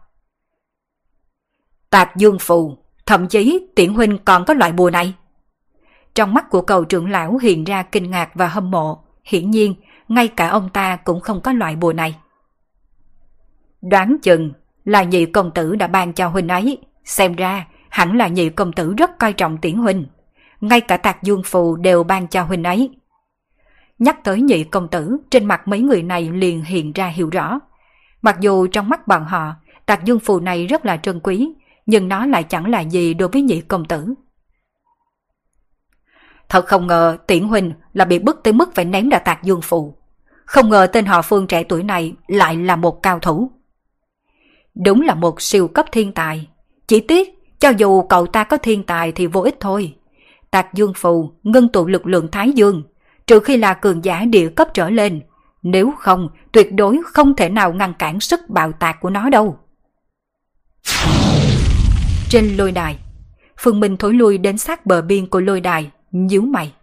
Tạc dương phù, thậm chí tiễn huynh còn có loại bùa này. Trong mắt của cầu trưởng lão hiện ra kinh ngạc và hâm mộ, hiển nhiên ngay cả ông ta cũng không có loại bùa này. Đoán chừng là nhị công tử đã ban cho huynh ấy, xem ra hẳn là nhị công tử rất coi trọng tiễn huynh. Ngay cả tạc dương phù đều ban cho huynh ấy. Nhắc tới nhị công tử, trên mặt mấy người này liền hiện ra hiểu rõ. Mặc dù trong mắt bọn họ, tạc dương phù này rất là trân quý, nhưng nó lại chẳng là gì đối với nhị công tử. Thật không ngờ tiễn huynh là bị bức tới mức phải ném đà tạc dương phù. Không ngờ tên họ phương trẻ tuổi này lại là một cao thủ. Đúng là một siêu cấp thiên tài. Chỉ tiếc, cho dù cậu ta có thiên tài thì vô ích thôi. Tạc dương phù ngưng tụ lực lượng thái dương, trừ khi là cường giả địa cấp trở lên. Nếu không, tuyệt đối không thể nào ngăn cản sức bạo tạc của nó đâu. Trên lôi đài, Phương Minh thối lui đến sát bờ biên của lôi đài, nhíu mày.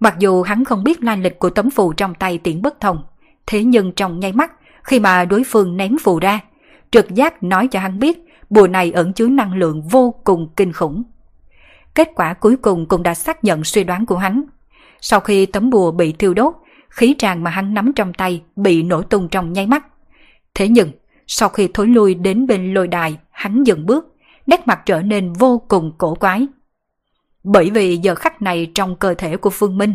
Mặc dù hắn không biết lai lịch của tấm phù trong tay tiễn bất thông, thế nhưng trong nháy mắt, khi mà đối phương ném phù ra, trực giác nói cho hắn biết bùa này ẩn chứa năng lượng vô cùng kinh khủng. Kết quả cuối cùng cũng đã xác nhận suy đoán của hắn. Sau khi tấm bùa bị thiêu đốt, khí tràng mà hắn nắm trong tay bị nổ tung trong nháy mắt. Thế nhưng, sau khi thối lui đến bên lôi đài, hắn dừng bước, nét mặt trở nên vô cùng cổ quái. Bởi vì giờ khắc này trong cơ thể của Phương Minh,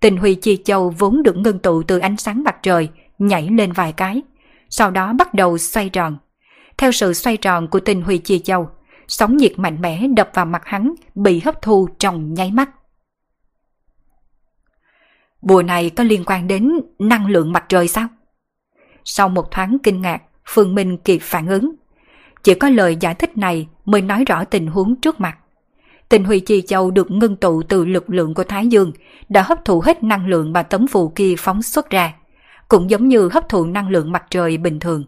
tình huy chi châu vốn được ngưng tụ từ ánh sáng mặt trời nhảy lên vài cái, sau đó bắt đầu xoay tròn. Theo sự xoay tròn của tình huy chi châu, sóng nhiệt mạnh mẽ đập vào mặt hắn bị hấp thu trong nháy mắt. Bùa này có liên quan đến năng lượng mặt trời sao? Sau một thoáng kinh ngạc, Phương Minh kịp phản ứng. Chỉ có lời giải thích này mới nói rõ tình huống trước mặt. Tình huy chi châu được ngưng tụ từ lực lượng của Thái Dương, đã hấp thụ hết năng lượng mà tấm phù kia phóng xuất ra, cũng giống như hấp thụ năng lượng mặt trời bình thường.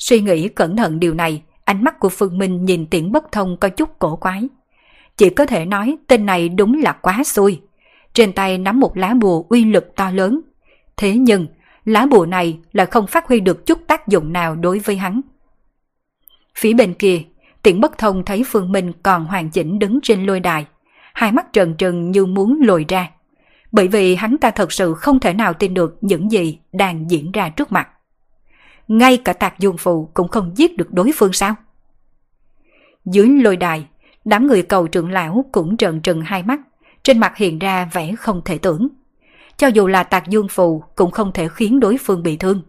Suy nghĩ cẩn thận điều này, ánh mắt của Phương Minh nhìn tiễn bất thông có chút cổ quái. Chỉ có thể nói tên này đúng là quá xui. Trên tay nắm một lá bùa uy lực to lớn. Thế nhưng, lá bùa này lại không phát huy được chút tác dụng nào đối với hắn. Phía bên kia, tiễn bất thông thấy Phương Minh còn hoàn chỉnh đứng trên lôi đài, hai mắt trần trừng như muốn lồi ra. Bởi vì hắn ta thật sự không thể nào tin được những gì đang diễn ra trước mặt. Ngay cả tạc dương phụ cũng không giết được đối phương sao? Dưới lôi đài, đám người cầu trưởng lão cũng trợn trừng hai mắt, trên mặt hiện ra vẻ không thể tưởng. Cho dù là tạc dương phù cũng không thể khiến đối phương bị thương.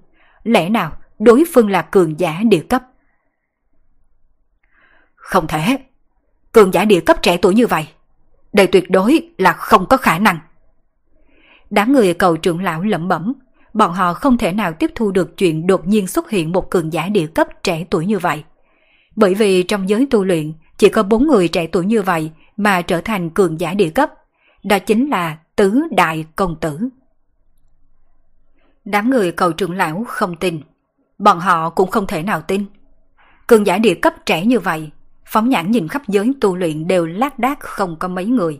Lẽ nào đối phương là cường giả địa cấp? Không thể. Cường giả địa cấp trẻ tuổi như vậy. Đây tuyệt đối là không có khả năng. Đám người cầu trưởng lão lẩm bẩm. Bọn họ không thể nào tiếp thu được chuyện đột nhiên xuất hiện một cường giả địa cấp trẻ tuổi như vậy. Bởi vì trong giới tu luyện chỉ có bốn người trẻ tuổi như vậy mà trở thành cường giả địa cấp. Đó chính là tứ đại công tử. Đám người cầu trưởng lão không tin. Bọn họ cũng không thể nào tin. Cường giả địa cấp trẻ như vậy, phóng nhãn nhìn khắp giới tu luyện đều lác đác không có mấy người.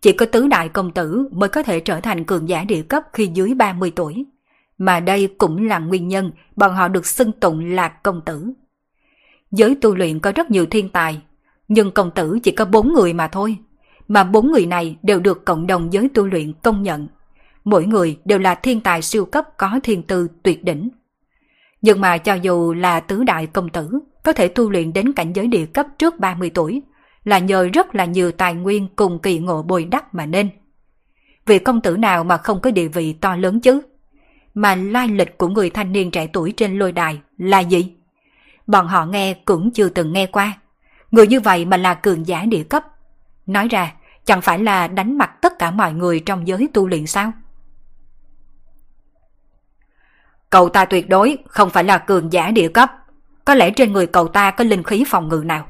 Chỉ có tứ đại công tử mới có thể trở thành cường giả địa cấp khi dưới 30 tuổi. Mà đây cũng là nguyên nhân bọn họ được xưng tụng là công tử. Giới tu luyện có rất nhiều thiên tài, nhưng công tử chỉ có bốn người mà thôi mà bốn người này đều được cộng đồng giới tu luyện công nhận. Mỗi người đều là thiên tài siêu cấp có thiên tư tuyệt đỉnh. Nhưng mà cho dù là tứ đại công tử có thể tu luyện đến cảnh giới địa cấp trước 30 tuổi, là nhờ rất là nhiều tài nguyên cùng kỳ ngộ bồi đắp mà nên. Vị công tử nào mà không có địa vị to lớn chứ? Mà lai lịch của người thanh niên trẻ tuổi trên lôi đài là gì? Bọn họ nghe cũng chưa từng nghe qua. Người như vậy mà là cường giả địa cấp. Nói ra, chẳng phải là đánh mặt tất cả mọi người trong giới tu luyện sao? Cậu ta tuyệt đối không phải là cường giả địa cấp, có lẽ trên người cậu ta có linh khí phòng ngự nào.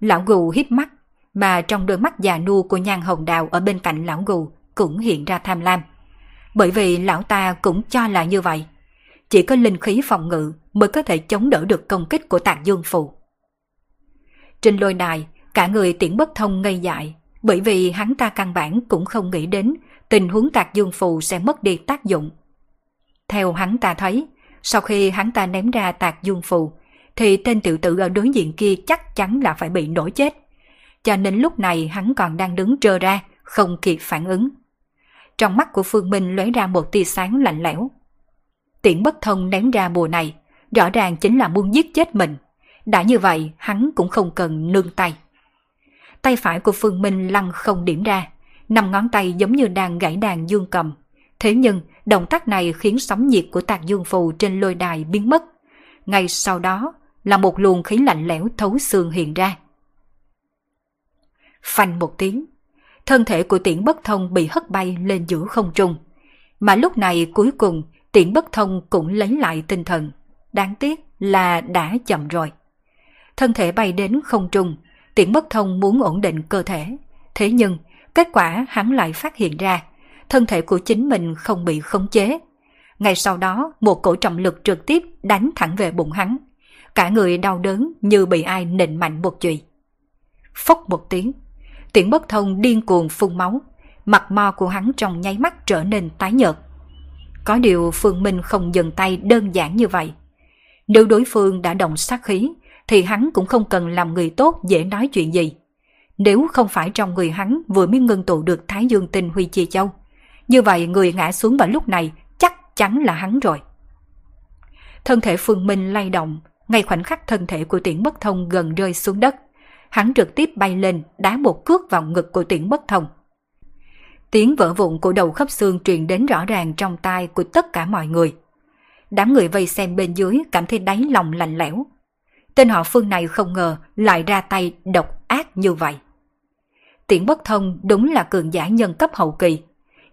Lão gù hít mắt, mà trong đôi mắt già nua của nhan hồng đào ở bên cạnh lão gù cũng hiện ra tham lam. Bởi vì lão ta cũng cho là như vậy. Chỉ có linh khí phòng ngự mới có thể chống đỡ được công kích của tạc dương phù. Trên lôi đài, cả người tiễn bất thông ngây dại, bởi vì hắn ta căn bản cũng không nghĩ đến tình huống tạc dương phù sẽ mất đi tác dụng. Theo hắn ta thấy, sau khi hắn ta ném ra tạc dương phù, thì tên tiểu tử ở đối diện kia chắc chắn là phải bị nổi chết. Cho nên lúc này hắn còn đang đứng trơ ra, không kịp phản ứng. Trong mắt của Phương Minh lóe ra một tia sáng lạnh lẽo. Tiễn bất thông ném ra bùa này, rõ ràng chính là muốn giết chết mình. Đã như vậy, hắn cũng không cần nương tay tay phải của Phương Minh lăn không điểm ra, năm ngón tay giống như đang gãy đàn dương cầm. Thế nhưng, động tác này khiến sóng nhiệt của tạc dương phù trên lôi đài biến mất. Ngay sau đó là một luồng khí lạnh lẽo thấu xương hiện ra. Phanh một tiếng, thân thể của tiễn bất thông bị hất bay lên giữa không trung. Mà lúc này cuối cùng tiễn bất thông cũng lấy lại tinh thần. Đáng tiếc là đã chậm rồi. Thân thể bay đến không trung, Tiễn bất thông muốn ổn định cơ thể. Thế nhưng, kết quả hắn lại phát hiện ra, thân thể của chính mình không bị khống chế. Ngay sau đó, một cổ trọng lực trực tiếp đánh thẳng về bụng hắn. Cả người đau đớn như bị ai nịnh mạnh một chùy. Phốc một tiếng, tiễn bất thông điên cuồng phun máu, mặt mo của hắn trong nháy mắt trở nên tái nhợt. Có điều Phương Minh không dừng tay đơn giản như vậy. Nếu đối phương đã động sát khí, thì hắn cũng không cần làm người tốt dễ nói chuyện gì. Nếu không phải trong người hắn vừa mới ngưng tụ được Thái Dương tinh Huy Chi Châu, như vậy người ngã xuống vào lúc này chắc chắn là hắn rồi. Thân thể Phương Minh lay động, ngay khoảnh khắc thân thể của tiễn bất thông gần rơi xuống đất. Hắn trực tiếp bay lên, đá một cước vào ngực của tiễn bất thông. Tiếng vỡ vụn của đầu khớp xương truyền đến rõ ràng trong tai của tất cả mọi người. Đám người vây xem bên dưới cảm thấy đáy lòng lạnh lẽo, Tên họ Phương này không ngờ lại ra tay độc ác như vậy. Tiễn Bất Thông đúng là cường giả nhân cấp hậu kỳ,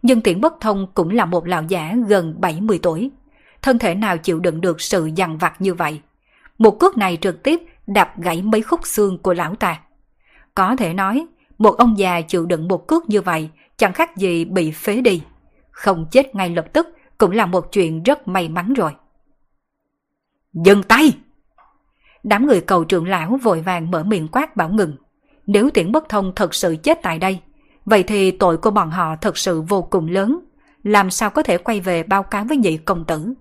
nhưng Tiễn Bất Thông cũng là một lão giả gần 70 tuổi. Thân thể nào chịu đựng được sự dằn vặt như vậy. Một cước này trực tiếp đạp gãy mấy khúc xương của lão ta. Có thể nói, một ông già chịu đựng một cước như vậy chẳng khác gì bị phế đi. Không chết ngay lập tức cũng là một chuyện rất may mắn rồi. Dừng tay! Đám người cầu trưởng lão vội vàng mở miệng quát bảo ngừng. Nếu tiễn bất thông thật sự chết tại đây, vậy thì tội của bọn họ thật sự vô cùng lớn. làm sao có thể quay về báo cáo với nhị công tử.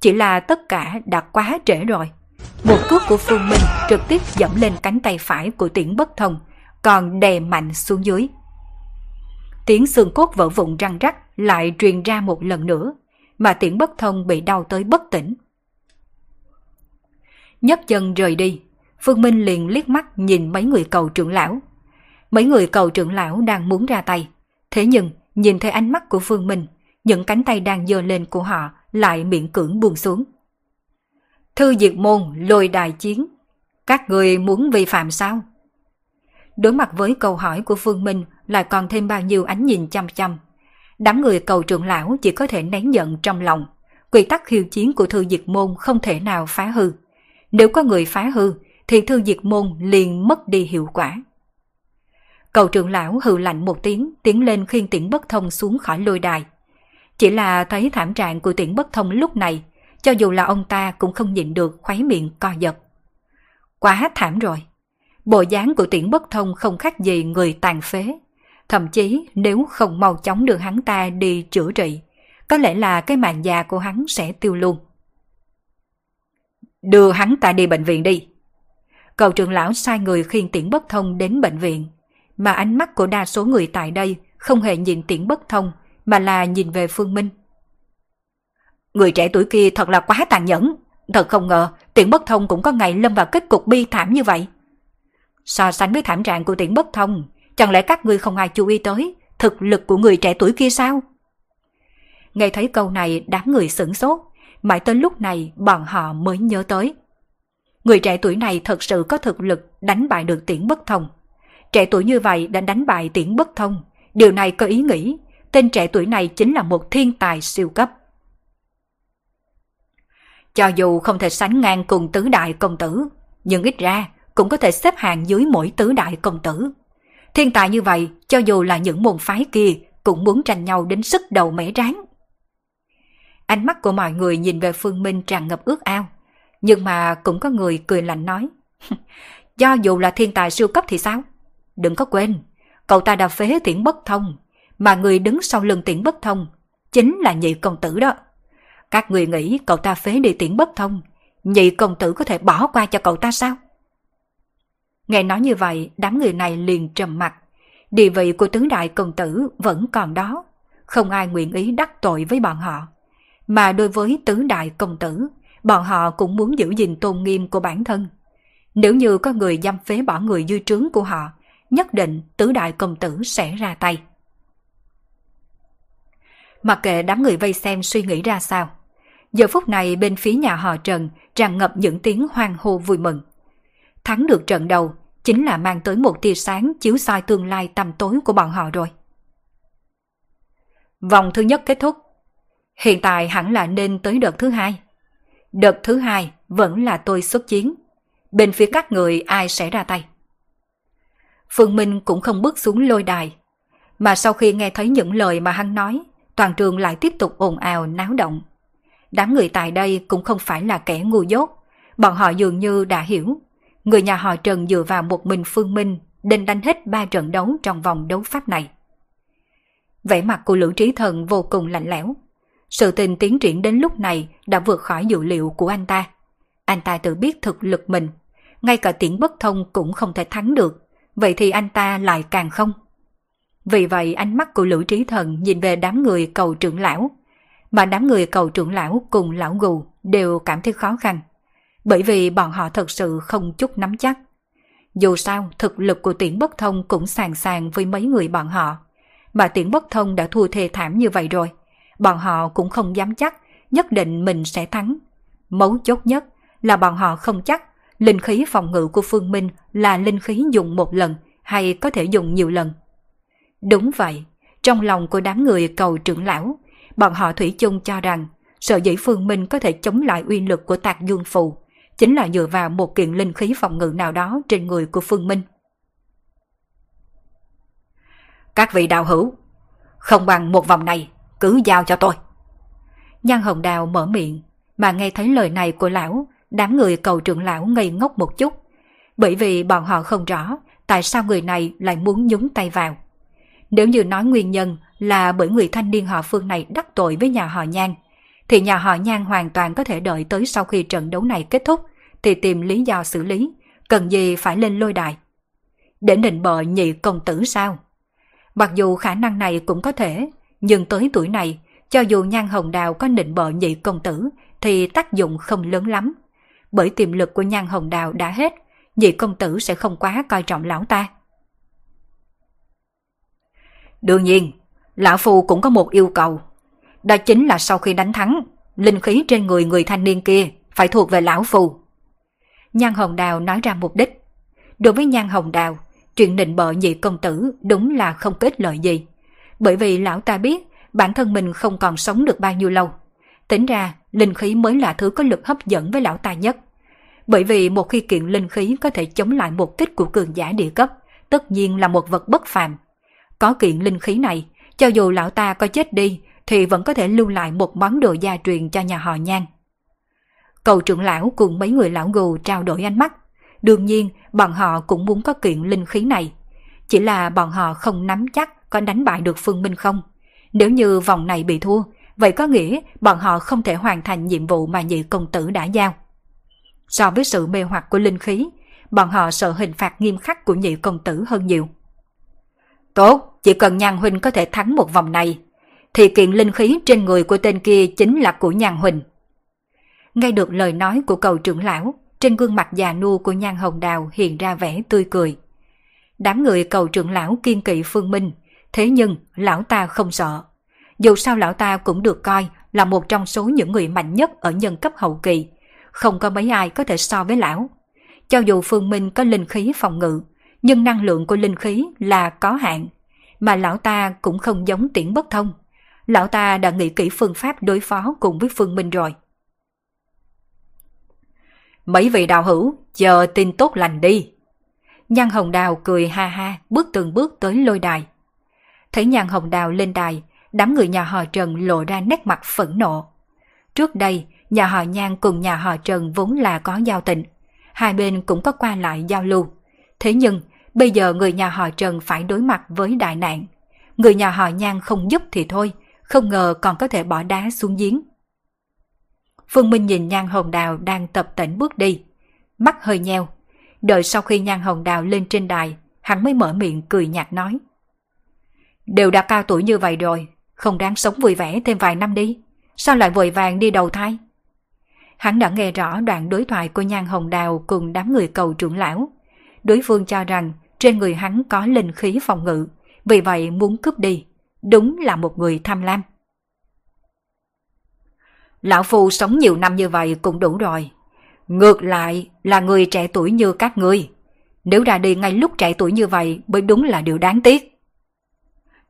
Chỉ là tất cả đã quá trễ rồi. Một cước của Phương Minh trực tiếp dẫm lên cánh tay phải của tiễn bất thông, còn đè mạnh xuống dưới. Tiếng xương cốt vỡ vụn răng rắc lại truyền ra một lần nữa, mà tiễn bất thông bị đau tới bất tỉnh. nhấc chân rời đi, Phương Minh liền liếc mắt nhìn mấy người cầu trưởng lão. Mấy người cầu trưởng lão đang muốn ra tay, thế nhưng nhìn thấy ánh mắt của Phương Minh, những cánh tay đang dơ lên của họ lại miễn cưỡng buông xuống. Thư diệt môn lôi đài chiến, các người muốn vi phạm sao? Đối mặt với câu hỏi của Phương Minh lại còn thêm bao nhiêu ánh nhìn chăm chăm. Đám người cầu trưởng lão chỉ có thể nén giận trong lòng. Quy tắc khiêu chiến của thư diệt môn không thể nào phá hư. Nếu có người phá hư, thì thư diệt môn liền mất đi hiệu quả. Cầu trưởng lão hừ lạnh một tiếng, tiến lên khiên tiễn bất thông xuống khỏi lôi đài. Chỉ là thấy thảm trạng của tiễn bất thông lúc này, cho dù là ông ta cũng không nhịn được khoái miệng co giật. Quá thảm rồi. Bộ dáng của tiễn bất thông không khác gì người tàn phế. Thậm chí nếu không mau chóng đưa hắn ta đi chữa trị, có lẽ là cái mạng già của hắn sẽ tiêu luôn. Đưa hắn ta đi bệnh viện đi. Cầu trưởng lão sai người khiêng tiễn bất thông đến bệnh viện, mà ánh mắt của đa số người tại đây không hề nhìn tiễn bất thông, mà là nhìn về Phương Minh. Người trẻ tuổi kia thật là quá tàn nhẫn, thật không ngờ tiễn bất thông cũng có ngày lâm vào kết cục bi thảm như vậy. So sánh với thảm trạng của tiễn bất thông, chẳng lẽ các ngươi không ai chú ý tới thực lực của người trẻ tuổi kia sao? Nghe thấy câu này đám người sửng sốt, mãi tới lúc này bọn họ mới nhớ tới. Người trẻ tuổi này thật sự có thực lực đánh bại được tiễn bất thông. Trẻ tuổi như vậy đã đánh bại tiễn bất thông. Điều này có ý nghĩ, tên trẻ tuổi này chính là một thiên tài siêu cấp. Cho dù không thể sánh ngang cùng tứ đại công tử, nhưng ít ra cũng có thể xếp hàng dưới mỗi tứ đại công tử. Thiên tài như vậy, cho dù là những môn phái kia, cũng muốn tranh nhau đến sức đầu mẻ ráng. Ánh mắt của mọi người nhìn về Phương Minh tràn ngập ước ao. Nhưng mà cũng có người cười lạnh nói. Do dù là thiên tài siêu cấp thì sao? Đừng có quên, cậu ta đã phế tiễn bất thông, mà người đứng sau lưng tiễn bất thông chính là nhị công tử đó. Các người nghĩ cậu ta phế đi tiễn bất thông, nhị công tử có thể bỏ qua cho cậu ta sao? Nghe nói như vậy, đám người này liền trầm mặt. Địa vị của tứ đại công tử vẫn còn đó, không ai nguyện ý đắc tội với bọn họ. Mà đối với tứ đại công tử, bọn họ cũng muốn giữ gìn tôn nghiêm của bản thân. Nếu như có người dâm phế bỏ người dư trướng của họ, nhất định tứ đại công tử sẽ ra tay. Mặc kệ đám người vây xem suy nghĩ ra sao, giờ phút này bên phía nhà họ Trần tràn ngập những tiếng hoang hô vui mừng. Thắng được trận đầu chính là mang tới một tia sáng chiếu soi tương lai tăm tối của bọn họ rồi. Vòng thứ nhất kết thúc. Hiện tại hẳn là nên tới đợt thứ hai. Đợt thứ hai vẫn là tôi xuất chiến. Bên phía các người ai sẽ ra tay. Phương Minh cũng không bước xuống lôi đài. Mà sau khi nghe thấy những lời mà hắn nói, toàn trường lại tiếp tục ồn ào náo động. Đám người tại đây cũng không phải là kẻ ngu dốt. Bọn họ dường như đã hiểu. Người nhà họ Trần dựa vào một mình Phương Minh nên đánh hết ba trận đấu trong vòng đấu pháp này. Vẻ mặt của Lữ Trí Thần vô cùng lạnh lẽo. Sự tình tiến triển đến lúc này đã vượt khỏi dự liệu của anh ta. Anh ta tự biết thực lực mình, ngay cả tiễn bất thông cũng không thể thắng được, vậy thì anh ta lại càng không. Vì vậy ánh mắt của Lữ Trí Thần nhìn về đám người cầu trưởng lão, mà đám người cầu trưởng lão cùng lão gù đều cảm thấy khó khăn, bởi vì bọn họ thật sự không chút nắm chắc. Dù sao, thực lực của tiễn bất thông cũng sàng sàng với mấy người bọn họ, mà tiễn bất thông đã thua thề thảm như vậy rồi bọn họ cũng không dám chắc nhất định mình sẽ thắng. Mấu chốt nhất là bọn họ không chắc linh khí phòng ngự của Phương Minh là linh khí dùng một lần hay có thể dùng nhiều lần. Đúng vậy, trong lòng của đám người cầu trưởng lão, bọn họ thủy chung cho rằng sợ dĩ Phương Minh có thể chống lại uy lực của tạc dương phù chính là dựa vào một kiện linh khí phòng ngự nào đó trên người của Phương Minh. Các vị đạo hữu, không bằng một vòng này cứ giao cho tôi. Nhan Hồng Đào mở miệng, mà nghe thấy lời này của lão, đám người cầu trưởng lão ngây ngốc một chút, bởi vì bọn họ không rõ tại sao người này lại muốn nhúng tay vào. Nếu như nói nguyên nhân là bởi người thanh niên họ Phương này đắc tội với nhà họ Nhan, thì nhà họ Nhan hoàn toàn có thể đợi tới sau khi trận đấu này kết thúc thì tìm lý do xử lý, cần gì phải lên lôi đài. Để nịnh bợ nhị công tử sao? Mặc dù khả năng này cũng có thể, nhưng tới tuổi này, cho dù Nhan Hồng Đào có nịnh bợ nhị công tử thì tác dụng không lớn lắm. Bởi tiềm lực của Nhan Hồng Đào đã hết, nhị công tử sẽ không quá coi trọng lão ta. Đương nhiên, Lão Phu cũng có một yêu cầu. Đó chính là sau khi đánh thắng, linh khí trên người người thanh niên kia phải thuộc về Lão Phu. Nhan Hồng Đào nói ra mục đích. Đối với Nhan Hồng Đào, chuyện định bợ nhị công tử đúng là không kết lợi gì. Bởi vì lão ta biết bản thân mình không còn sống được bao nhiêu lâu. Tính ra, linh khí mới là thứ có lực hấp dẫn với lão ta nhất. Bởi vì một khi kiện linh khí có thể chống lại một kích của cường giả địa cấp, tất nhiên là một vật bất phàm. Có kiện linh khí này, cho dù lão ta có chết đi, thì vẫn có thể lưu lại một món đồ gia truyền cho nhà họ nhan. Cầu trưởng lão cùng mấy người lão gù trao đổi ánh mắt. Đương nhiên, bọn họ cũng muốn có kiện linh khí này. Chỉ là bọn họ không nắm chắc có đánh bại được Phương Minh không. Nếu như vòng này bị thua, vậy có nghĩa bọn họ không thể hoàn thành nhiệm vụ mà nhị công tử đã giao. So với sự mê hoặc của linh khí, bọn họ sợ hình phạt nghiêm khắc của nhị công tử hơn nhiều. Tốt, chỉ cần Nhan Huynh có thể thắng một vòng này, thì kiện linh khí trên người của tên kia chính là của Nhan Huynh. Nghe được lời nói của cầu trưởng lão, trên gương mặt già nua của Nhan Hồng Đào hiện ra vẻ tươi cười. Đám người cầu trưởng lão kiên kỵ Phương Minh, thế nhưng lão ta không sợ. Dù sao lão ta cũng được coi là một trong số những người mạnh nhất ở nhân cấp hậu kỳ, không có mấy ai có thể so với lão. Cho dù Phương Minh có linh khí phòng ngự, nhưng năng lượng của linh khí là có hạn, mà lão ta cũng không giống tiễn bất thông. Lão ta đã nghĩ kỹ phương pháp đối phó cùng với Phương Minh rồi. Mấy vị đạo hữu, chờ tin tốt lành đi. Nhan Hồng Đào cười ha ha, bước từng bước tới lôi đài. Thấy Nhan Hồng Đào lên đài, đám người nhà họ Trần lộ ra nét mặt phẫn nộ. Trước đây, nhà họ Nhan cùng nhà họ Trần vốn là có giao tình. Hai bên cũng có qua lại giao lưu. Thế nhưng, Bây giờ người nhà họ Trần phải đối mặt với đại nạn. Người nhà họ Nhan không giúp thì thôi, không ngờ còn có thể bỏ đá xuống giếng. Phương Minh nhìn Nhan Hồng Đào đang tập tỉnh bước đi. Mắt hơi nheo. Đợi sau khi Nhan Hồng Đào lên trên đài, hắn mới mở miệng cười nhạt nói. Đều đã cao tuổi như vậy rồi, không đáng sống vui vẻ thêm vài năm đi. Sao lại vội vàng đi đầu thai? Hắn đã nghe rõ đoạn đối thoại của Nhan Hồng Đào cùng đám người cầu trưởng lão. Đối phương cho rằng trên người hắn có linh khí phòng ngự, vì vậy muốn cướp đi. Đúng là một người tham lam. Lão Phu sống nhiều năm như vậy cũng đủ rồi. Ngược lại là người trẻ tuổi như các ngươi. Nếu ra đi ngay lúc trẻ tuổi như vậy mới đúng là điều đáng tiếc.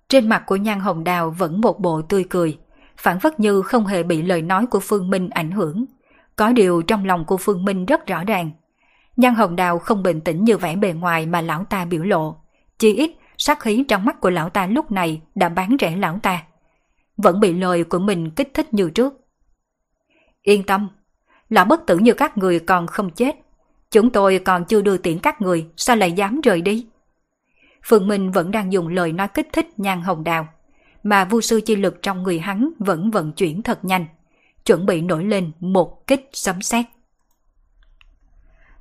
Trên mặt của Nhan Hồng Đào vẫn một bộ tươi cười, phản phất như không hề bị lời nói của Phương Minh ảnh hưởng. Có điều trong lòng của Phương Minh rất rõ ràng, Nhan Hồng Đào không bình tĩnh như vẻ bề ngoài mà lão ta biểu lộ. Chỉ ít, sát khí trong mắt của lão ta lúc này đã bán rẻ lão ta. Vẫn bị lời của mình kích thích như trước. Yên tâm, lão bất tử như các người còn không chết. Chúng tôi còn chưa đưa tiễn các người, sao lại dám rời đi? Phương Minh vẫn đang dùng lời nói kích thích Nhan Hồng Đào, mà vu sư chi lực trong người hắn vẫn vận chuyển thật nhanh, chuẩn bị nổi lên một kích sấm sét.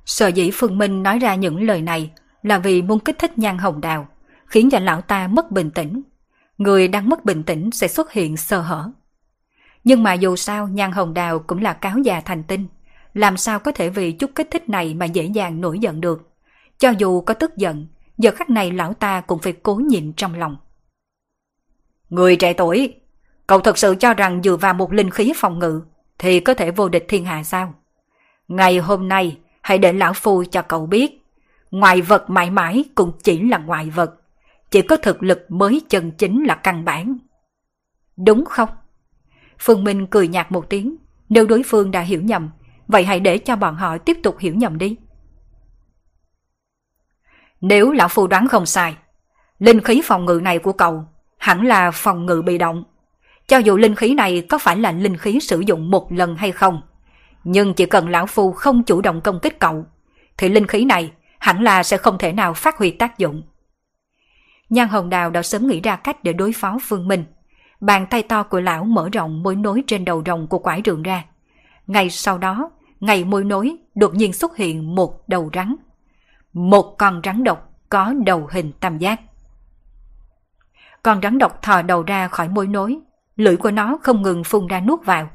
Sở dĩ Phương Minh nói ra những lời này là vì muốn kích thích nhan hồng đào, khiến cho lão ta mất bình tĩnh. Người đang mất bình tĩnh sẽ xuất hiện sơ hở. Nhưng mà dù sao nhan hồng đào cũng là cáo già thành tinh, làm sao có thể vì chút kích thích này mà dễ dàng nổi giận được. Cho dù có tức giận, giờ khắc này lão ta cũng phải cố nhịn trong lòng. Người trẻ tuổi, cậu thật sự cho rằng dựa vào một linh khí phòng ngự thì có thể vô địch thiên hạ sao? Ngày hôm nay, hãy để lão phu cho cậu biết. Ngoại vật mãi mãi cũng chỉ là ngoại vật. Chỉ có thực lực mới chân chính là căn bản. Đúng không? Phương Minh cười nhạt một tiếng. Nếu đối phương đã hiểu nhầm, vậy hãy để cho bọn họ tiếp tục hiểu nhầm đi. Nếu lão phu đoán không sai, linh khí phòng ngự này của cậu hẳn là phòng ngự bị động. Cho dù linh khí này có phải là linh khí sử dụng một lần hay không, nhưng chỉ cần lão phu không chủ động công kích cậu, thì linh khí này hẳn là sẽ không thể nào phát huy tác dụng. Nhan Hồng Đào đã sớm nghĩ ra cách để đối phó Phương Minh. Bàn tay to của lão mở rộng mối nối trên đầu rồng của quải rượng ra. Ngay sau đó, ngay mối nối đột nhiên xuất hiện một đầu rắn. Một con rắn độc có đầu hình tam giác. Con rắn độc thò đầu ra khỏi mối nối, lưỡi của nó không ngừng phun ra nuốt vào.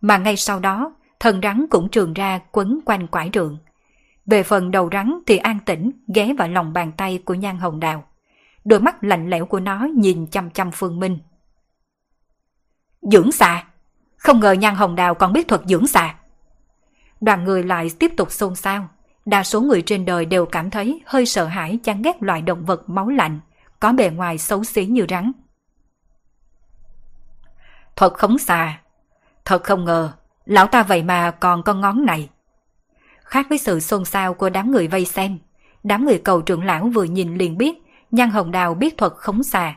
Mà ngay sau đó, thân rắn cũng trường ra quấn quanh quải rượng. Về phần đầu rắn thì an tĩnh ghé vào lòng bàn tay của nhan hồng đào. Đôi mắt lạnh lẽo của nó nhìn chăm chăm Phương Minh. Dưỡng xà! Không ngờ nhan hồng đào còn biết thuật dưỡng xà. Đoàn người lại tiếp tục xôn xao. Đa số người trên đời đều cảm thấy hơi sợ hãi chán ghét loại động vật máu lạnh, có bề ngoài xấu xí như rắn. Thuật khống xà. Thật không ngờ, lão ta vậy mà còn con ngón này. Khác với sự xôn xao của đám người vây xem, đám người cầu trưởng lão vừa nhìn liền biết Nhan Hồng Đào biết thuật khống xà.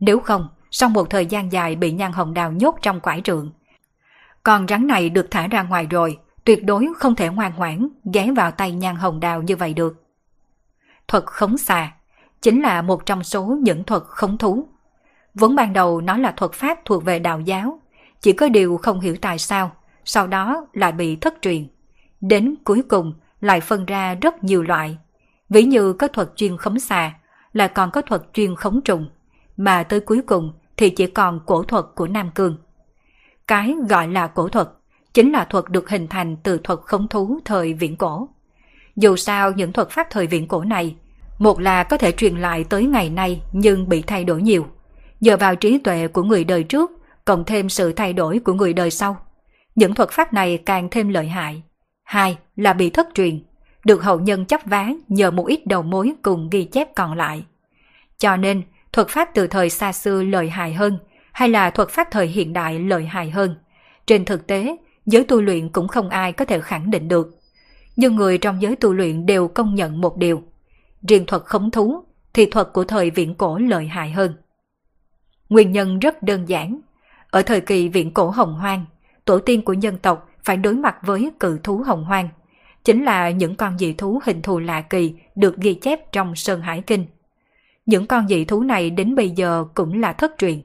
Nếu không, sau một thời gian dài bị Nhan Hồng Đào nhốt trong quải trượng. còn rắn này được thả ra ngoài rồi, tuyệt đối không thể ngoan ngoãn ghé vào tay Nhan Hồng Đào như vậy được. Thuật khống xà chính là một trong số những thuật khống thú. Vốn ban đầu nó là thuật pháp thuộc về đạo giáo, chỉ có điều không hiểu tại sao, sau đó lại bị thất truyền. Đến cuối cùng lại phân ra rất nhiều loại, ví như có thuật chuyên khống xà, lại còn có thuật chuyên khống trùng, mà tới cuối cùng thì chỉ còn cổ thuật của Nam Cương. Cái gọi là cổ thuật chính là thuật được hình thành từ thuật khống thú thời viễn cổ. Dù sao những thuật pháp thời viễn cổ này, một là có thể truyền lại tới ngày nay nhưng bị thay đổi nhiều, nhờ vào trí tuệ của người đời trước, cộng thêm sự thay đổi của người đời sau. Những thuật pháp này càng thêm lợi hại. Hai là bị thất truyền, được hậu nhân chấp vá nhờ một ít đầu mối cùng ghi chép còn lại. Cho nên, thuật pháp từ thời xa xưa lợi hại hơn, hay là thuật pháp thời hiện đại lợi hại hơn. Trên thực tế, giới tu luyện cũng không ai có thể khẳng định được. Nhưng người trong giới tu luyện đều công nhận một điều. Riêng thuật khống thú thì thuật của thời viễn cổ lợi hại hơn. Nguyên nhân rất đơn giản. Ở thời kỳ viễn cổ hồng hoang, tổ tiên của nhân tộc phải đối mặt với cự thú hồng hoang – chính là những con dị thú hình thù lạ kỳ được ghi chép trong Sơn Hải Kinh. Những con dị thú này đến bây giờ cũng là thất truyền.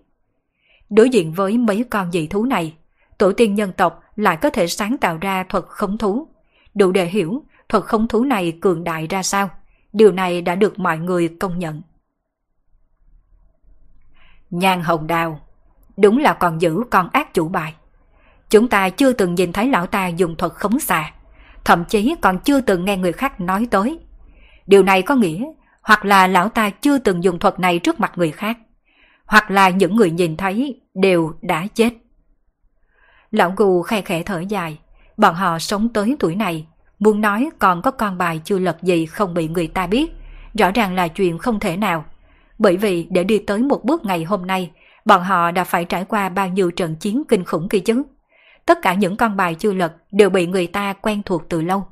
Đối diện với mấy con dị thú này, tổ tiên nhân tộc lại có thể sáng tạo ra thuật khống thú. Đủ để hiểu thuật khống thú này cường đại ra sao. Điều này đã được mọi người công nhận. Nhan hồng đào, đúng là còn giữ con ác chủ bài. Chúng ta chưa từng nhìn thấy lão ta dùng thuật khống xà thậm chí còn chưa từng nghe người khác nói tới. Điều này có nghĩa hoặc là lão ta chưa từng dùng thuật này trước mặt người khác, hoặc là những người nhìn thấy đều đã chết. Lão gù khe khẽ thở dài, bọn họ sống tới tuổi này, muốn nói còn có con bài chưa lật gì không bị người ta biết, rõ ràng là chuyện không thể nào. Bởi vì để đi tới một bước ngày hôm nay, bọn họ đã phải trải qua bao nhiêu trận chiến kinh khủng kia chứ. Tất cả những con bài chưa lật đều bị người ta quen thuộc từ lâu.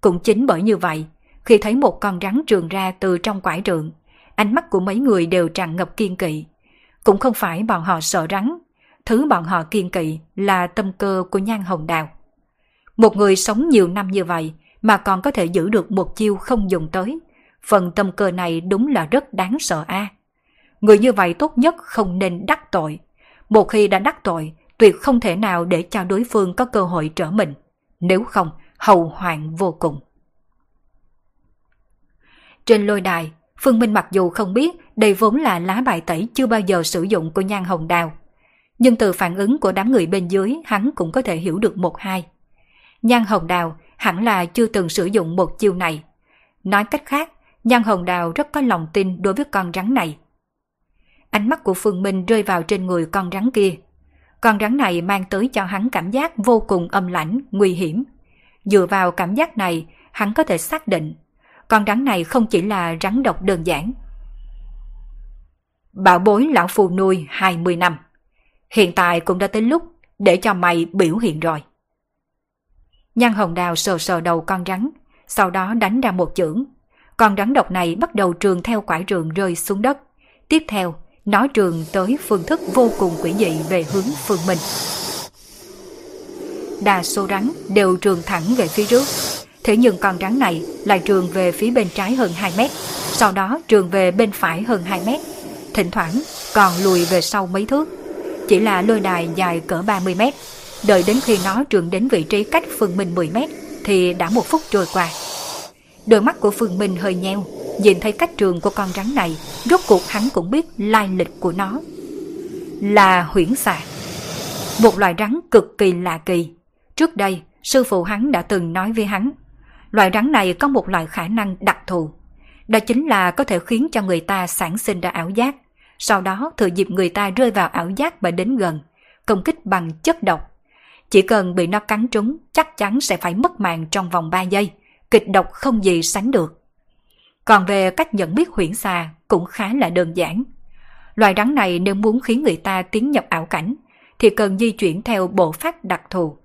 Cũng chính bởi như vậy, khi thấy một con rắn trường ra từ trong quải trượng, ánh mắt của mấy người đều tràn ngập kiên kỵ. Cũng không phải bọn họ sợ rắn, thứ bọn họ kiên kỵ là tâm cơ của nhan hồng đào. Một người sống nhiều năm như vậy mà còn có thể giữ được một chiêu không dùng tới, phần tâm cơ này đúng là rất đáng sợ a. Người như vậy tốt nhất không nên đắc tội. Một khi đã đắc tội tuyệt không thể nào để cho đối phương có cơ hội trở mình, nếu không hậu hoạn vô cùng. Trên lôi đài, Phương Minh mặc dù không biết đây vốn là lá bài tẩy chưa bao giờ sử dụng của nhan hồng đào, nhưng từ phản ứng của đám người bên dưới hắn cũng có thể hiểu được một hai. Nhan hồng đào hẳn là chưa từng sử dụng một chiêu này. Nói cách khác, nhan hồng đào rất có lòng tin đối với con rắn này. Ánh mắt của Phương Minh rơi vào trên người con rắn kia, con rắn này mang tới cho hắn cảm giác vô cùng âm lãnh, nguy hiểm. Dựa vào cảm giác này, hắn có thể xác định, con rắn này không chỉ là rắn độc đơn giản. Bảo bối lão phù nuôi 20 năm. Hiện tại cũng đã tới lúc để cho mày biểu hiện rồi. Nhan hồng đào sờ sờ đầu con rắn, sau đó đánh ra một chưởng. Con rắn độc này bắt đầu trường theo quải rường rơi xuống đất. Tiếp theo, nó trường tới phương thức vô cùng quỷ dị về hướng phương mình. Đa số rắn đều trường thẳng về phía trước, thế nhưng con rắn này lại trường về phía bên trái hơn 2 mét, sau đó trường về bên phải hơn 2 mét, thỉnh thoảng còn lùi về sau mấy thước. Chỉ là lôi đài dài cỡ 30 mét, đợi đến khi nó trường đến vị trí cách Phương Minh 10 mét thì đã một phút trôi qua. Đôi mắt của Phương Minh hơi nheo, nhìn thấy cách trường của con rắn này, rốt cuộc hắn cũng biết lai lịch của nó. Là huyễn xà. Một loài rắn cực kỳ lạ kỳ. Trước đây, sư phụ hắn đã từng nói với hắn, loài rắn này có một loại khả năng đặc thù. Đó chính là có thể khiến cho người ta sản sinh ra ảo giác, sau đó thừa dịp người ta rơi vào ảo giác và đến gần, công kích bằng chất độc. Chỉ cần bị nó cắn trúng, chắc chắn sẽ phải mất mạng trong vòng 3 giây, kịch độc không gì sánh được. Còn về cách nhận biết huyễn xà cũng khá là đơn giản. Loài rắn này nếu muốn khiến người ta tiến nhập ảo cảnh, thì cần di chuyển theo bộ phát đặc thù.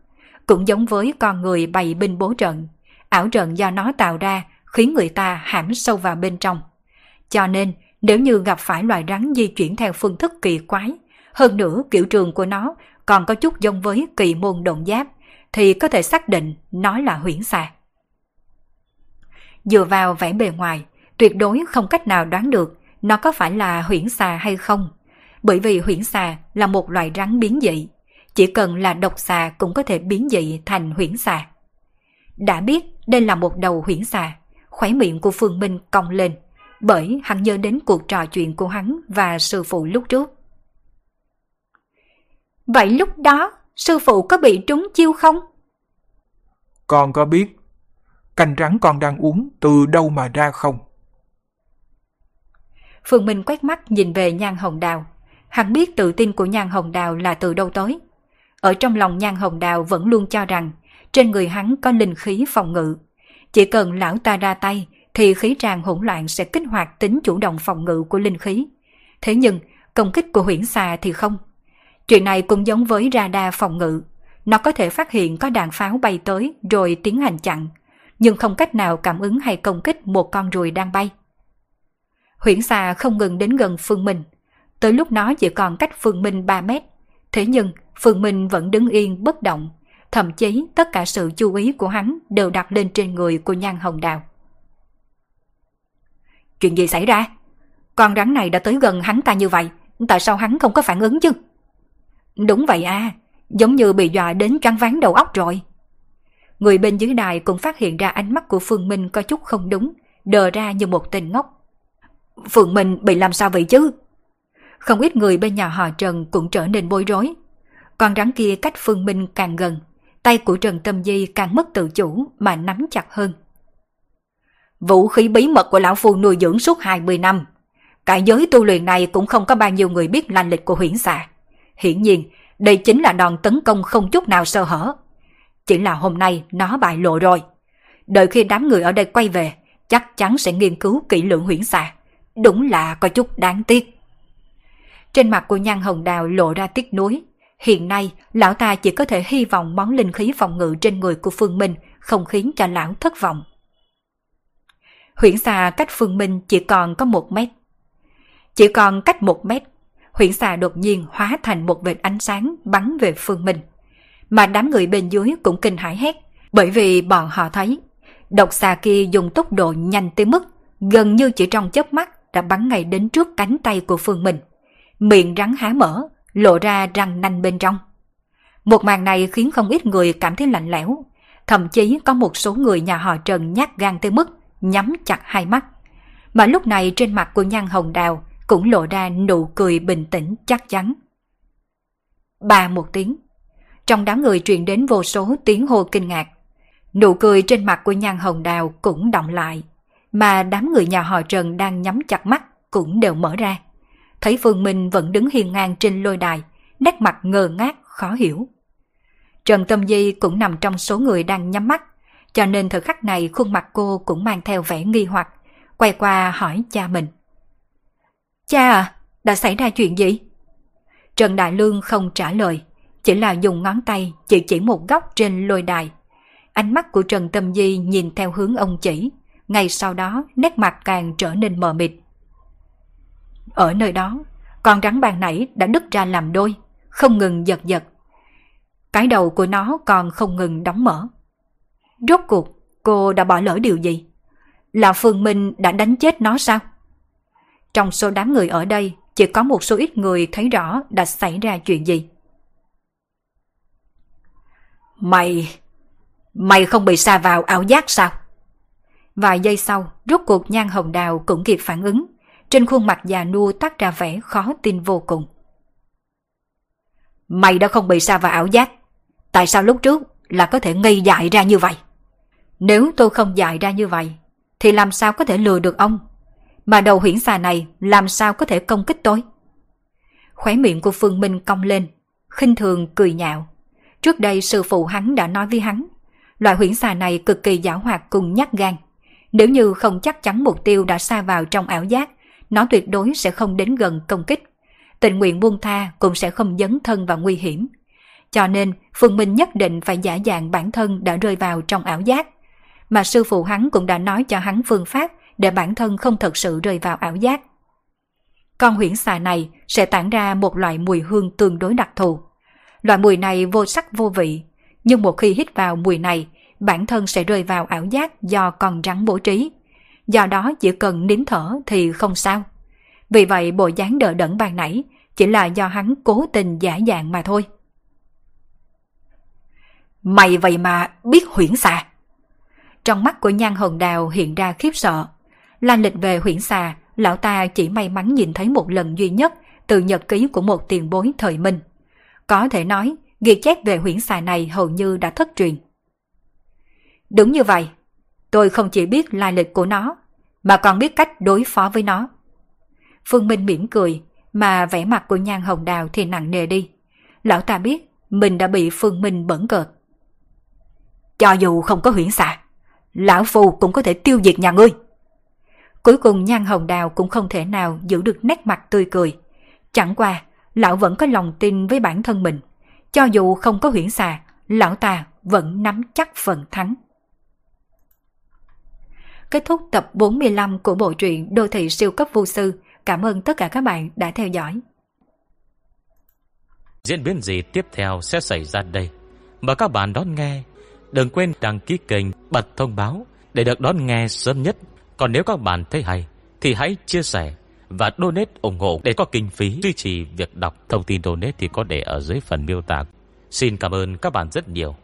Cũng giống với con người bày binh bố trận, ảo trận do nó tạo ra khiến người ta hãm sâu vào bên trong. Cho nên, nếu như gặp phải loài rắn di chuyển theo phương thức kỳ quái, hơn nữa kiểu trường của nó còn có chút giống với kỳ môn động giáp, thì có thể xác định nó là huyễn xà. Dựa vào vẻ bề ngoài, tuyệt đối không cách nào đoán được nó có phải là huyễn xà hay không. Bởi vì huyễn xà là một loài rắn biến dị, chỉ cần là độc xà cũng có thể biến dị thành huyễn xà. Đã biết đây là một đầu huyễn xà, khóe miệng của Phương Minh cong lên, bởi hắn nhớ đến cuộc trò chuyện của hắn và sư phụ lúc trước. Vậy lúc đó, sư phụ có bị trúng chiêu không? Con có biết canh rắn con đang uống từ đâu mà ra không? Phương Minh quét mắt nhìn về Nhan Hồng Đào. Hắn biết tự tin của Nhan Hồng Đào là từ đâu tới. Ở trong lòng Nhan Hồng Đào vẫn luôn cho rằng trên người hắn có linh khí phòng ngự. Chỉ cần lão ta ra tay thì khí tràng hỗn loạn sẽ kích hoạt tính chủ động phòng ngự của linh khí. Thế nhưng, công kích của huyễn xà thì không. Chuyện này cũng giống với radar phòng ngự. Nó có thể phát hiện có đạn pháo bay tới rồi tiến hành chặn, nhưng không cách nào cảm ứng hay công kích một con ruồi đang bay. Huyễn xà không ngừng đến gần Phương Minh. Tới lúc nó chỉ còn cách Phương Minh 3 mét. Thế nhưng Phương Minh vẫn đứng yên bất động. Thậm chí tất cả sự chú ý của hắn đều đặt lên trên người của Nhan Hồng Đào. Chuyện gì xảy ra? Con rắn này đã tới gần hắn ta như vậy. Tại sao hắn không có phản ứng chứ? Đúng vậy à. Giống như bị dọa đến choáng váng đầu óc rồi. Người bên dưới đài cũng phát hiện ra ánh mắt của Phương Minh có chút không đúng, đờ ra như một tên ngốc. Phượng Minh bị làm sao vậy chứ? Không ít người bên nhà họ Trần cũng trở nên bối rối. Con rắn kia cách Phương Minh càng gần, tay của Trần Tâm Di càng mất tự chủ mà nắm chặt hơn. Vũ khí bí mật của lão phu nuôi dưỡng suốt 20 năm. Cả giới tu luyện này cũng không có bao nhiêu người biết lành lịch của huyễn xà. Hiển nhiên, đây chính là đòn tấn công không chút nào sơ hở. Chỉ là hôm nay nó bại lộ rồi. Đợi khi đám người ở đây quay về, chắc chắn sẽ nghiên cứu kỹ lưỡng huyễn xà. Đúng là có chút đáng tiếc. Trên mặt của nhan hồng đào lộ ra tiếc nuối. Hiện nay, lão ta chỉ có thể hy vọng món linh khí phòng ngự trên người của Phương Minh không khiến cho lão thất vọng. Huyễn xà cách Phương Minh chỉ còn có một mét. Chỉ còn cách một mét, huyễn xà đột nhiên hóa thành một vệt ánh sáng bắn về Phương Minh. Mà đám người bên dưới cũng kinh hãi hét, bởi vì bọn họ thấy độc xà kia dùng tốc độ nhanh tới mức gần như chỉ trong chớp mắt đã bắn ngay đến trước cánh tay của Phương Minh. Miệng rắn há mở, lộ ra răng nanh bên trong. Một màn này khiến không ít người cảm thấy lạnh lẽo, thậm chí có một số người nhà họ Trần nhát gan tới mức nhắm chặt hai mắt. Mà lúc này trên mặt của Nhan Hồng Đào cũng lộ ra nụ cười bình tĩnh chắc chắn. Ba một tiếng. Trong đám người truyền đến vô số tiếng hô kinh ngạc. Nụ cười trên mặt của Nhan Hồng Đào cũng động lại mà đám người nhà họ Trần đang nhắm chặt mắt cũng đều mở ra. Thấy Phương Minh vẫn đứng hiên ngang trên lôi đài, nét mặt ngơ ngác, khó hiểu. Trần Tâm Di cũng nằm trong số người đang nhắm mắt, cho nên thời khắc này khuôn mặt cô cũng mang theo vẻ nghi hoặc, quay qua hỏi cha mình. Cha à, đã xảy ra chuyện gì? Trần Đại Lương không trả lời, chỉ là dùng ngón tay chỉ chỉ một góc trên lôi đài. Ánh mắt của Trần Tâm Di nhìn theo hướng ông chỉ, ngay sau đó nét mặt càng trở nên mờ mịt. Ở nơi đó, con rắn ban nãy đã đứt ra làm đôi, không ngừng giật giật. Cái đầu của nó còn không ngừng đóng mở. Rốt cuộc, cô đã bỏ lỡ điều gì? Là Phương Minh đã đánh chết nó sao? Trong số đám người ở đây, chỉ có một số ít người thấy rõ đã xảy ra chuyện gì. Mày... Mày không bị xa vào ảo giác sao? Vài giây sau, rốt cuộc nhan hồng đào cũng kịp phản ứng. Trên khuôn mặt già nua tắt ra vẻ khó tin vô cùng. Mày đã không bị xa vào ảo giác. Tại sao lúc trước là có thể ngây dại ra như vậy? Nếu tôi không dại ra như vậy, thì làm sao có thể lừa được ông? Mà đầu huyễn xà này làm sao có thể công kích tôi? Khóe miệng của Phương Minh cong lên, khinh thường cười nhạo. Trước đây sư phụ hắn đã nói với hắn, loại huyễn xà này cực kỳ giảo hoạt cùng nhát gan. Nếu như không chắc chắn mục tiêu đã xa vào trong ảo giác, nó tuyệt đối sẽ không đến gần công kích. Tình nguyện buông tha cũng sẽ không dấn thân vào nguy hiểm. Cho nên, Phương Minh nhất định phải giả dạng bản thân đã rơi vào trong ảo giác. Mà sư phụ hắn cũng đã nói cho hắn phương pháp để bản thân không thật sự rơi vào ảo giác. Con huyễn xà này sẽ tản ra một loại mùi hương tương đối đặc thù. Loại mùi này vô sắc vô vị, nhưng một khi hít vào mùi này, bản thân sẽ rơi vào ảo giác do con rắn bố trí. Do đó chỉ cần nín thở thì không sao. Vì vậy bộ dáng đỡ đẫn ban nãy chỉ là do hắn cố tình giả dạng mà thôi. Mày vậy mà biết huyễn xà. Trong mắt của nhan hồng đào hiện ra khiếp sợ. Lan lịch về huyễn xà, lão ta chỉ may mắn nhìn thấy một lần duy nhất từ nhật ký của một tiền bối thời minh. Có thể nói, ghi chép về huyễn xà này hầu như đã thất truyền. Đúng như vậy, tôi không chỉ biết lai lịch của nó, mà còn biết cách đối phó với nó. Phương Minh mỉm cười, mà vẻ mặt của nhan hồng đào thì nặng nề đi. Lão ta biết mình đã bị Phương Minh bẩn cợt. Cho dù không có huyễn xà, lão phù cũng có thể tiêu diệt nhà ngươi. Cuối cùng nhan hồng đào cũng không thể nào giữ được nét mặt tươi cười. Chẳng qua, lão vẫn có lòng tin với bản thân mình. Cho dù không có huyễn xà, lão ta vẫn nắm chắc phần thắng. Kết thúc tập 45 của bộ truyện Đô thị siêu cấp vô sư. Cảm ơn tất cả các bạn đã theo dõi. Diễn biến gì tiếp theo sẽ xảy ra đây? Mời các bạn đón nghe. Đừng quên đăng ký kênh, bật thông báo để được đón nghe sớm nhất. Còn nếu các bạn thấy hay, thì hãy chia sẻ và donate ủng hộ để có kinh phí duy trì việc đọc. Thông tin donate thì có để ở dưới phần miêu tả. Xin cảm ơn các bạn rất nhiều.